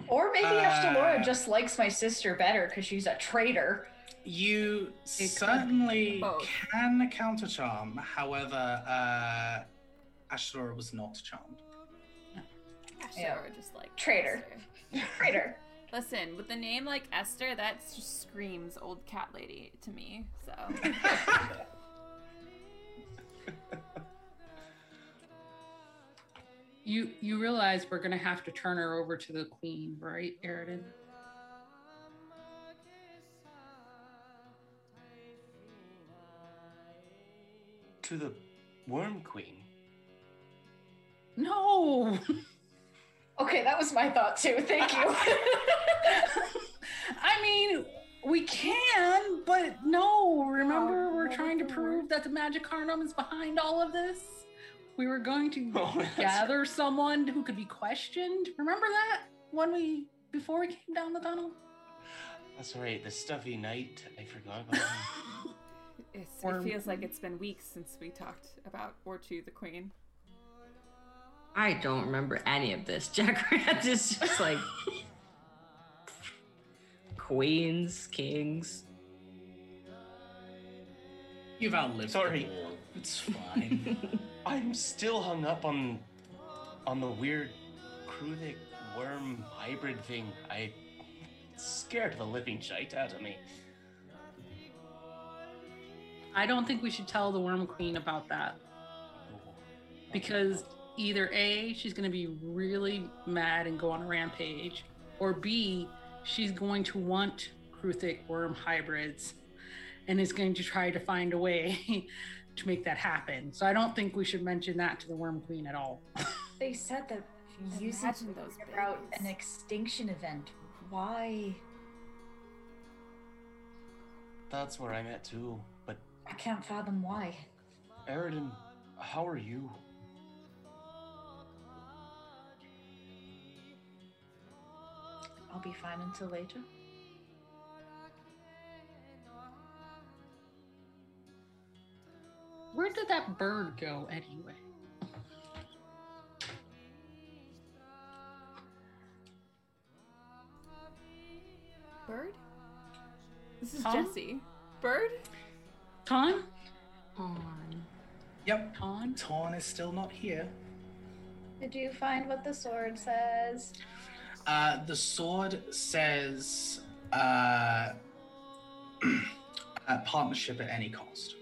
Or maybe Uh, Astralora just likes my sister better because she's a traitor. You could certainly both. can counter charm. However, uh, Astralora was not charmed. Yeah. Sure, just like Traitor. Traitor. Listen, with a name like Esther, that just screams old cat lady to me. So You you realize we're gonna have to turn her over to the queen, right, Airiden? To the Worm Queen. No. Okay, that was my thought too. Thank you. I mean, we can, but no. Remember, Oh, we're no, trying to prove that the Magic Carnum is behind all of this. We were going to Oh, that's gather someone who could be questioned. Remember that when we before we came down the tunnel? That's right, the stuffy night. I forgot about him. It's, Or- it feels like it's been weeks since we talked about or Orchu the Queen. I don't remember any of this. Jack Grant is just like queens, kings. You've outlived Sorry. the war. It's fine. I'm still hung up on on the weird Kruthik worm hybrid thing. I scared the living shite out of me. I don't think we should tell the Worm Queen about that because either A, she's going to be really mad and go on a rampage, or B, she's going to want Kruthik worm hybrids. and is going to try to find a way to make that happen. So I don't think we should mention that to the Worm Queen at all. They said that Just using those about an extinction event. Why? That's where I'm at too. But I can't fathom why. Airiden, how are you? I'll be fine until later. Where did that bird go anyway? Bird? This is Huh? Jesse. Bird? Ton? On. Yep. Ton? Torn is still not here. Did you find what the sword says? Uh, the sword says uh, uh, partnership at any cost.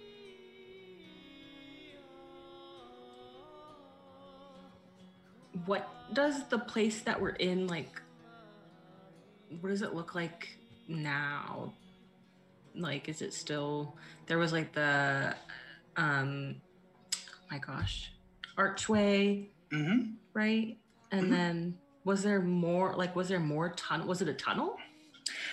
What does the place that we're in like? What does it look like now? Like, is it still? There was like the, um, oh my gosh, archway, Mm-hmm. right? And Mhm. then was there more? Like, was there more tunnel? Was it a tunnel?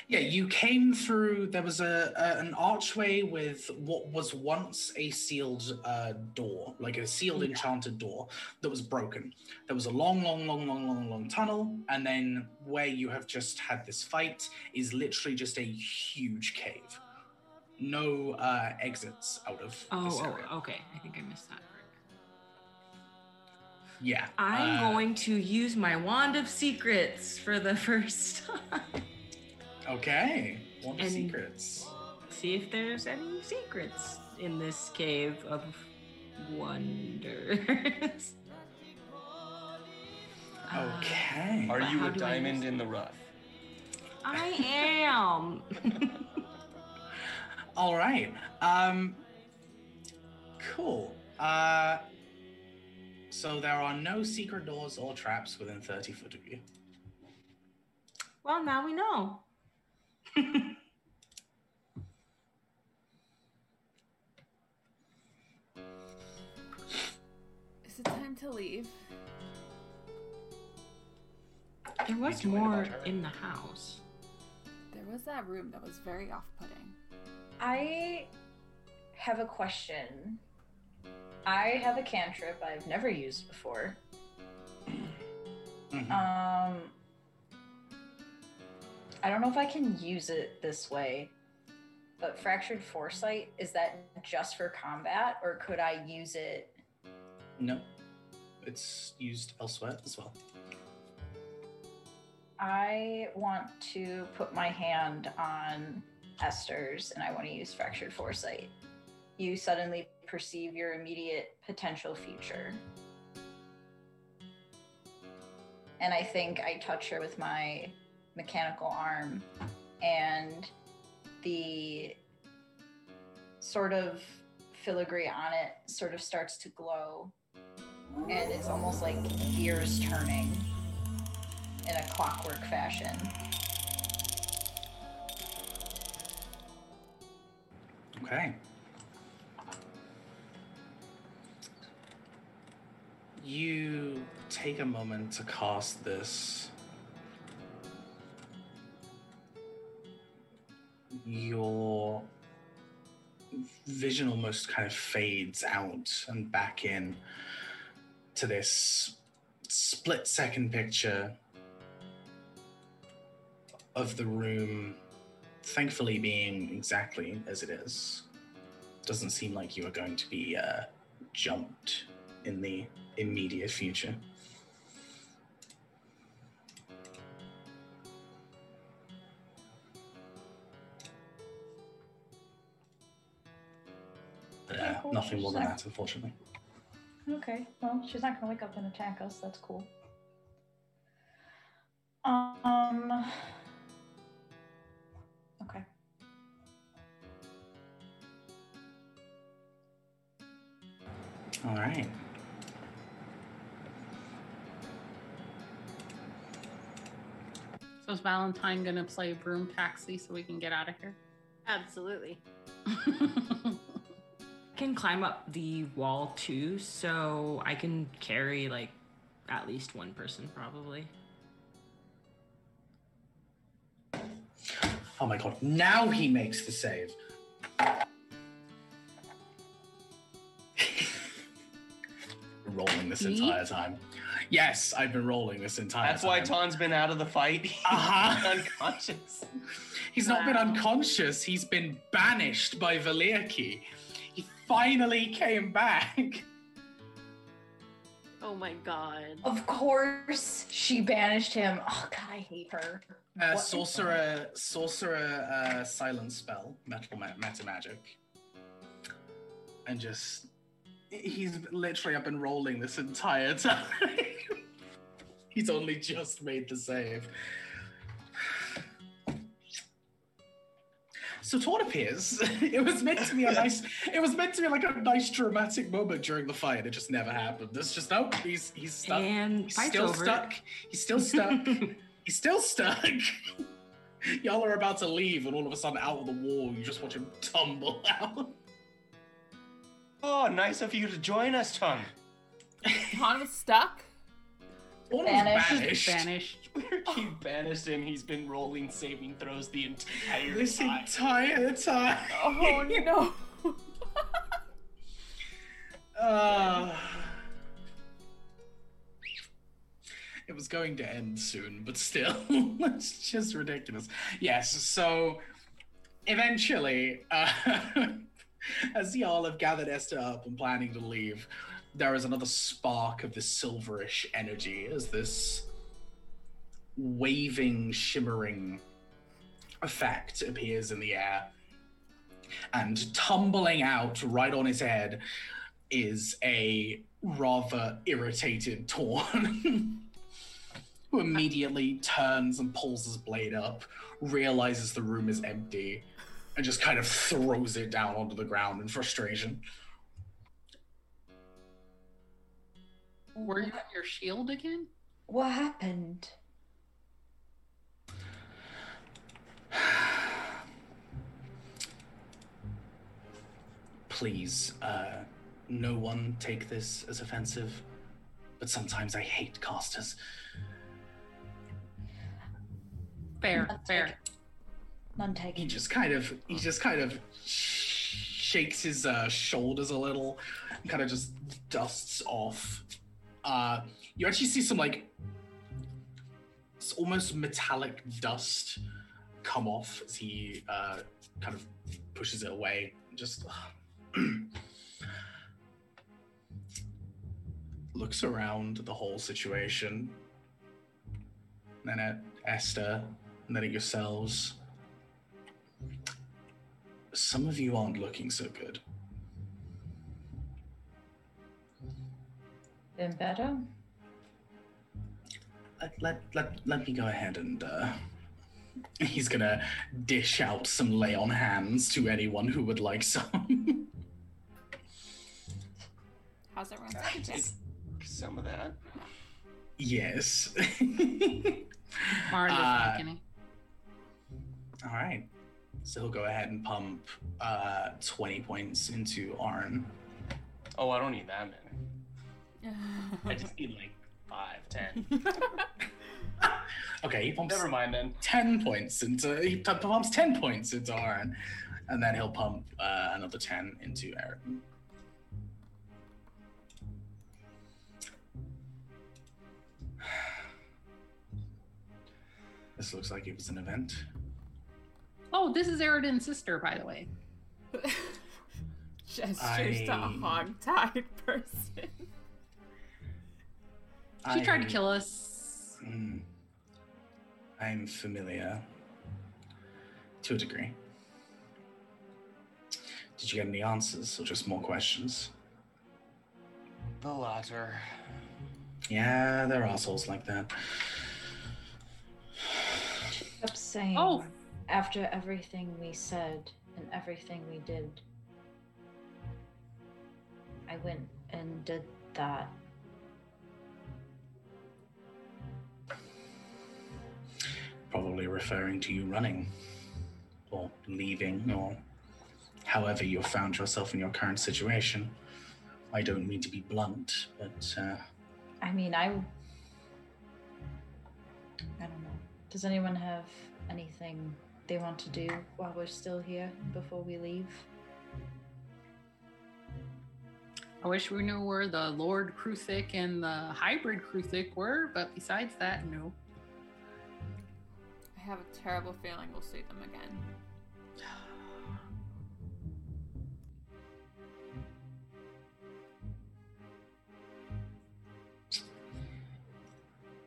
Yeah, you came through. There was a, a an archway with what was once a sealed uh, door, like a sealed Yeah. enchanted door that was broken. There was a long, long, long, long, long, long tunnel, and then where you have just had this fight is literally just a huge cave. No uh, exits out of this Oh, area. oh, okay. I think I missed that part. Yeah, I'm uh, going to use my wand of secrets for the first time. Okay, one of secrets. See if there's any secrets in this cave of wonders. Uh, Okay. Are you a diamond in the rough? I am. All right. Um cool. Uh so there are no secret doors or traps within 30 foot of you. well, now we know. Is it time to leave? there was more in the house. There was that room that was very off putting. I have a question. I have a cantrip I've never used before. Mhm. Um, I don't know if I can use it this way, but fractured foresight is that just for combat, or could I use it? no. It's used elsewhere as well. I want to put my hand on Esther's, and I want to use fractured foresight. You suddenly perceive your immediate potential future. And I think I touch her with my mechanical arm, and the sort of filigree on it sort of starts to glow. And it's almost like gears turning in a clockwork fashion. Okay. You take a moment to cast this. Your vision almost kind of fades out and back in to this split second picture of the room thankfully being exactly as it is doesn't seem like you are going to be uh, jumped in the immediate future. But, uh, cool. nothing more than that, unfortunately. Okay, well, she's not gonna wake up and attack us. That's cool. Um. All right. So is Valentine gonna play broom taxi so we can get out of here? Absolutely. can climb up the wall too, so I can carry like at least one person probably. Oh my god, now he makes the save. Rolling this entire time. Yes, I've been rolling this entire time. That's time. why Ton's been out of the fight. Uh-huh. unconscious. He's not been Wow. unconscious, he's been banished by Valirki. He finally came back. oh my god. Of course, she banished him. Oh god, I hate her. Uh, What- sorcerer, sorcerer, uh, silence spell, metal ma- meta magic, and just he's literally I've been rolling this entire time. he's only just made the save. So to what appears, it was meant to be a nice. It was meant to be like a nice dramatic moment during the fight. It just never happened. It's just nope. He's he's stuck. And He's fight's still over. stuck. He's still stuck. He's still stuck. Y'all are about to leave, and all of a sudden, out of the wall, you just watch him tumble out. Oh, nice of you to join us, Ton. Han was stuck. One Banished. was banished. Banished. He banished him. He's been rolling saving throws the entire time. This time. entire time. Oh no. Uh, it was going to end soon, but still, it's just ridiculous. Yes, so eventually, uh, as y'all have gathered Esther up and planning to leave, there is another spark of this silverish energy as this waving, shimmering effect appears in the air. And tumbling out right on his head is a rather irritated Torn, who immediately turns and pulls his blade up, realizes the room is empty, and just kind of throws it down onto the ground in frustration. Were you on your shield again? What happened? Please, uh, no one take this as offensive, but sometimes I hate casters. Fair, fair. None taken. he just kind of he just kind of shakes his uh, shoulders a little and kind of just dusts off. Uh you actually see some like it's almost metallic dust come off as he uh kind of pushes it away. Just looks around the whole situation. Then at esther and then at yourselves some of you aren't looking so good. Been better? Let, let, let, let me go ahead and uh, he's gonna dish out some lay on hands to anyone who would like some. How's everyone Take doing? Some of that. yes. Mara Uh. All right. So he'll go ahead and pump uh, 20 points into Arn. Oh, I don't need that many. I just need like five, ten. Okay, he pumps Never mind then. 10 points into he p- pumps 10 points into Arn, and then he'll pump uh, another 10 into Eric. This looks like it was an event. Oh, this is Airiden's sister, by the way. Gestures to a I- hog-tied person. She tried to kill us. Mm. I'm familiar to a degree. Did you get any answers or just more questions? The latter. Yeah, there are assholes like that. kept saying Oh. After everything we said and everything we did, I went and did that. Probably referring to you running or leaving or however you found yourself in your current situation. I don't mean to be blunt, but uh, I mean, I. I don't know. Does anyone have anything they want to do while we're still here before we leave? I wish we knew where the Lord Kruthik and the hybrid Kruthik were, but besides that, no. I have a terrible feeling we'll see them again.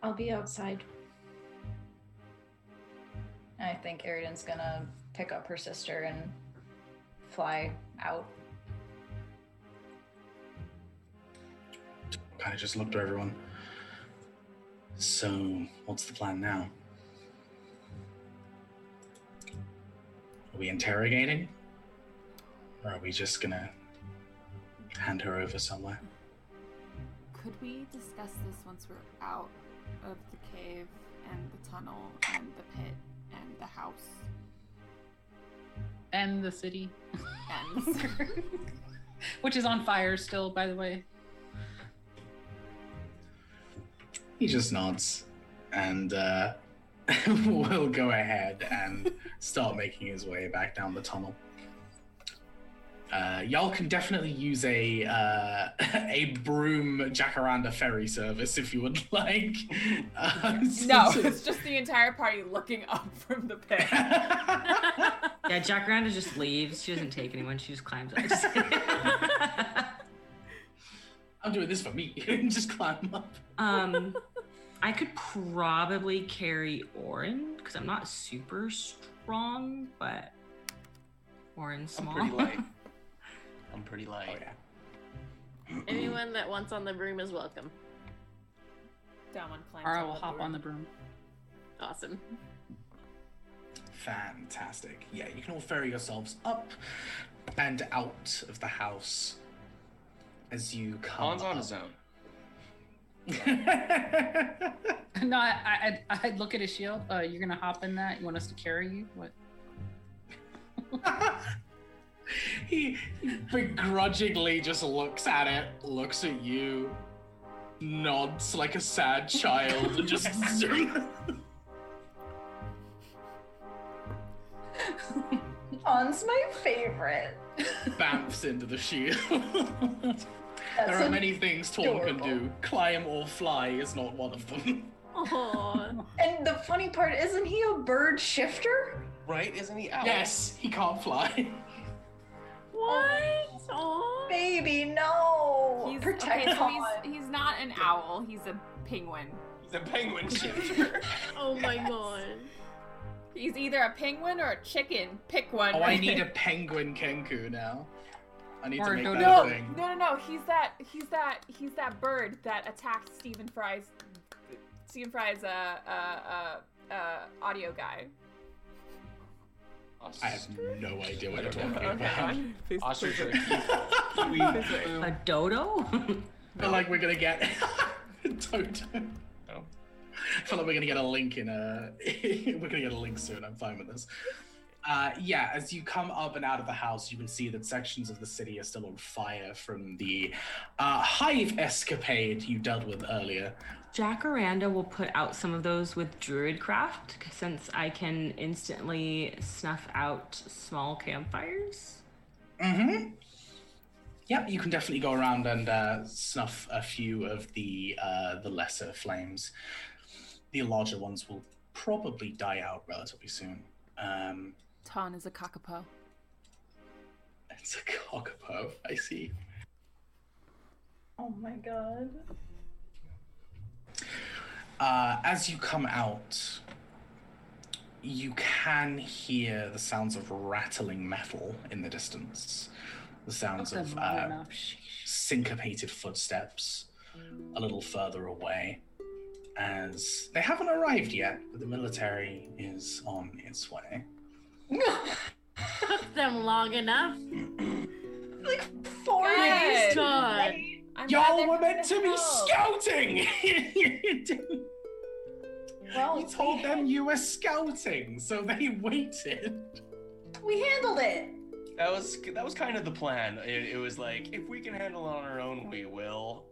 I'll be outside. I think Airiden's gonna pick up her sister and fly out. kind of just looked at everyone. So, what's the plan now? Are we interrogating? Or are we just gonna hand her over somewhere? Could we discuss this once we're out of the cave and the tunnel and the pit and the house And the city, and which is on fire still, by the way. He just nods and uh, will go ahead and start making his way back down the tunnel. Uh, y'all can definitely use a uh, a broom jacaranda ferry service if you would like. Uh, no, it's just the entire party looking up from the pit. Yeah, Jacaranda just leaves. She doesn't take anyone. She just climbs up. I'm doing this for me. just climb up. um, I could probably carry Orin because I'm not super strong, but Orin's I'm small. pretty light. I'm pretty light. Oh yeah. Anyone that wants on the broom is welcome. Dawan climbs Or I on will the hop broom. on the broom. Awesome. Fantastic. Yeah, you can all ferry yourselves up and out of the house as you come. Han's on up. his own. No, I, I, I'd, I'd look at his shield. Uh, you're gonna hop in that? You want us to carry you? What? he, he begrudgingly just looks at it, looks at you, nods like a sad child, and just zoom. On's my favorite. bamfs into the shield. There are many things Torm can do. Climb or fly is not one of them. Aww. And the funny part, isn't he a bird shifter? Right? Isn't he out? Yes, he can't fly. What? Aww. Baby, no! He's, Protect okay, so he's, he's not an owl, he's a penguin. He's a penguin shifter. Oh my god. He's either a penguin or a chicken. Pick one. Oh, I need a penguin Kenku now. I need Or to a make dodo. that No, a thing. no, no, no. He's that. He's that. He's that bird that attacked Stephen Fry's. Stephen Fry's uh uh uh, uh audio guy. I have no idea what you're talking about. on. Please, Ostrich please or wait. kiwi. Please. A dodo? I feel like we're gonna get Toto. Oh. I feel like we're gonna get a link in a. we're gonna get a link soon. I'm fine with this. Uh, yeah, as you come up and out of the house, you can see that sections of the city are still on fire from the uh, hive escapade you dealt with earlier. Jacaranda will put out some of those with Druidcraft since I can instantly snuff out small campfires. Mm-hmm. Yep, you can definitely go around and uh, snuff a few of the uh, the lesser flames. The larger ones will probably die out relatively soon. Um, Ton is a kakapo. it's a kakapo. I see. Oh my god. Uh, as you come out, you can hear the sounds of rattling metal in the distance. The sounds of uh, syncopated footsteps a little further away. As they haven't arrived yet, but the military is on its way. Took them long enough. like four Good. days. God. I'm Y'all were meant to coming be scouting! Well, you told we, them you were scouting, so they waited. we handled it. That was that was kind of the plan. It, it was like if we can handle it on our own, we will.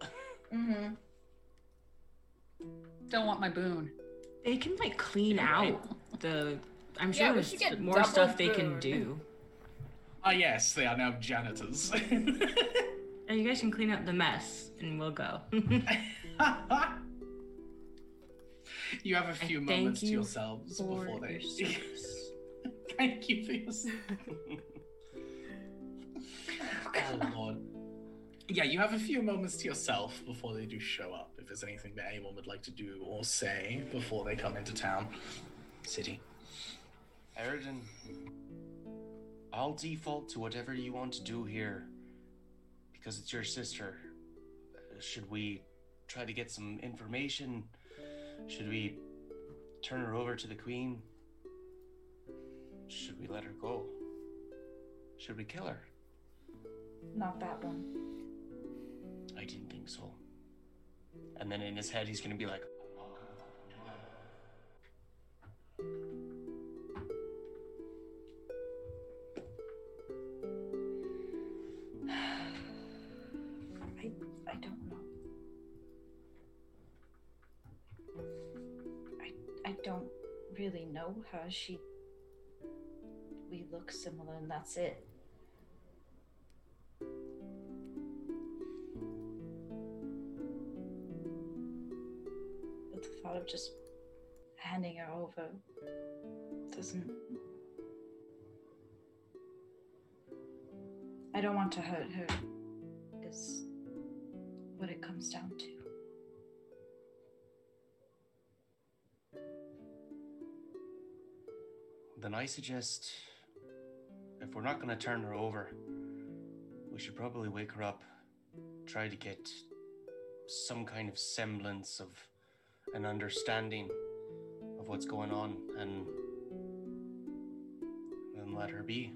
Mm-hmm. Don't want my boon. They can like clean Right. out the. I'm sure we there's more double stuff they can do. Ah, yes, they are now janitors. And you guys can clean up the mess, and we'll go. you have a few thank moments to yourselves for before they. your service. thank you for your. oh lord. Yeah, you have a few moments to yourself before they do show up. If there's anything that anyone would like to do or say before they come into town, city. Airiden, I'll default to whatever you want to do here because it's your sister. Should we try to get some information? Should we turn her over to the queen? Should we let her go? Should we kill her? Not that one. I didn't think so. And then in his head, he's gonna be like, I don't know. I I don't really know her. She we look similar and that's it. But the thought of just handing her over doesn't I don't want to hurt her what it comes down to. Then I suggest if we're not going to turn her over, we should probably wake her up, try to get some kind of semblance of an understanding of what's going on, and then let her be.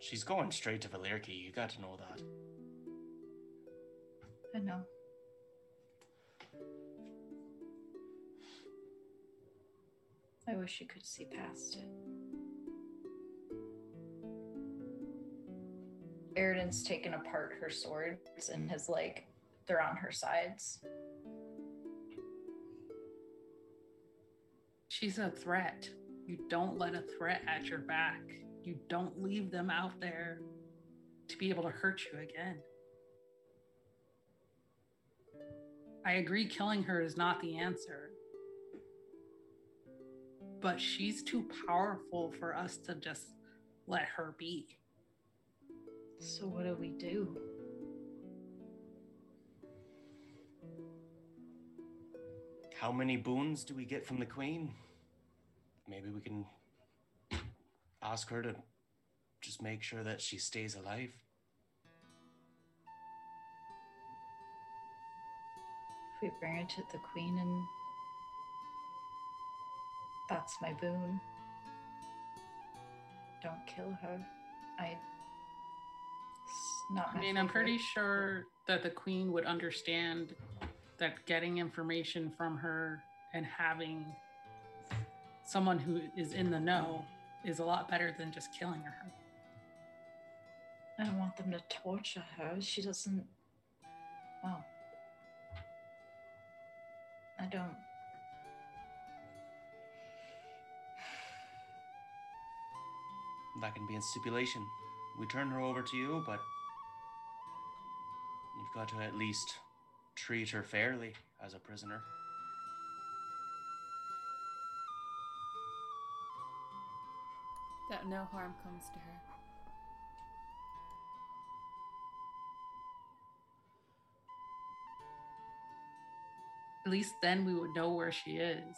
She's going straight to Valerki, you got to know that. I know. I wish you could see past it. Airiden's taken apart her swords and has like they're on her sides. She's a threat. You don't let a threat at your back. You don't leave them out there to be able to hurt you again. I agree, killing her is not the answer. But she's too powerful for us to just let her be. So what do we do? How many boons do we get from the queen? Maybe we can ask her to just make sure that she stays alive. If we bring it to the queen and that's my boon. Don't kill her. I. Not. I mean, I'm pretty sure that the queen would understand that getting information from her and having someone who is in the know is a lot better than just killing her. I don't want them to torture her. She doesn't. Well. I don't. That can be a stipulation. We turn her over to you, but you've got to at least treat her fairly as a prisoner. That no harm comes to her. At least then we would know where she is.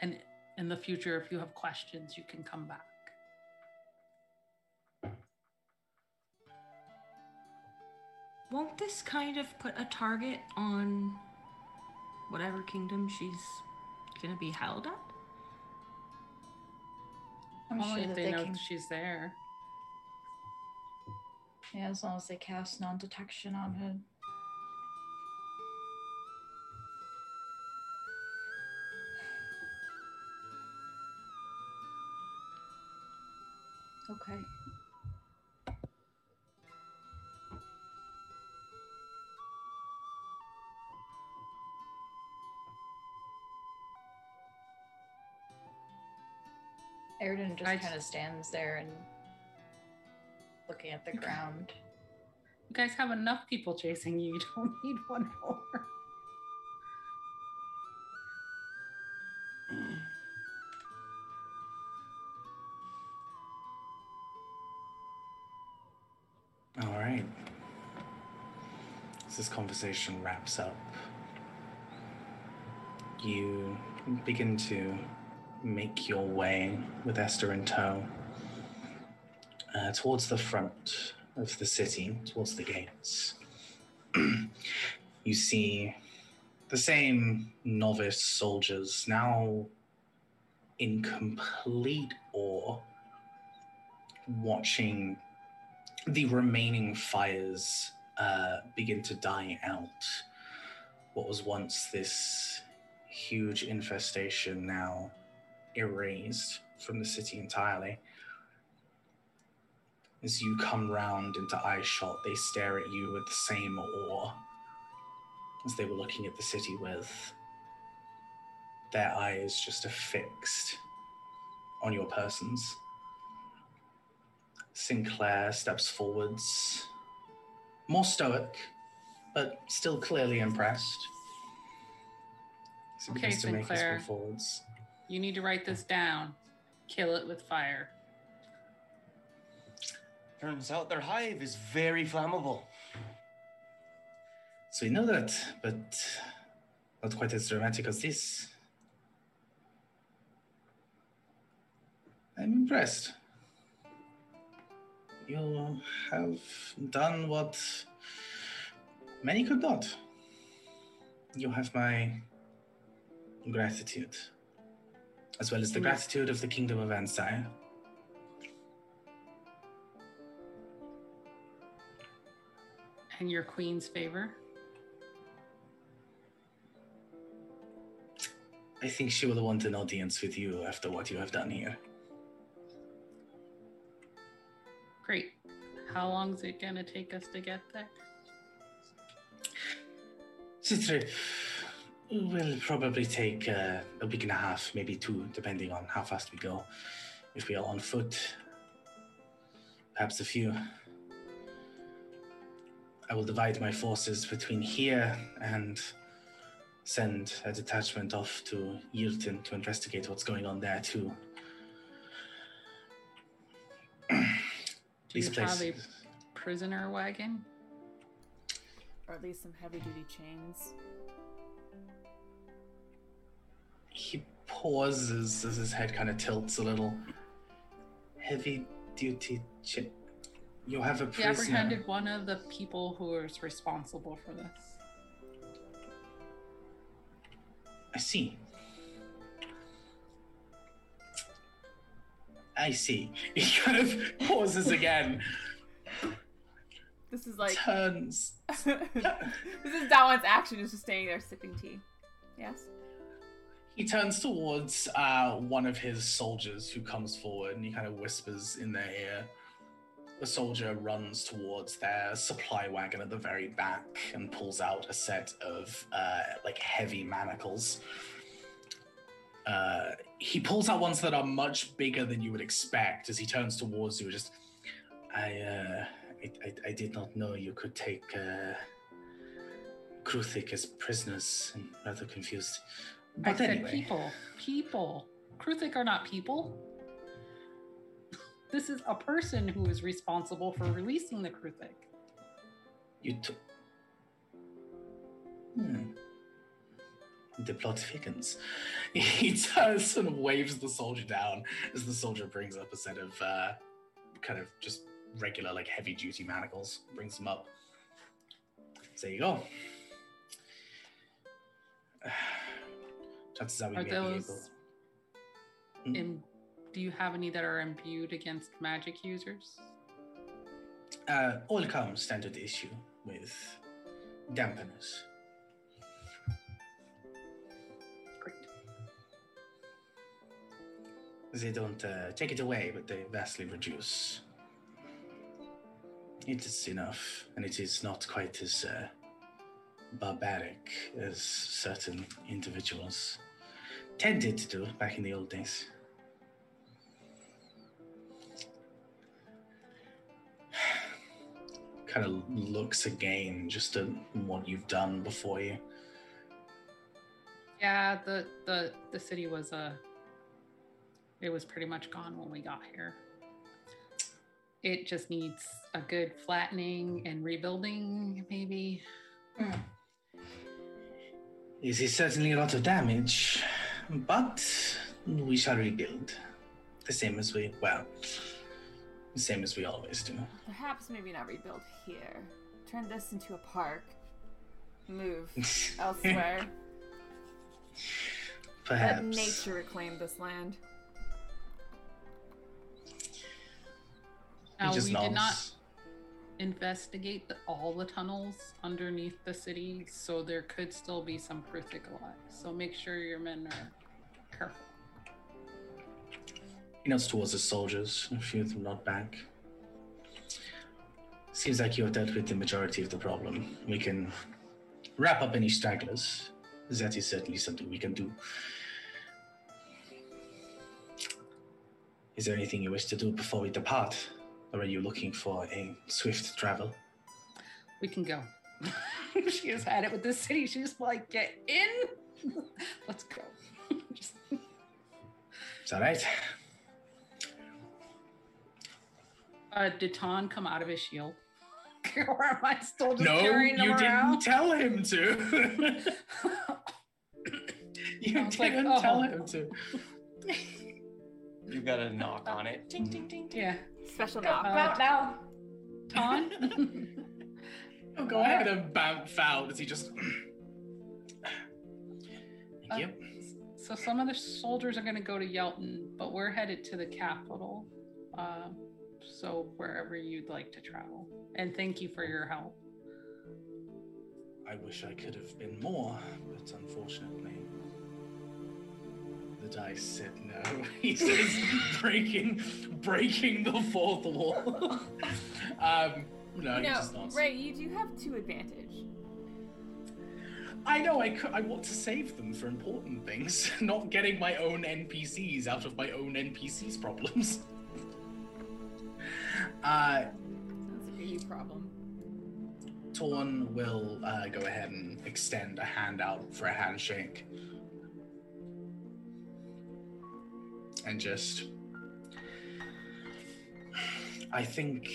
And in the future, if you have questions, you can come back. Won't this kind of put a target on whatever kingdom she's gonna be held at? I'm Only sure if that they, they know can. she's there. Yeah, as long as they cast non detection on her. Okay. Airiden just kind of stands there and looking at the Okay. ground. You guys have enough people chasing you. You don't need one more. All right. As this conversation wraps up, you begin to make your way with Esther in tow uh, towards the front of the city, towards the gates. you see the same novice soldiers now in complete awe, watching the remaining fires uh, begin to die out. What was once this huge infestation now erased from the city entirely. As you come round into eyeshot, they stare at you with the same awe as they were looking at the city with. Their eyes just affixed on your persons. Sinclair steps forwards, more stoic, but still clearly impressed. So Okay, begins to make his Sinclair. forwards. You need to write this down. Kill it with fire. Turns out their hive is very flammable. So we know that, but not quite as dramatic as this. I'm impressed. You have done what many could not. You have my gratitude, as well as the Yes. gratitude of the Kingdom of Ansire. Your queen's favor. I think she will want an audience with you after what you have done here. Great. How long is it gonna take us to get there? The trip will probably take uh, a week and a half, maybe two, depending on how fast we go. If we are on foot, perhaps a few. I will divide my forces between here and send a detachment off to Yilton to investigate what's going on there too. Do These you have a places- prisoner wagon? Or at least some heavy duty chains. He pauses as his head kind of tilts a little. Heavy duty chip. You have a We prisoner. apprehended one of the people who is responsible for this. I see. I see. He kind of pauses again, This is like turns. this is Dawan's action is just standing there sipping tea. Yes. He turns towards uh, one of his soldiers who comes forward and he kind of whispers in their ear. The soldier runs towards their supply wagon at the very back and pulls out a set of uh, like heavy manacles. Uh, he pulls out ones that are much bigger than you would expect as he turns towards you. Just, I, uh, I, I, I did not know you could take uh, Kruthik as prisoners. I'm rather confused. I But said anyway. people. People. Kruthik are not people. This is a person who is responsible for releasing the Kruthik. You took. Hmm. The plot thickens. He turns and waves the soldier down as the soldier brings up a set of uh, kind of just regular, like heavy duty manacles. Brings them up. So there you go. Chances are we Are may be able. those Hmm? Do you have any that are imbued against magic users? Uh, all come standard issue with dampeners. Great. They don't uh, take it away, but they vastly reduce. It is enough, and it is not quite as uh, barbaric as certain individuals tended to do back in the old days. Kind of looks again just at what you've done before you. Yeah, the the the city was uh it was pretty much gone when we got here. It just needs a good flattening and rebuilding, maybe. This is certainly a lot of damage, but we shall rebuild. The same as we, well, same as we always do. Perhaps maybe not rebuild here. Turn this into a park. Move elsewhere. Perhaps. Let nature reclaim this land. He Now, we just did not investigate the, all the tunnels underneath the city, so there could still be some Prithicali. So make sure your men are careful. He nods towards the soldiers. A few of them nod back. Seems like you have dealt with the majority of the problem. We can wrap up any stragglers. That is certainly something we can do. Is there anything you wish to do before we depart? Or are you looking for a swift travel? We can go. she has had it with this city. She's like, get in. Let's go. Just- Is that right? Uh, did Ton come out of his shield? or am I still just No, carrying him you didn't tell him to. you I was like, didn't tell oh. him to. You gotta knock on it. Ting, ting, ting, ting. yeah. Special Go knock. out now. Ton? Oh, go ahead and bounce out as he just. Thank Uh, you. so some of the soldiers are going to go to Yelton, but we're headed to the capital. Uh, so wherever you'd like to travel. And thank you for your help. I wish I could have been more, but unfortunately, the dice said no. He says breaking, breaking the fourth wall. um, no, You he know. Ray, you do have two advantage. I know. I could, I want to save them for important things, not getting my own NPCs out of my own NPCs problems. uh, That's a you problem. Ton will uh, go ahead and extend a hand out for a handshake. And just. I think.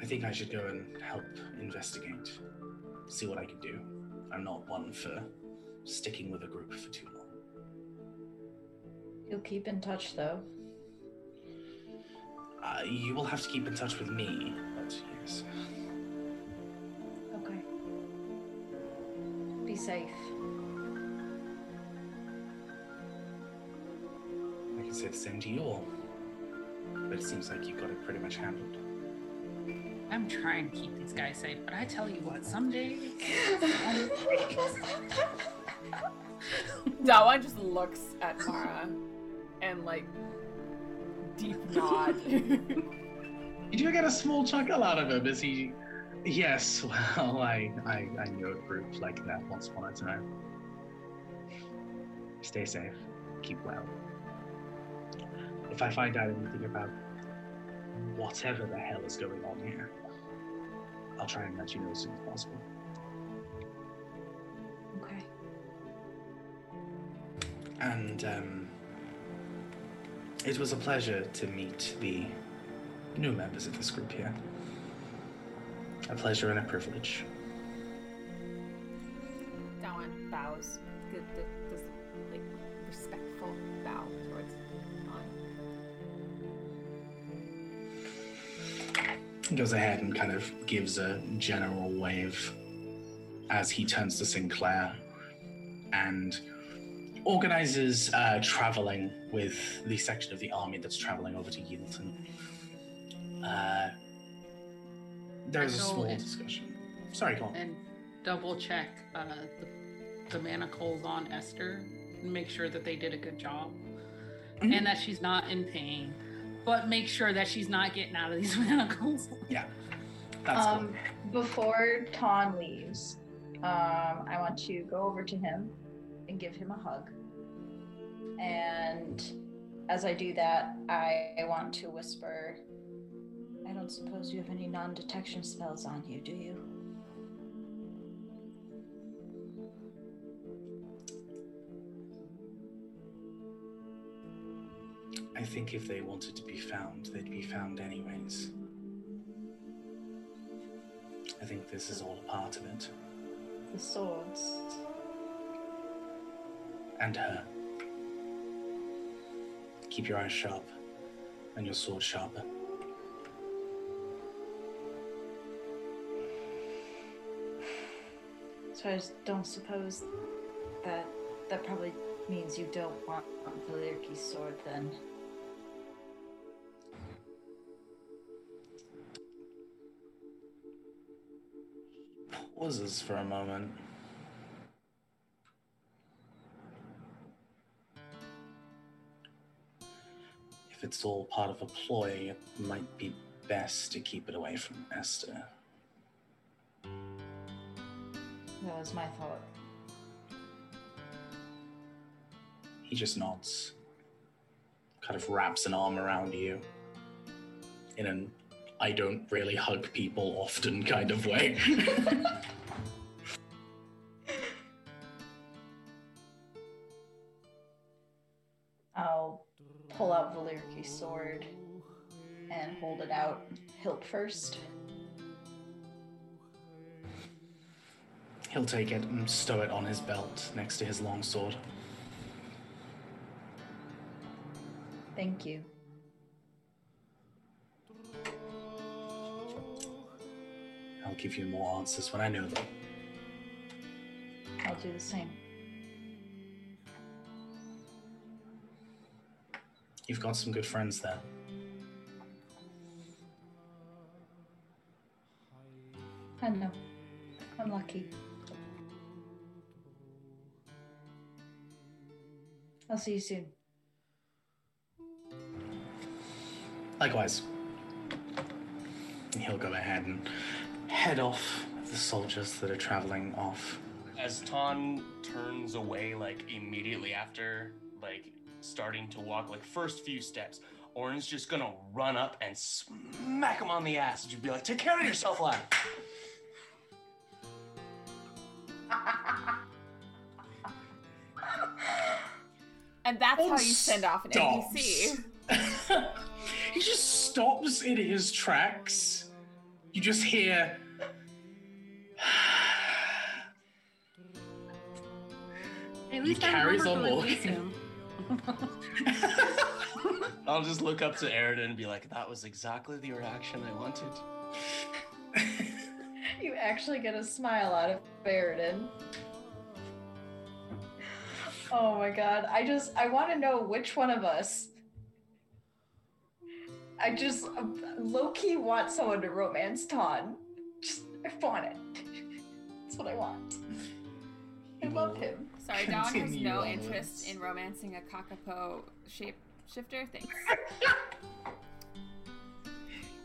I think I should go and help investigate. See what I can do. I'm not one for sticking with a group for too long. You'll keep in touch though. Uh, you will have to keep in touch with me, but yes. Okay. Be safe. I can say the same to you all. But it seems like you got it pretty much handled. I'm trying to keep these guys safe, but I tell you what, someday. Dawan just looks at Mara and like deep nod. You do get a small chuckle out of him as he. Yes, well, I, I, I knew a group like that once upon a time. Stay safe. Keep well. If I find out anything about whatever the hell is going on here, I'll try and let you know as soon as possible. Okay. And um, it was a pleasure to meet the new members of this group here. A pleasure and a privilege. Dawan bows. Good, th- this like respectful bow towards. He goes ahead and kind of gives a general wave as he turns to Sinclair and organizes uh, traveling with the section of the army that's traveling over to Yielton. Uh, there's a small it- discussion. Sorry, go on. and double check uh, the, the manacles on Esther and make sure that they did a good job Mhm. and that she's not in pain. But make sure that she's not getting out of these manacles. Yeah, that's um, before Ton leaves, um, I want to go over to him and give him a hug. And as I do that, I want to whisper, I don't don't suppose you have any non detection spells on you, do you? I think if they wanted to be found, they'd be found anyways. I think this is all a part of it. The swords. And her. Keep your eyes sharp and your sword sharper. So I just don't suppose that that probably means you don't want Valirki's sword then. Pauses for a moment. It's all part of a ploy, it might be best to keep it away from Esther. That was my thought. He just nods, kind of wraps an arm around you in an I don't really hug people often kind of way. pull out Valirki's sword and hold it out hilt first. He'll take it and stow it on his belt next to his longsword. Thank you. I'll give you more answers when I know them. I'll do the same. You've got some good friends there. I know. I'm lucky. I'll see you soon. Likewise. He'll go ahead and head off the soldiers that are traveling off. As Ton turns away, like immediately after, like starting to walk, like first few steps, Orin's just gonna run up and smack him on the ass and just be like, "Take care of yourself, lad." And that's Oh, how you oh, send off an NPC. stops. he just stops in his tracks. You just hear. At least I carries remember on walking. him. I'll just look up to Airiden and be like, "That was exactly the reaction I wanted." You actually get a smile out of Baradin. Oh my god. I just, I want to know which one of us. I just low key want someone to romance Ton. Just, I want it. That's what I want. I love him. Sorry, Dawn has no onwards. interest in romancing a kakapo shape shifter. Thanks.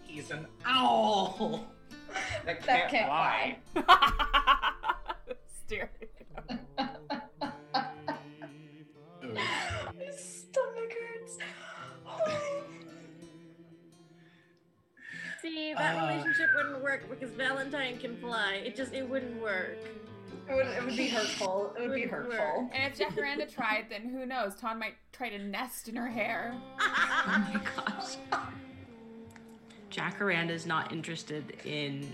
He's an owl. That can't that can't lie. Steer. My stomach hurts. See, that Uh. relationship wouldn't work because Valentine can fly. It just it wouldn't work. It would, it would be hurtful. It would be Wouldn't work. hurtful. And if Jacaranda tried, then who knows? Ton might try to nest in her hair. Oh my gosh. is not interested in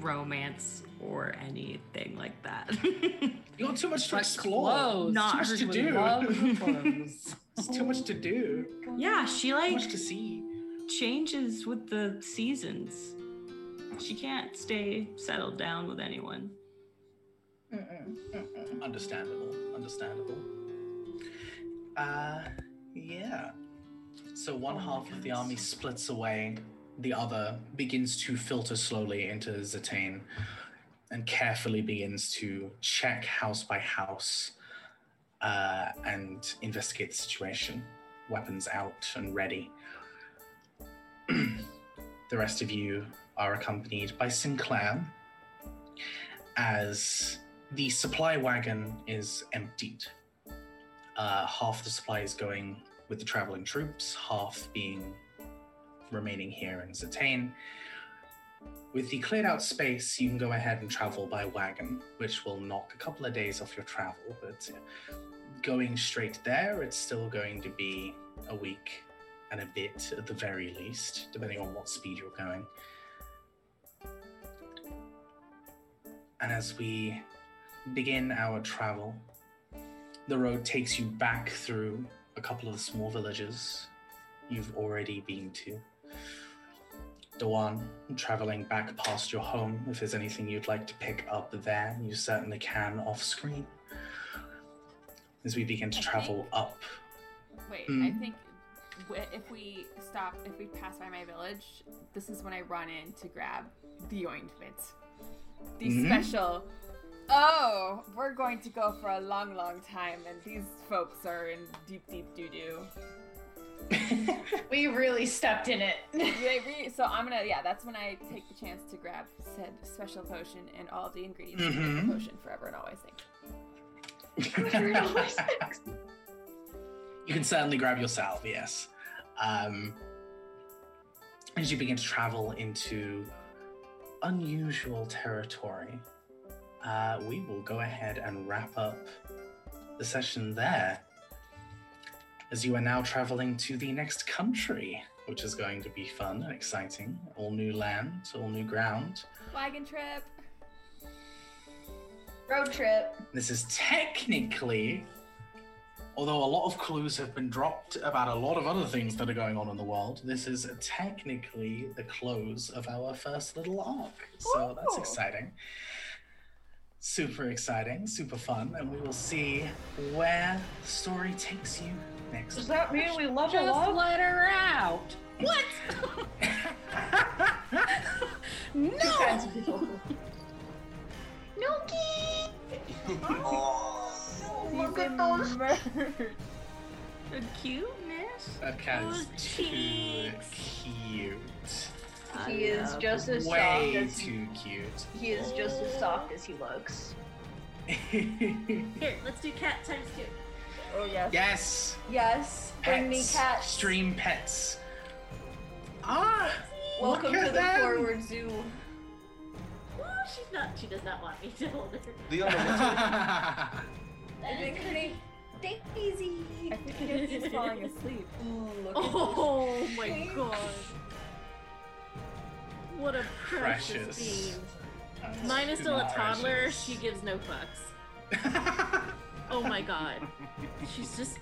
romance or anything like that. You got too much to But explore. clothes. Not too much to Would do. It's too much to do. yeah, she Too much to see. changes with the seasons. She can't stay settled down with anyone. Understandable. Understandable. Uh, yeah. So one half of the army splits away. The other begins to filter slowly into Zatane and carefully begins to check house by house uh, and investigate the situation. Weapons out and ready. the rest of you are accompanied by Sinclair as the supply wagon is emptied. Uh, half the supply is going with the traveling troops, half being remaining here in Zatane. With the cleared out space, you can go ahead and travel by wagon, which will knock a couple of days off your travel. But going straight there, it's still going to be a week and a bit at the very least, depending on what speed you're going. And as we begin our travel, the road takes you back through a couple of small villages you've already been to. Dawan, traveling back past your home, if there's anything you'd like to pick up there, you certainly can off screen. As we begin to I travel think- up. Wait, Hmm. I think if we stop, if we pass by my village, this is when I run in to grab the ointment. The Mhm. special. Oh, we're going to go for a long, long time, and these folks are in deep, deep doo doo. We really stepped in it. so I'm gonna, yeah, that's when I take the chance to grab said special potion and all the ingredients to make Mhm. the potion forever and always. Thank you you can certainly grab your salve, yes. Um, as you begin to travel into unusual territory, uh, we will go ahead and wrap up the session there. As you are now traveling to the next country, which is going to be fun and exciting. All new land, all new ground. Wagon trip. Road trip. This is technically, although a lot of clues have been dropped about a lot of other things that are going on in the world, this is technically the close of our first little arc. So that's exciting. Super exciting, super fun, and we will see where the story takes you next. Does that mean we level Just up? let her out. What? no. kinds of oh, people. Look at those. The cuteness. that cat is Those too cheeks. cute. He is just as soft Way as too cute. he is just as soft as he looks. Here, let's do cat times two. Oh yes. yes. Yes, bring me Pets. cats. Stream pets. Ah! Welcome look to at the them. forward zoo. Oh, she's not. She does not want me to hold her. Leona, what's I think her name Daisy. I think he's falling asleep. Ooh, look at Oh my god. What a precious, Precious. being. Mine is still a toddler. She gives no fucks. Oh my god. She's just.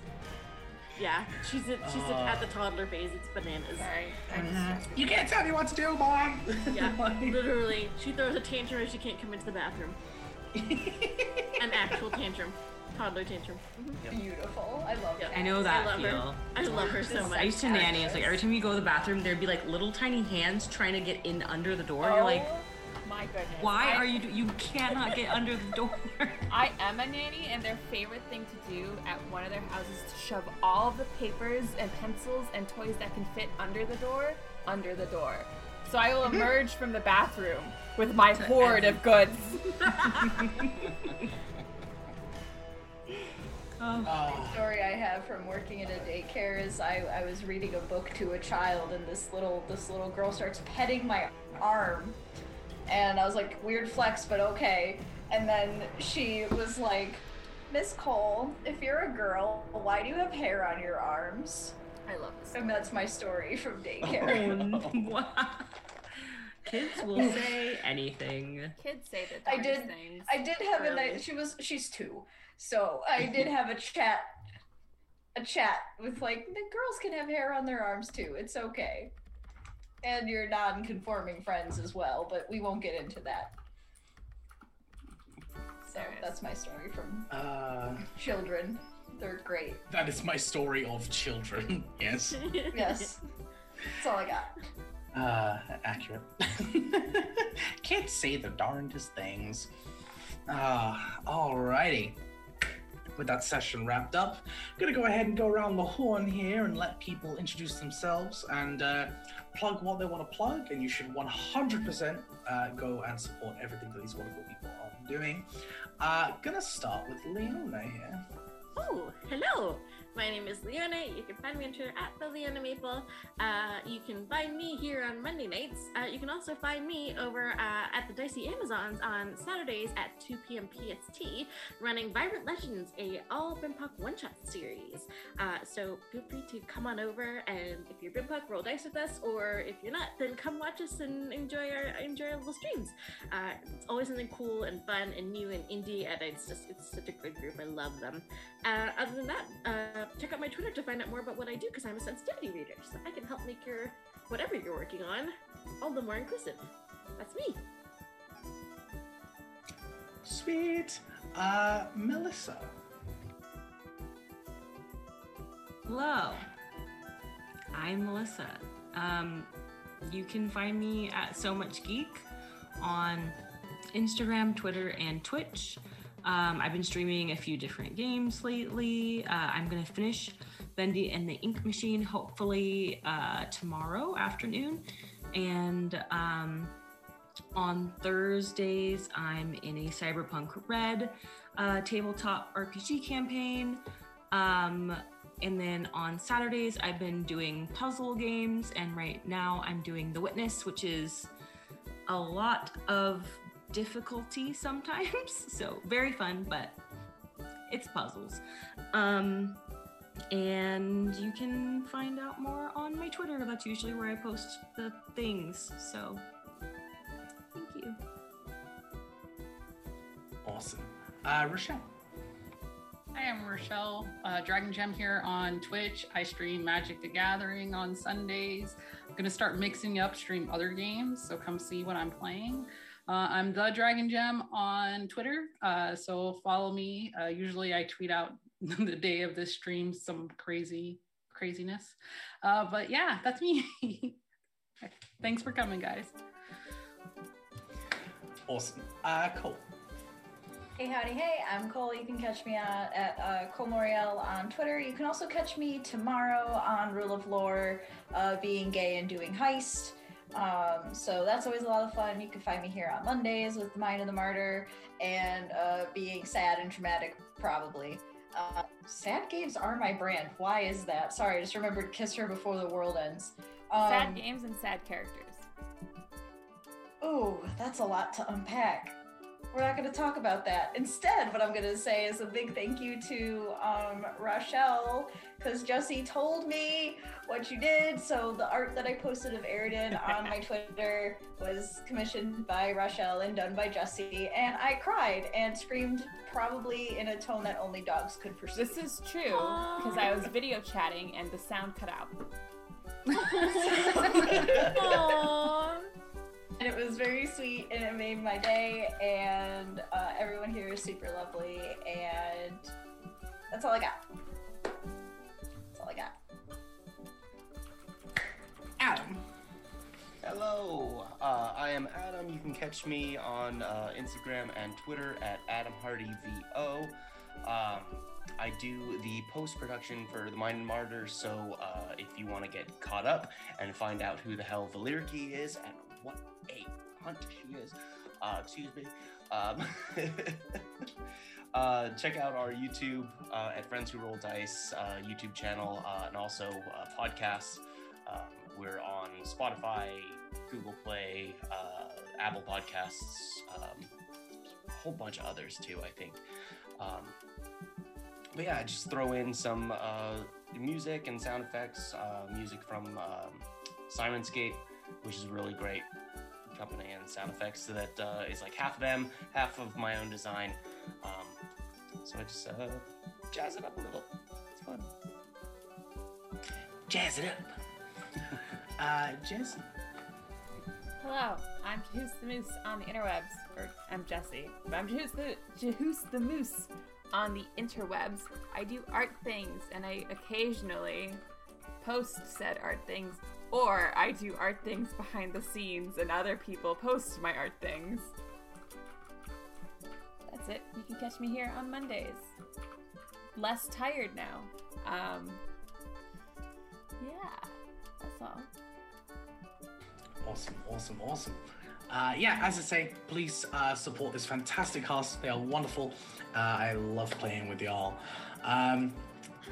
Yeah, she's at, she's Oh. at the toddler phase. It's bananas. Sorry. Mhm. You can't tell me what to do, mom. Yeah, literally. She throws a tantrum if she can't come into the bathroom. An actual tantrum. Toddler tantrum. Beautiful. I love Yeah. it. I know that I love feel. her. I love her so much. I used to nanny. It's like every time you go to the bathroom, there'd be like little tiny hands trying to get in under the door. You're like, Oh my goodness. why I- are you? do- You cannot get under the door. I am a nanny, and their favorite thing to do at one of their houses is to shove all of the papers and pencils and toys that can fit under the door under the door. So I will emerge from the bathroom with my hoard of goods. Um, oh. Oh. story I have from working at a daycare is I, I was reading a book to a child and this little this little girl starts petting my arm and I was like weird flex but okay and then she was like Miss Cole if you're a girl why do you have hair on your arms I love this. and that's my story from Oh, daycare no. Wow. Kids will say anything. Kids say the I did- things. I did have a night she was she's two so I did have a chat a chat with like the girls can have hair on their arms too it's okay and your non-conforming friends as well but we won't get into that so There it is. that's my story from Uh, children they're great that is my story of children. yes. yes that's all i got Uh, accurate. Can't say the darndest things. Uh, alrighty. With that session wrapped up, I'm gonna go ahead and go around the horn here and let people introduce themselves and uh, plug what they want to plug. And you should 100% uh, go and support everything that these wonderful people are doing. Uh, gonna start with Leona here. Oh, hello. My name is Leona. You can find me on Twitter at the Leona Maple. Uh, you can find me here on Monday nights. Uh, you can also find me over uh, at the Dicey Amazons on Saturdays at 2 p.m. PST, running Vibrant Legends, a all BIPOC one-shot series. Uh, so feel free to come on over, and if you're BIPOC, roll dice with us, or if you're not, then come watch us and enjoy our enjoy our little streams. Uh, it's always something cool and fun and new and indie, and it's just it's such a good group. I love them. Uh, other than that, uh, check out my Twitter to find out more about what I do because I'm a sensitivity reader, so I can help make your whatever you're working on all the more inclusive. That's me. Sweet. Uh, Melissa. Hello. I'm Melissa. Um, you can find me at So Much Geek on Instagram, Twitter, and Twitch. Um, I've been streaming a few different games lately. Uh, I'm going to finish Bendy and the Ink Machine hopefully uh, tomorrow afternoon. And um, on Thursdays, I'm in a Cyberpunk Red uh, tabletop RPG campaign. Um, and then on Saturdays, I've been doing puzzle games. And right now, I'm doing The Witness, which is a lot of difficulty sometimes. So very fun, but it's puzzles. Um, and you can find out more on my Twitter. That's usually where I post the things. So thank you. Awesome. Uh, Rochelle. Hi, I'm Rochelle, uh, Dragon Gem here on Twitch. I stream Magic the Gathering on Sundays. I'm going to start mixing up, stream other games, so come see what I'm playing. Uh, I'm the Dragon Gem on Twitter, uh, so follow me. Uh, usually I tweet out the day of this stream some crazy craziness. Uh, but yeah, that's me. Thanks for coming, guys. Awesome. Uh, Cole. Hey, howdy, hey, I'm Cole. You can catch me at, at uh, Cole Moriel on Twitter. You can also catch me tomorrow on Rule of Lore, uh, being gay and doing heist. Um, so that's always a lot of fun. You can find me here on Mondays with the Mind of the Martyr and uh, being sad and traumatic, probably. Uh, sad games are my brand. Why is that? Sorry, I just remembered Kiss Her Before the World Ends. Um, sad games and sad characters. Oh, that's a lot to unpack. We're not going to talk about that. Instead, what I'm going to say is a big thank you to um, Rochelle because Jesse told me what you did. So the art that I posted of Airiden on my Twitter was commissioned by Rochelle and done by Jesse, and I cried and screamed probably in a tone that only dogs could perceive. This is true because I was video chatting and the sound cut out. Aww. And it was very sweet and it made my day and uh, everyone here is super lovely and that's all i got that's all i got Adam. Hello, uh, I am Adam. You can catch me on uh, Instagram and Twitter at AdamHardyVO. Um, I do the post production for The Mind and Martyr, so uh, if you want to get caught up and find out who the hell Valyriki is and what hunt she is, uh, excuse me, um, uh, check out our YouTube uh, at Friends Who Roll Dice uh, YouTube channel uh, and also uh, podcasts. Um, we're on Spotify, Google Play, uh, Apple Podcasts, um, a whole bunch of others too, I think. Um, but yeah, just throw in some uh, music and sound effects, uh, music from um, Syrinscape, which is really great company and sound effects that uh, is like half of them, half of my own design. Um, so I just uh, jazz it up a little. It's fun. Jazz it up. uh, Jesse. Hello, I'm Jahoos the Moose on the interwebs. Or I'm Jesse. But I'm Jahoos the Jahoos the Moose on the interwebs. I do art things and I occasionally post said art things. Or I do art things behind the scenes and other people post my art things. That's it. You can catch me here on Mondays. Less tired now. Um Yeah. That's all. Awesome, awesome, awesome. Uh, yeah, as I say, please uh, support this fantastic cast. They are wonderful. Uh, I love playing with y'all. Um,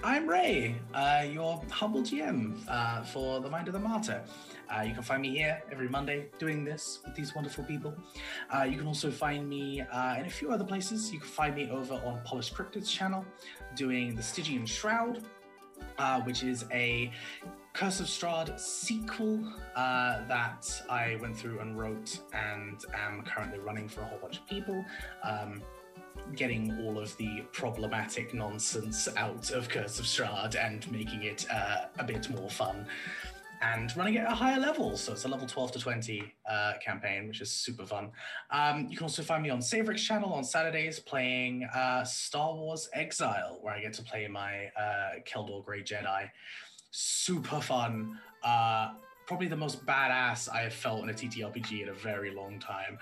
I'm Ray, uh, your humble GM uh, for the Mind of the Martyr. Uh, you can find me here every Monday doing this with these wonderful people. Uh, you can also find me uh, in a few other places. You can find me over on Polish Cryptids channel doing the Stygian Shroud, uh, which is a Curse of Strahd sequel that I went through and wrote and am currently running for a whole bunch of people. Um, getting all of the problematic nonsense out of Curse of Strahd and making it uh, a bit more fun. And running it at a higher level, so it's a level 12 to 20 uh, campaign, which is super fun. Um, you can also find me on Savric's channel on Saturdays playing uh, Star Wars Exile, where I get to play my uh, Kel Dor Grey Jedi. Super fun. Uh, probably the most badass I have felt in a TTRPG in a very long time.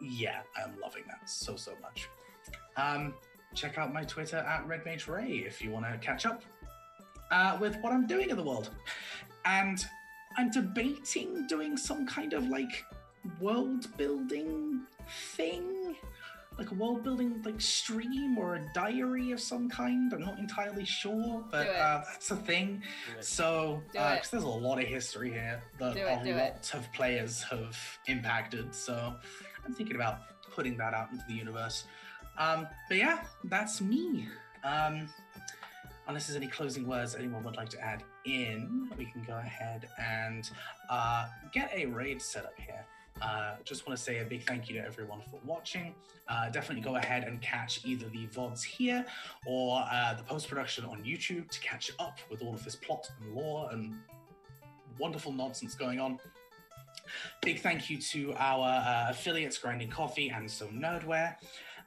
Yeah, I'm loving that so so much. Um, check out my Twitter at Red Mage Ray if you want to catch up uh, with what I'm doing in the world. And I'm debating doing some kind of like world building thing, like a world building like stream or a diary of some kind. I'm not entirely sure, but uh, that's a thing. So, uh there's a lot of history here that it, a it. lot of players have impacted. So, I'm thinking about putting that out into the universe. Um, but yeah, that's me. Um, unless there's any closing words anyone would like to add in, we can go ahead and uh, get a raid set up here. Uh, just want to say a big thank you to everyone for watching. Uh, definitely go ahead and catch either the VODs here or uh, the post production on YouTube to catch up with all of this plot and lore and wonderful nonsense going on. Big thank you to our uh, affiliates, Grinding Coffee and So Nerdware.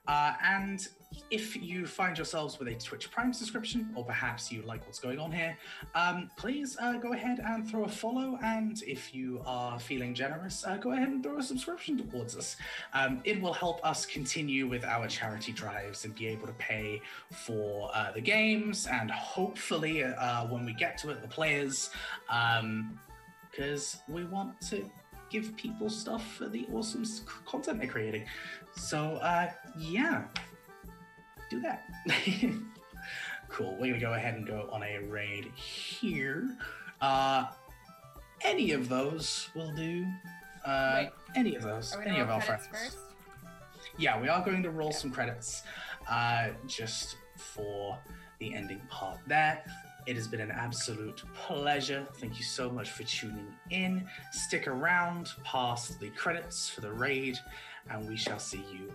Uh, and if you find yourselves with a Twitch Prime subscription, or perhaps you like what's going on here, um, please uh, go ahead and throw a follow. And if you are feeling generous, uh, go ahead and throw a subscription towards us. Um, it will help us continue with our charity drives and be able to pay for uh, the games and hopefully, uh, when we get to it, the players. Because we want to give people stuff for the awesome content they're creating. So, uh, yeah, do that. cool. We're gonna go ahead and go on a raid here. Uh, any of those will do. Uh, Wait. any of those. Any of our friends. first? Yeah, we are going to roll some credits uh, just for the ending part there. It has been an absolute pleasure. Thank you so much for tuning in. Stick around past the credits for the raid, and we shall see you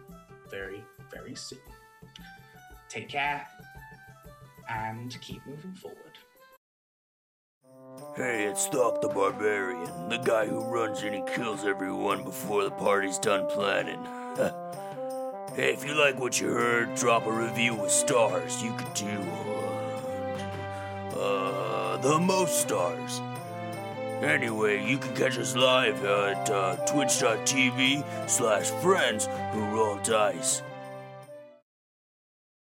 very, very soon. Take care and keep moving forward. Hey, it's Thok the Barbarian, the guy who runs in and kills everyone before the party's done planning. hey, if you like what you heard, drop a review with stars. You could do. Uh, Uh, the most stars. Anyway, you can catch us live at uh, twitch.tv slash friends who roll dice.